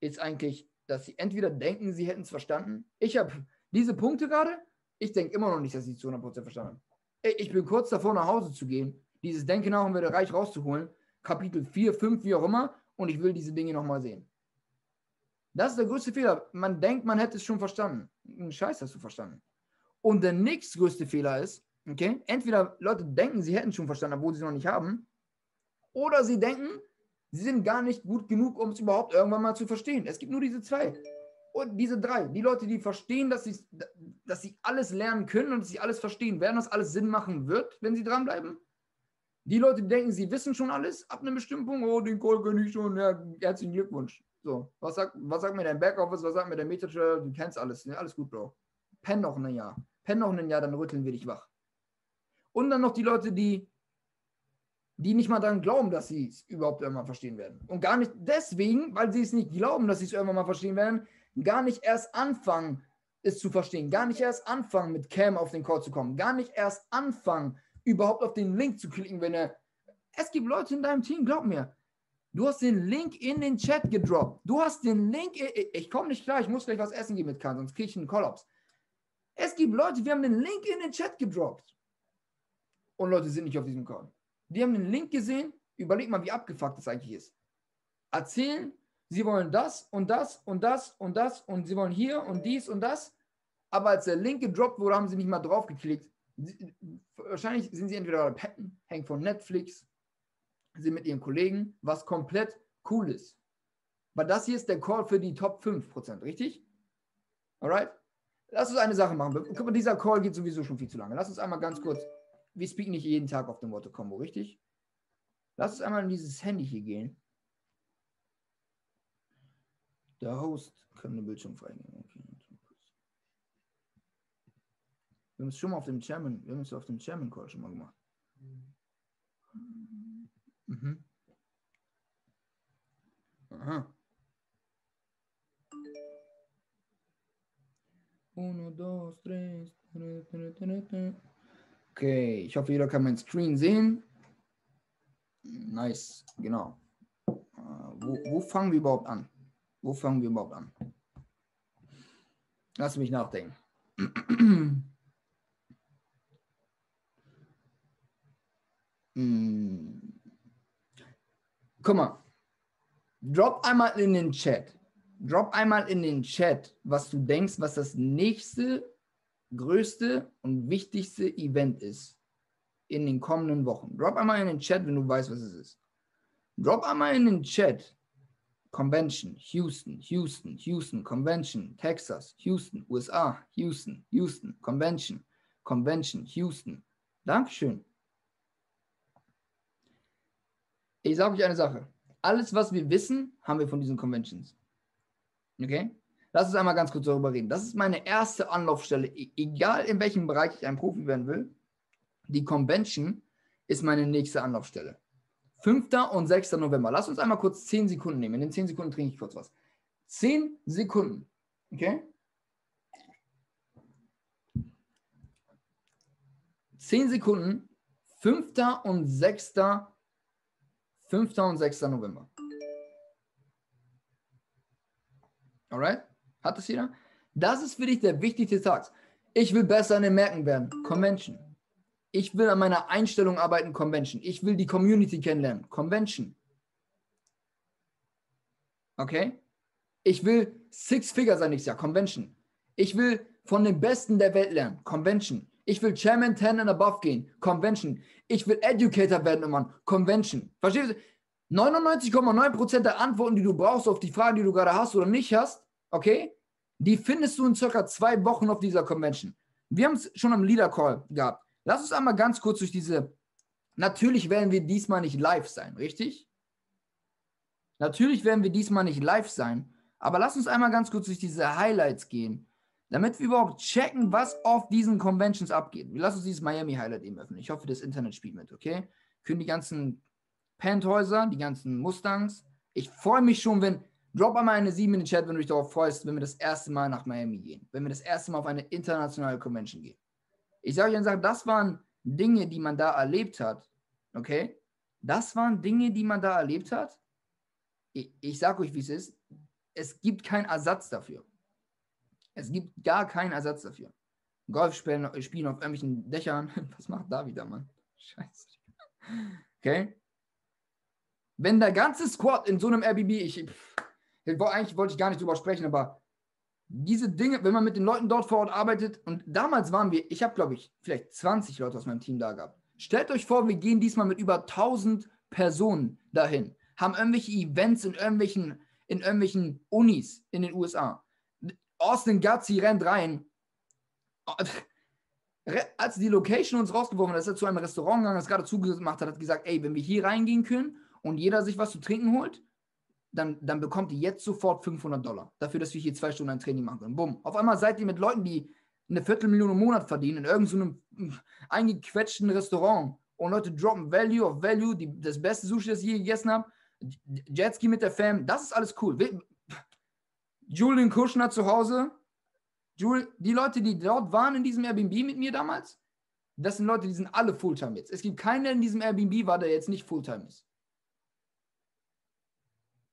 ist eigentlich, dass sie entweder denken, sie hätten es verstanden. Ich habe diese Punkte gerade, ich denke immer noch nicht, dass es zu 100% verstanden habe. Ich bin kurz davor, nach Hause zu gehen, dieses Denken nach und werde reich rauszuholen, Kapitel 4, 5, wie auch immer, und ich will diese Dinge nochmal sehen. Das ist der größte Fehler. Man denkt, man hätte es schon verstanden. Scheiß hast du verstanden. Und der nächstgrößte Fehler ist, okay, entweder Leute denken, sie hätten schon verstanden, obwohl sie es noch nicht haben, oder sie denken, sie sind gar nicht gut genug, um es überhaupt irgendwann mal zu verstehen. Es gibt nur diese zwei. Und diese drei. Die Leute, die verstehen, dass sie, dass sie alles lernen können und dass sie alles verstehen werden, dass alles Sinn machen wird, wenn sie dranbleiben. Die Leute, die denken, sie wissen schon alles, ab einem bestimmten Punkt, oh, den Call kann ich schon, ja, herzlichen Glückwunsch. So, was sagt, was sagt mir dein Backoffice, was sagt mir der Metatrader, du kennst alles, ne? alles gut, Bro. Penn noch ein Jahr. Penn noch ein Jahr, dann rütteln wir dich wach. Und dann noch die Leute, die, die nicht mal daran glauben, dass sie es überhaupt irgendwann verstehen werden. Und gar nicht deswegen, weil sie es nicht glauben, dass sie es irgendwann mal verstehen werden, gar nicht erst anfangen, es zu verstehen. Gar nicht erst anfangen, mit Cam auf den Call zu kommen. Gar nicht erst anfangen, überhaupt auf den Link zu klicken, wenn er. Es gibt Leute in deinem Team, glaub mir. Du hast den Link in den Chat gedroppt. Du hast den Link. Ich, komme nicht klar, ich muss gleich was essen gehen mit Kahn, sonst kriege ich einen Kollaps. Es gibt Leute, wir haben den Link in den Chat gedroppt. Und Leute sind nicht auf diesem Call. Die haben den Link gesehen. Überleg mal, wie abgefuckt das eigentlich ist. Erzählen, sie wollen das und das und das und das und sie wollen hier und dies und das. aber als der Link gedroppt wurde, haben sie nicht mal drauf geklickt. Wahrscheinlich sind sie entweder petten, hängen von Netflix, sind mit ihren Kollegen, was komplett cool ist. Weil das hier ist der Call für die Top 5%, richtig? Alright? Lass uns eine Sache machen. Guck mal, dieser Call geht sowieso schon viel zu lange. Lass uns einmal ganz kurz. Wir speaken nicht jeden Tag auf dem Worte-Kombo, richtig? Lass uns einmal in dieses Handy hier gehen. Der Host kann den Bildschirm freigeben. Okay. Wir haben es schon mal auf dem Chairman, wir haben es auf dem Chairman Call schon mal gemacht. Mhm. Aha. Uno, dos, tres. Okay, ich hoffe, jeder kann meinen Screen sehen. Nice, genau. Uh, wo, wo fangen wir überhaupt an? Wo fangen wir überhaupt an? Lass mich nachdenken. <clears throat> hm. Guck mal. Drop einmal in den Chat. Drop einmal in den Chat, was du denkst, was das nächste, größte und wichtigste Event ist in den kommenden Wochen. Drop einmal in den Chat, wenn du weißt, was es ist. Drop einmal in den Chat. Convention, Houston, Houston, Houston, Convention, Texas, Houston, USA, Houston, Houston, Convention, Convention, Houston. Dankeschön. Ich sage euch eine Sache. Alles, was wir wissen, haben wir von diesen Conventions. Okay? Lass uns einmal ganz kurz darüber reden. Das ist meine erste Anlaufstelle, e-, egal in welchem Bereich ich ein Profi werden will. Die Convention ist meine nächste Anlaufstelle. 5. und 6. November. Lass uns einmal kurz 10 Sekunden nehmen. In den 10 Sekunden trinke ich kurz was. 10 Sekunden. Okay? 10 Sekunden. 5. und 6. 5. und 6. November. Alright? Hat das jeder? Das ist für dich der wichtigste Tag. Ich will besser in den Märkten werden. Convention. Ich will an meiner Einstellung arbeiten, Convention. Ich will die Community kennenlernen, Convention. Okay? Ich will Six-Figure sein nächstes Jahr, Convention. Ich will von den Besten der Welt lernen, Convention. Ich will Chairman 10 and above gehen, Convention. Ich will Educator werden, Mann, Convention. Verstehst du? 99,9% der Antworten, die du brauchst auf die Fragen, die du gerade hast oder nicht hast, okay, die findest du in circa zwei Wochen auf dieser Convention. Wir haben es schon am Leader Call gehabt. Lass uns einmal ganz kurz durch diese. Natürlich werden wir diesmal nicht live sein, richtig? Natürlich werden wir diesmal nicht live sein, aber lass uns einmal ganz kurz durch diese Highlights gehen, damit wir überhaupt checken, was auf diesen Conventions abgeht. Lass uns dieses Miami Highlight eben öffnen. Ich hoffe, das Internet spielt mit, okay? Können die ganzen Penthäuser, die ganzen Mustangs. Ich freue mich schon, wenn. Drop einmal eine 7 in den Chat, wenn du dich darauf freust, wenn wir das erste Mal nach Miami gehen. Wenn wir das erste Mal auf eine internationale Convention gehen. Ich sage euch eine Sache, das waren Dinge, die man da erlebt hat. Okay? Das waren Dinge, die man da erlebt hat. Ich, ich sage euch, wie es ist. Es gibt keinen Ersatz dafür. Es gibt gar keinen Ersatz dafür. Golf spielen, spielen auf irgendwelchen Dächern. <laughs> Was macht da wieder, Mann? Scheiße. Okay? Wenn der ganze Squad in so einem Airbnb, ich, pff, eigentlich wollte ich gar nicht drüber sprechen, aber diese Dinge, wenn man mit den Leuten dort vor Ort arbeitet, und damals waren wir, ich habe glaube ich vielleicht 20 Leute aus meinem Team da gehabt. Stellt euch vor, wir gehen diesmal mit über 1000 Personen dahin, haben irgendwelche Events in irgendwelchen, in irgendwelchen Unis in den USA. Austin Gazzi rennt rein. Als die Location uns rausgeworfen hat, ist er zu einem Restaurant gegangen, das gerade zugemacht hat, hat gesagt, ey, wenn wir hier reingehen können und jeder sich was zu trinken holt, dann, dann bekommt ihr jetzt sofort 500 Dollar dafür, dass wir hier zwei Stunden ein Training machen können. Bumm. Auf einmal seid ihr mit Leuten, die eine Viertelmillion im Monat verdienen, in irgendeinem so eingequetschten Restaurant und Leute droppen Value of Value, die, das beste Sushi, das ich je gegessen habe, Jetski mit der Fam, das ist alles cool. Julian Kushner zu Hause, Jul die Leute, die dort waren in diesem Airbnb mit mir damals, das sind Leute, die sind alle Fulltime jetzt. Es gibt keinen, der in diesem Airbnb war, der jetzt nicht Fulltime ist.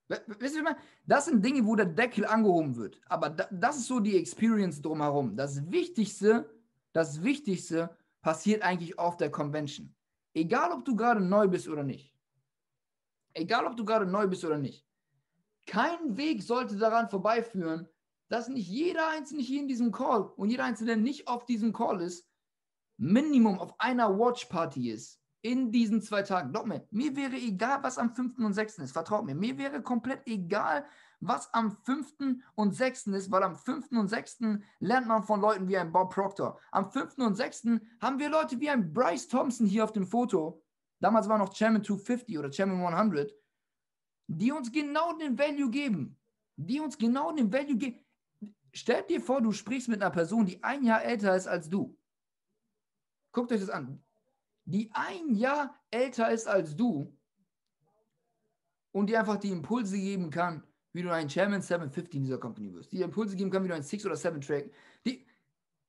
Wisst ihr, das sind Dinge, wo der Deckel angehoben wird. Aber das ist so die Experience drumherum. Das Wichtigste, das Wichtigste passiert eigentlich auf der Convention. Egal, ob du gerade neu bist oder nicht. Egal, ob du gerade neu bist oder nicht. Kein Weg sollte daran vorbeiführen, dass nicht jeder Einzelne hier in diesem Call und jeder Einzelne, der nicht auf diesem Call ist, Minimum auf einer Watch-Party ist. In diesen zwei Tagen. Glaub mir, mir wäre egal, was am 5. und 6. ist. Vertraut mir. Mir wäre komplett egal, was am 5. und 6. ist, weil am 5. und 6. lernt man von Leuten wie ein Bob Proctor. Am 5. und 6. haben wir Leute wie ein Bryce Thompson hier auf dem Foto. Damals war noch Chairman 250 oder Chairman 100, die uns genau den Value geben. Die uns genau den Value geben. Stell dir vor, du sprichst mit einer Person, die ein Jahr älter ist als du. Guckt euch das an. Die ein Jahr älter ist als du und die einfach die Impulse geben kann, wie du ein Chairman 750 in dieser Company wirst. Die Impulse geben kann, wie du ein 6 oder 7 Track. Die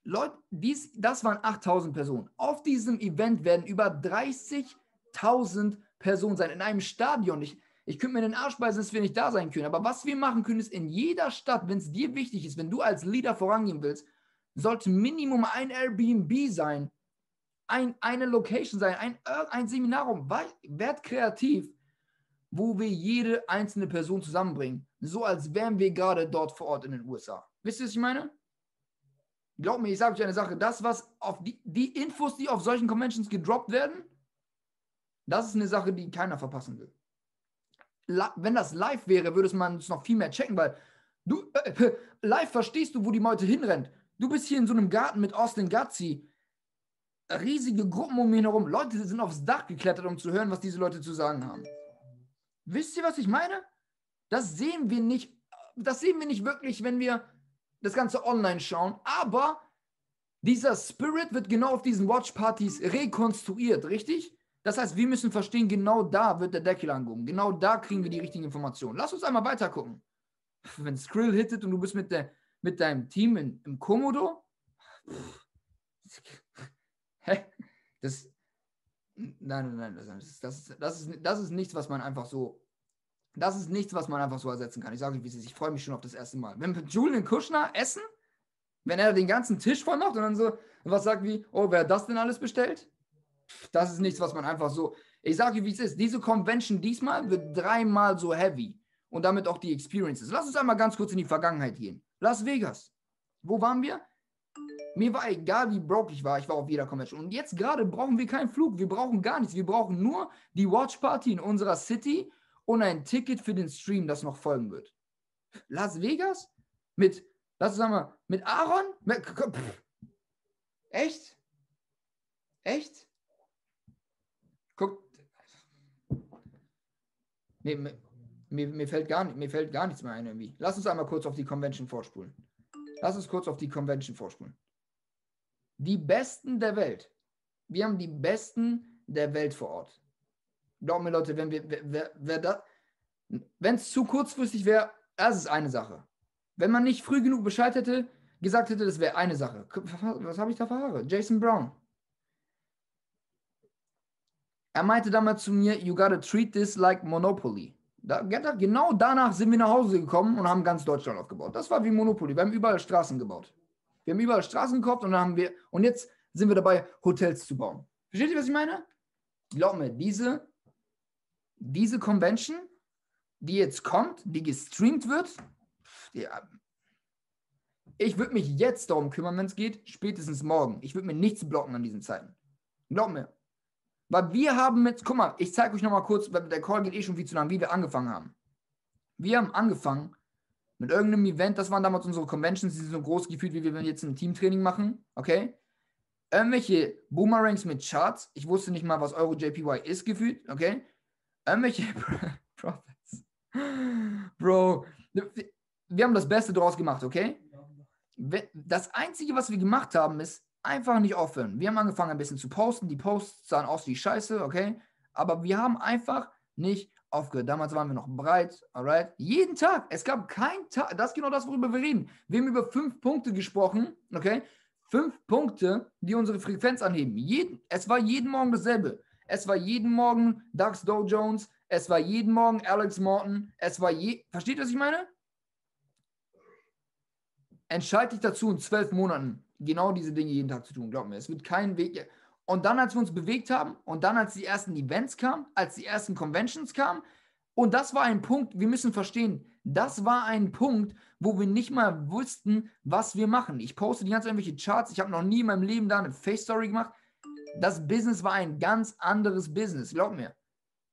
Leute, dies, das waren 8000 Personen. Auf diesem Event werden über 30.000 Personen sein in einem Stadion. Ich, ich könnte mir den Arsch beißen, dass wir nicht da sein können. Aber was wir machen können, ist in jeder Stadt, wenn es dir wichtig ist, wenn du als Leader vorangehen willst, sollte Minimum ein Airbnb sein, ein, eine Location sein, ein, ein Seminarraum. Werd kreativ wo wir jede einzelne Person zusammenbringen. So als wären wir gerade dort vor Ort in den USA. Wisst ihr, was ich meine? Glaub mir, ich sage euch eine Sache. Das, was auf die, die Infos, die auf solchen Conventions gedroppt werden, das ist eine Sache, die keiner verpassen will. La wenn das live wäre, würde man es noch viel mehr checken, weil du äh, <laughs> live verstehst du, wo die Meute hinrennt. Du bist hier in so einem Garten mit Austin Gazzi. Riesige Gruppen um ihn herum. Leute sind aufs Dach geklettert, um zu hören, was diese Leute zu sagen haben. Wisst ihr, was ich meine? Das sehen wir nicht, das sehen wir nicht wirklich, wenn wir das Ganze online schauen, aber dieser Spirit wird genau auf diesen Watchpartys rekonstruiert, richtig? Das heißt, wir müssen verstehen, genau da wird der Deckel angehoben. Genau da kriegen wir die richtigen Informationen. Lass uns einmal weiter gucken. Wenn Skrill hittet und du bist mit, der, mit deinem Team in, im Komodo, hä? Das, Nein, nein, nein, das ist, das, das, ist, das ist nichts, was man einfach so. Das ist nichts, was man einfach so ersetzen kann. Ich sage euch, wie es ist. Ich freue mich schon auf das erste Mal. Wenn Julian Kushner essen, wenn er den ganzen Tisch voll macht und dann so was sagt wie, oh, wer hat das denn alles bestellt? Das ist nichts, was man einfach so. Ich sage euch, wie es ist. Diese Convention diesmal wird dreimal so heavy und damit auch die Experiences. Lass uns einmal ganz kurz in die Vergangenheit gehen. Las Vegas. Wo waren wir? Mir war egal, wie broke ich war, ich war auf jeder Convention. Und jetzt gerade brauchen wir keinen Flug, wir brauchen gar nichts. Wir brauchen nur die Watch Party in unserer City und ein Ticket für den Stream, das noch folgen wird. Las Vegas? Mit, lass uns sagen mit Aaron? Mit. Echt? Echt? Guck. Mir, mir, mir, fällt gar, mir fällt gar nichts mehr ein irgendwie. Lass uns einmal kurz auf die Convention vorspulen. Lass uns kurz auf die Convention vorspulen die Besten der Welt. Wir haben die Besten der Welt vor Ort. Glaubt mir, Leute, wenn wir, wer, wer da, wenn es zu kurzfristig wäre, das ist eine Sache. Wenn man nicht früh genug Bescheid hätte, gesagt hätte, das wäre eine Sache. Was habe ich da für Haare? Jason Brown. Er meinte damals zu mir, you gotta treat this like Monopoly. Da, genau danach sind wir nach Hause gekommen und haben ganz Deutschland aufgebaut. Das war wie Monopoly. Wir haben überall Straßen gebaut. Wir haben überall Straßen gekauft und dann haben wir, und jetzt sind wir dabei, Hotels zu bauen. Versteht ihr, was ich meine? Glaub mir, diese, diese Convention, die jetzt kommt, die gestreamt wird, die, ich würde mich jetzt darum kümmern, wenn es geht, spätestens morgen. Ich würde mir nichts blocken an diesen Zeiten. Glaub mir. Weil wir haben mit, guck mal, ich zeige euch nochmal kurz, weil der Call geht eh schon viel zu lang, wie wir angefangen haben. Wir haben angefangen mit irgendeinem Event, das waren damals unsere Conventions, die sind so groß gefühlt, wie wir jetzt ein Teamtraining machen, okay? Irgendwelche Boomerangs mit Charts, ich wusste nicht mal, was Euro JPY ist gefühlt, okay? Irgendwelche <laughs> Profits. Bro, wir haben das Beste draus gemacht, okay? Das Einzige, was wir gemacht haben, ist einfach nicht aufhören. Wir haben angefangen, ein bisschen zu posten. Die Posts sahen aus wie Scheiße, okay? Aber wir haben einfach nicht aufgehört. Damals waren wir noch breit, alright? Jeden Tag. Es gab keinen Tag. Das ist genau das, worüber wir reden. Wir haben über fünf Punkte gesprochen, okay? Fünf Punkte, die unsere Frequenz anheben. Jeden, es war jeden Morgen dasselbe. Es war jeden Morgen Dax Dow Jones. Es war jeden Morgen Alex Morton. Es war je. Versteht ihr, was ich meine? Entscheide dich dazu, in zwölf Monaten genau diese Dinge jeden Tag zu tun. Glaub mir, es wird kein Weg. Und dann, als wir uns bewegt haben und dann, als die ersten Events kamen, als die ersten Conventions kamen, und das war ein Punkt, wir müssen verstehen, Das war ein Punkt, wo wir nicht mal wussten, was wir machen. Ich poste die ganze irgendwelche Charts. Ich habe noch nie in meinem Leben da eine Face-Story gemacht. Das Business war ein ganz anderes Business, glaub mir.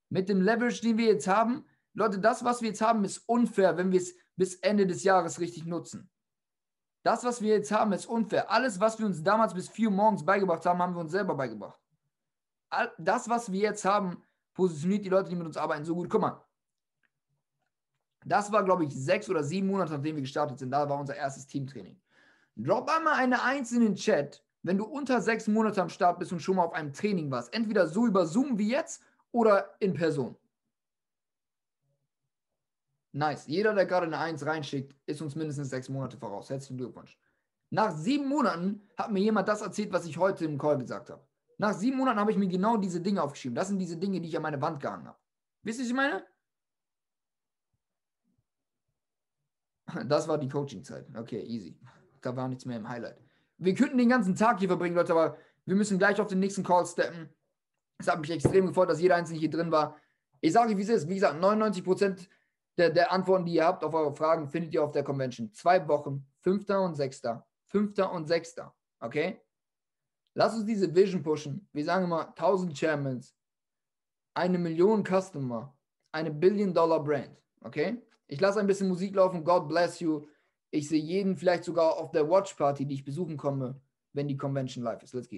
Mit dem Leverage, den wir jetzt haben, Leute, das, was wir jetzt haben, ist unfair, wenn wir es bis Ende des Jahres richtig nutzen. Das, was wir jetzt haben, ist unfair. Alles, was wir uns damals bis 4 Uhr morgens beigebracht haben, haben wir uns selber beigebracht. Das, was wir jetzt haben, positioniert die Leute, die mit uns arbeiten, so gut. Guck mal, das war, glaube ich, sechs oder sieben Monate, nachdem wir gestartet sind. Da war unser erstes Teamtraining. Drop einmal eine Eins in den Chat, wenn du unter sechs Monate am Start bist und schon mal auf einem Training warst. Entweder so über Zoom wie jetzt oder in Person. Nice. Jeder, der gerade eine Eins reinschickt, ist uns mindestens sechs Monate voraus. Herzlichen Glückwunsch. Nach sieben Monaten hat mir jemand das erzählt, was ich heute im Call gesagt habe. Nach sieben Monaten habe ich mir genau diese Dinge aufgeschrieben. Das sind diese Dinge, die ich an meine Wand gehangen habe. Wisst ihr, was ich meine? Das war die Coaching-Zeit. Okay, easy. Da war nichts mehr im Highlight. Wir könnten den ganzen Tag hier verbringen, Leute, aber wir müssen gleich auf den nächsten Call steppen. Es hat mich extrem gefreut, dass jeder Einzelne hier drin war. Ich sage wie es ist. Wie gesagt, 99% der, der Antworten, die ihr habt auf eure Fragen, findet ihr auf der Convention. Zwei Wochen, 5. und 6. 5. und 6. Okay? Lass uns diese Vision pushen. Wir sagen immer 1000 Chairmans, eine Million Customer, eine Billion-Dollar-Brand. Okay? Ich lasse ein bisschen Musik laufen. God bless you. Ich sehe jeden vielleicht sogar auf der Watch Party, die ich besuchen komme, wenn die Convention live ist. Let's it.